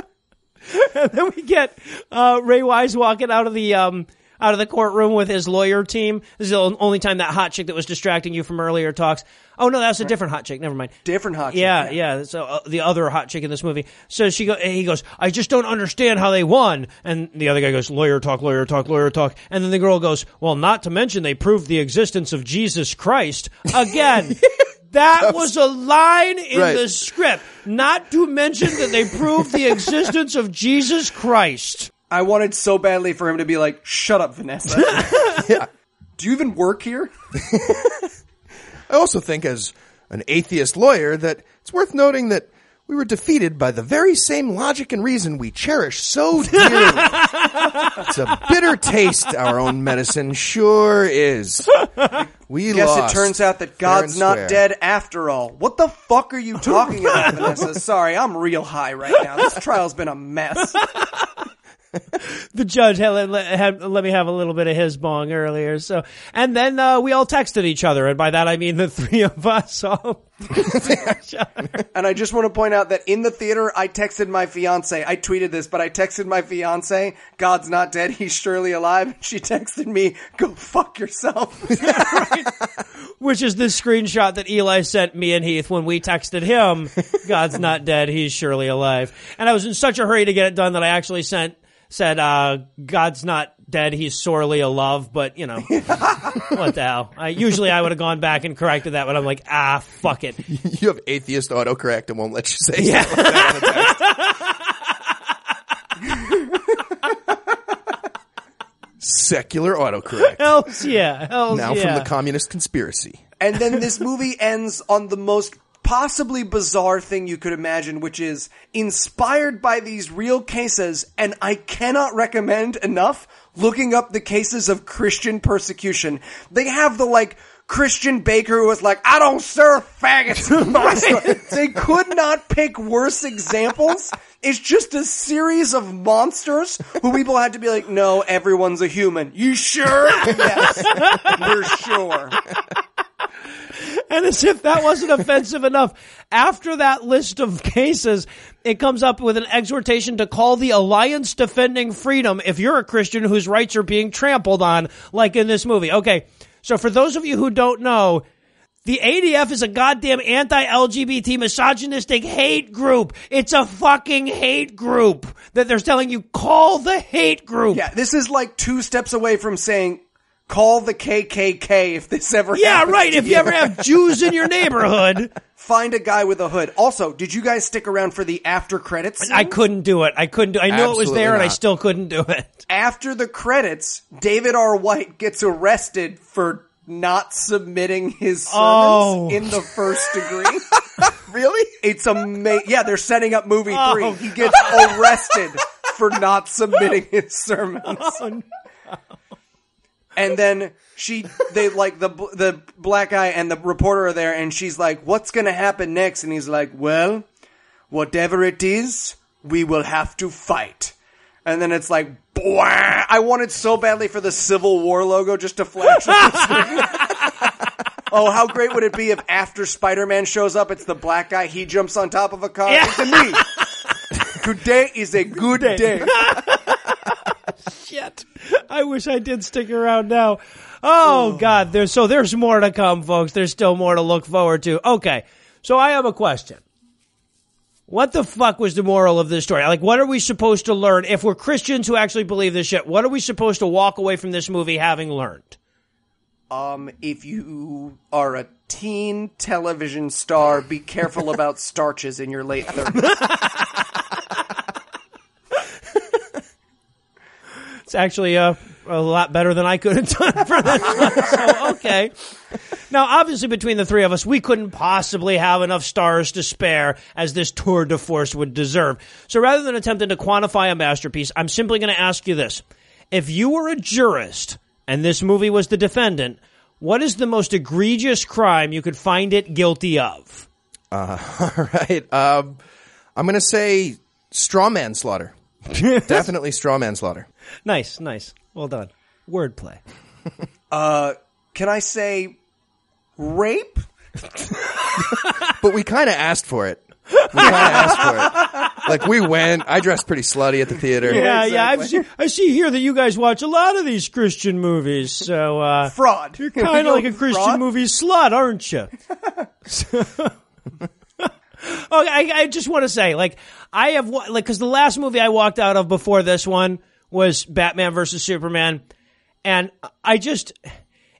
And then we get uh, Ray Wise walking out of the um, out of the courtroom with his lawyer team. This is the only time that hot chick that was distracting you from earlier talks. Oh no, that's a different hot chick. Never mind. Different hot chick, Yeah, yeah. yeah. So uh, the other hot chick in this movie. So she go. He goes. I just don't understand how they won. And the other guy goes, lawyer talk, lawyer talk, lawyer talk. And then the girl goes, well, not to mention they proved the existence of Jesus Christ again. That was a line in Right. the script. Not to mention that they proved the existence of Jesus Christ. I wanted so badly for him to be like, "Shut up, Vanessa." Yeah. Do you even work here? I also think, as an atheist lawyer, that it's worth noting that we were defeated by the very same logic and reason we cherish so dearly. it's a bitter taste, our own medicine sure is. We Guess lost. it turns out that God's not square. dead after all. What the fuck are you talking about, Vanessa? Sorry, I'm real high right now. This trial's been a mess. the judge had, let, had let me have a little bit of his bong earlier. So, and then uh, we all texted each other, and by that I mean the three of us all. And I just want to point out that in the theater, I texted my fiance. I tweeted this, but I texted my fiance, God's not dead, he's surely alive. She texted me, go fuck yourself. Which is the screenshot that Eli sent me and Heath when we texted him, God's not dead, he's surely alive. And I was in such a hurry to get it done that I actually sent, said, uh, God's not dead, he's sorely alive, but you know, what the hell. I, usually I would have gone back and corrected that, but I'm like, ah, fuck it. You have atheist autocorrect and won't let you say Yeah. something like that on. Secular autocorrect. Hells yeah, hells Now yeah. from the communist conspiracy. And then this movie ends on the most possibly bizarre thing you could imagine, which is inspired by these real cases, and I cannot recommend enough looking up the cases of Christian persecution. They have the like Christian baker who was like, I don't serve faggots in my store. They could not pick worse examples. It's just a series of monsters who people had to be like, no, everyone's a human. You sure? yes, we're sure. And as if that wasn't offensive enough, after that list of cases, it comes up with an exhortation to call the Alliance Defending Freedom if you're a Christian whose rights are being trampled on, like in this movie. Okay, so for those of you who don't know, the ADF is a goddamn anti-LGBT misogynistic hate group. It's a fucking hate group that they're telling you call the hate group. Yeah, this is like two steps away from saying, call the KKK if this ever Yeah, happens right. to If you ever have Jews in your neighborhood, Find a guy with a hood. Also, did you guys stick around for the after credits? scene? I couldn't do it. I couldn't do I knew it was Absolutely there and I not. still couldn't do it. After the credits, David R. White gets arrested for not submitting his sermons Oh. in the first degree. Really? It's amazing. Yeah, they're setting up movie oh, three. He gets arrested for not submitting his sermons. Oh, And then she, they like the the black guy and the reporter are there, and she's like, "What's gonna happen next?" And he's like, "Well, whatever it is, we will have to fight." And then it's like, Bwah! I wanted so badly for the Civil War logo just to flash. on the screen. oh, how great would it be if after Spider-Man shows up, it's the black guy, he jumps on top of a car. Yeah. A me. Today is a good day. Shit. I wish I did stick around now. Oh God, there's so there's more to come, folks. There's still more to look forward to. Okay. So I have a question. What the fuck was the moral of this story? Like, what are we supposed to learn if we're Christians who actually believe this shit? What are we supposed to walk away from this movie having learned? Um, if you are a teen television star, be careful about starches in your late 30s. It's actually uh, a lot better than I could have done for this one. So, okay. Now, obviously, between the three of us, we couldn't possibly have enough stars to spare as this tour de force would deserve. So rather than attempting to quantify a masterpiece, I'm simply going to ask you this. If you were a jurist and this movie was the defendant, what is the most egregious crime you could find it guilty of? All right. Um, I'm going to say straw manslaughter. Definitely straw manslaughter. Nice, nice. Well done. Wordplay. Uh, Can I say rape? But we kind of asked for it. We kind of asked for it. like we went. I dressed pretty slutty at the theater. Yeah, yeah. I've seen, I see here that you guys watch a lot of these Christian movies. So uh, Fraud. you're kind of like a Christian Fraud? movie slut, aren't you? Okay, I, I just want to say, like, I have like because the last movie I walked out of before this one was Batman versus Superman, and I just.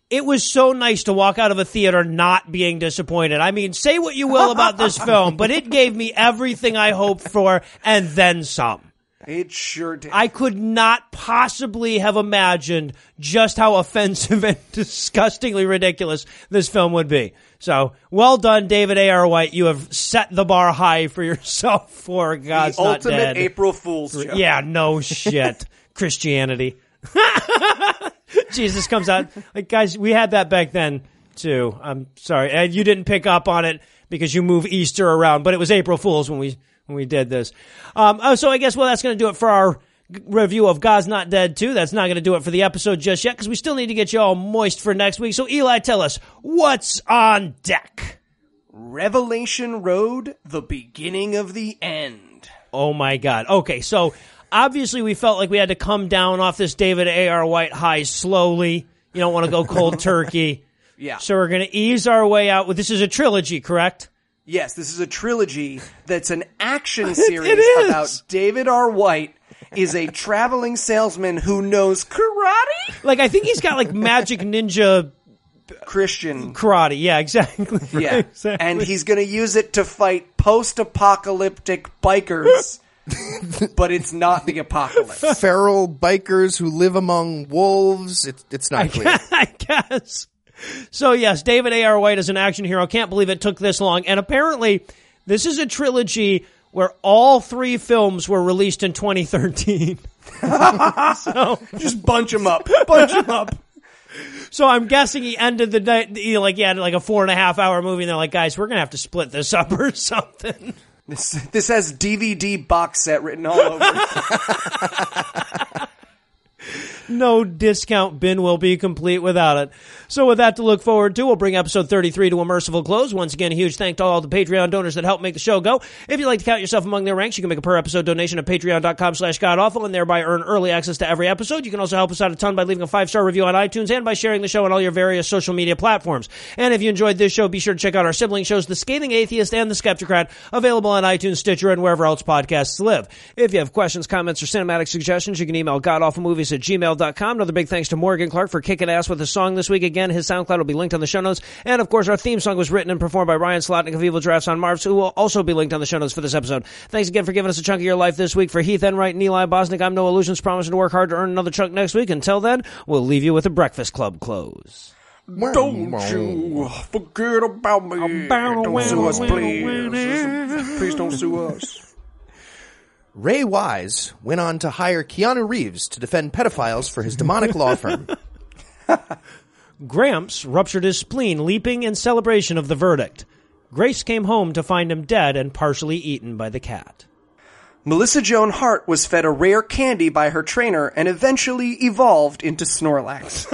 It was so nice to walk out of a theater not being disappointed. I mean, say what you will about this film, but it gave me everything I hoped for and then some. It sure did. I could not possibly have imagined just how offensive and disgustingly ridiculous this film would be. So, well done, David A.R. White. You have set the bar high for yourself for God's the ultimate Dead. April Fool's joke. Yeah, no shit. Christianity. Jesus comes out. Like, guys, we had that back then too. I'm sorry. And you didn't pick up on it because you move Easter around, but it was April Fool's when we, when we did this. Um, oh, so I guess, well, that's going to do it for our review of God's Not Dead 2. That's not going to do it for the episode just yet because we still need to get you all moist for next week. So Eli, tell us what's on deck. Revelation Road, the beginning of the end. Oh my God. Okay, so obviously we felt like we had to come down off this David A.R. White high slowly. You don't want to go cold turkey. Yeah. So we're going to ease our way out. With This is a trilogy, correct? Yes, this is a trilogy that's an action series about David R. White is a traveling salesman who knows karate? Like, I think he's got like magic ninja Christian. karate. Yeah, exactly. Yeah. exactly. And he's going to use it to fight post-apocalyptic bikers. but it's not the apocalypse. Feral bikers who live among wolves. It's it's not clear. I guess. So yes, David A.R. White is an action hero. Can't believe it took this long. And apparently, this is a trilogy where all three films were released in 2013. so Just bunch them up. Bunch them up. So I'm guessing he ended the night, you know, like he had like a four and a half hour movie, and they're like, guys, we're gonna have to split this up or something. This, this has DVD box set written all over it. No discount bin will be complete without it. So with that to look forward to, we'll bring episode 33 to a merciful close. Once again, a huge thank to all the Patreon donors that help make the show go. If you'd like to count yourself among their ranks, you can make a per episode donation at patreon.com slash godawful and thereby earn early access to every episode. You can also help us out a ton by leaving a five star review on iTunes and by sharing the show on all your various social media platforms. And if you enjoyed this show, be sure to check out our sibling shows, The Scathing Atheist and The Skeptocrat, available on iTunes, Stitcher, and wherever else podcasts live. If you have questions, comments, or cinematic suggestions, you can email godawfulmovies at gmail.com. Another big thanks to Morgan Clarke for kicking ass with his song this week. Again, his SoundCloud will be linked on the show notes. And of course, our theme song was written and performed by Ryan Slotnick of Evil Drafts on Marvs, who will also be linked on the show notes for this episode. Thanks again for giving us a chunk of your life this week. For Heath Enright and Eli Bosnick, I'm Noah Lugeons, promising to work hard to earn another chunk next week. Until then, we'll leave you with a Breakfast Club close. Don't you forget about me. Don't sue us, please. Please don't sue us. Ray Wise went on to hire Keanu Reeves to defend pedophiles for his demonic law firm. Gramps ruptured his spleen leaping in celebration of the verdict. Grace came home to find him dead and partially eaten by the cat. Melissa Joan Hart was fed a rare candy by her trainer and eventually evolved into Snorlax.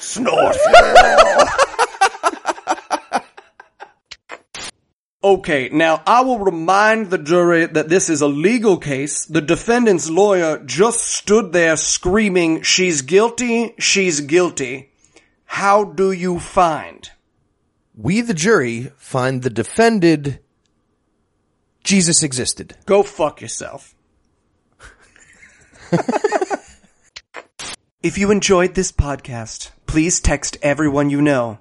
Snort. Okay, now I will remind the jury that this is a legal case. The defendant's lawyer just stood there screaming, she's guilty, she's guilty. How do you find? We, the jury, find the defended Jesus existed. Go fuck yourself. if you enjoyed this podcast, please text everyone you know.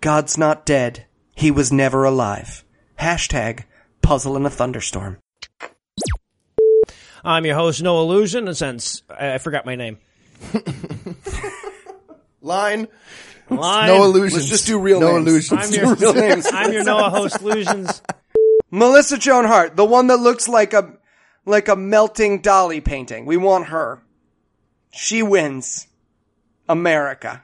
God's not dead. He was never alive. Hashtag puzzle in a thunderstorm. I'm your host, No Illusion, and since I I forgot my name. Line. Line. No illusions. Let's just do real no names. illusions. I'm your, Real names. I'm your Noah host, Illusions. Melissa Joan Hart, the one that looks like a like a melting Dalí painting. We want her. She wins. America.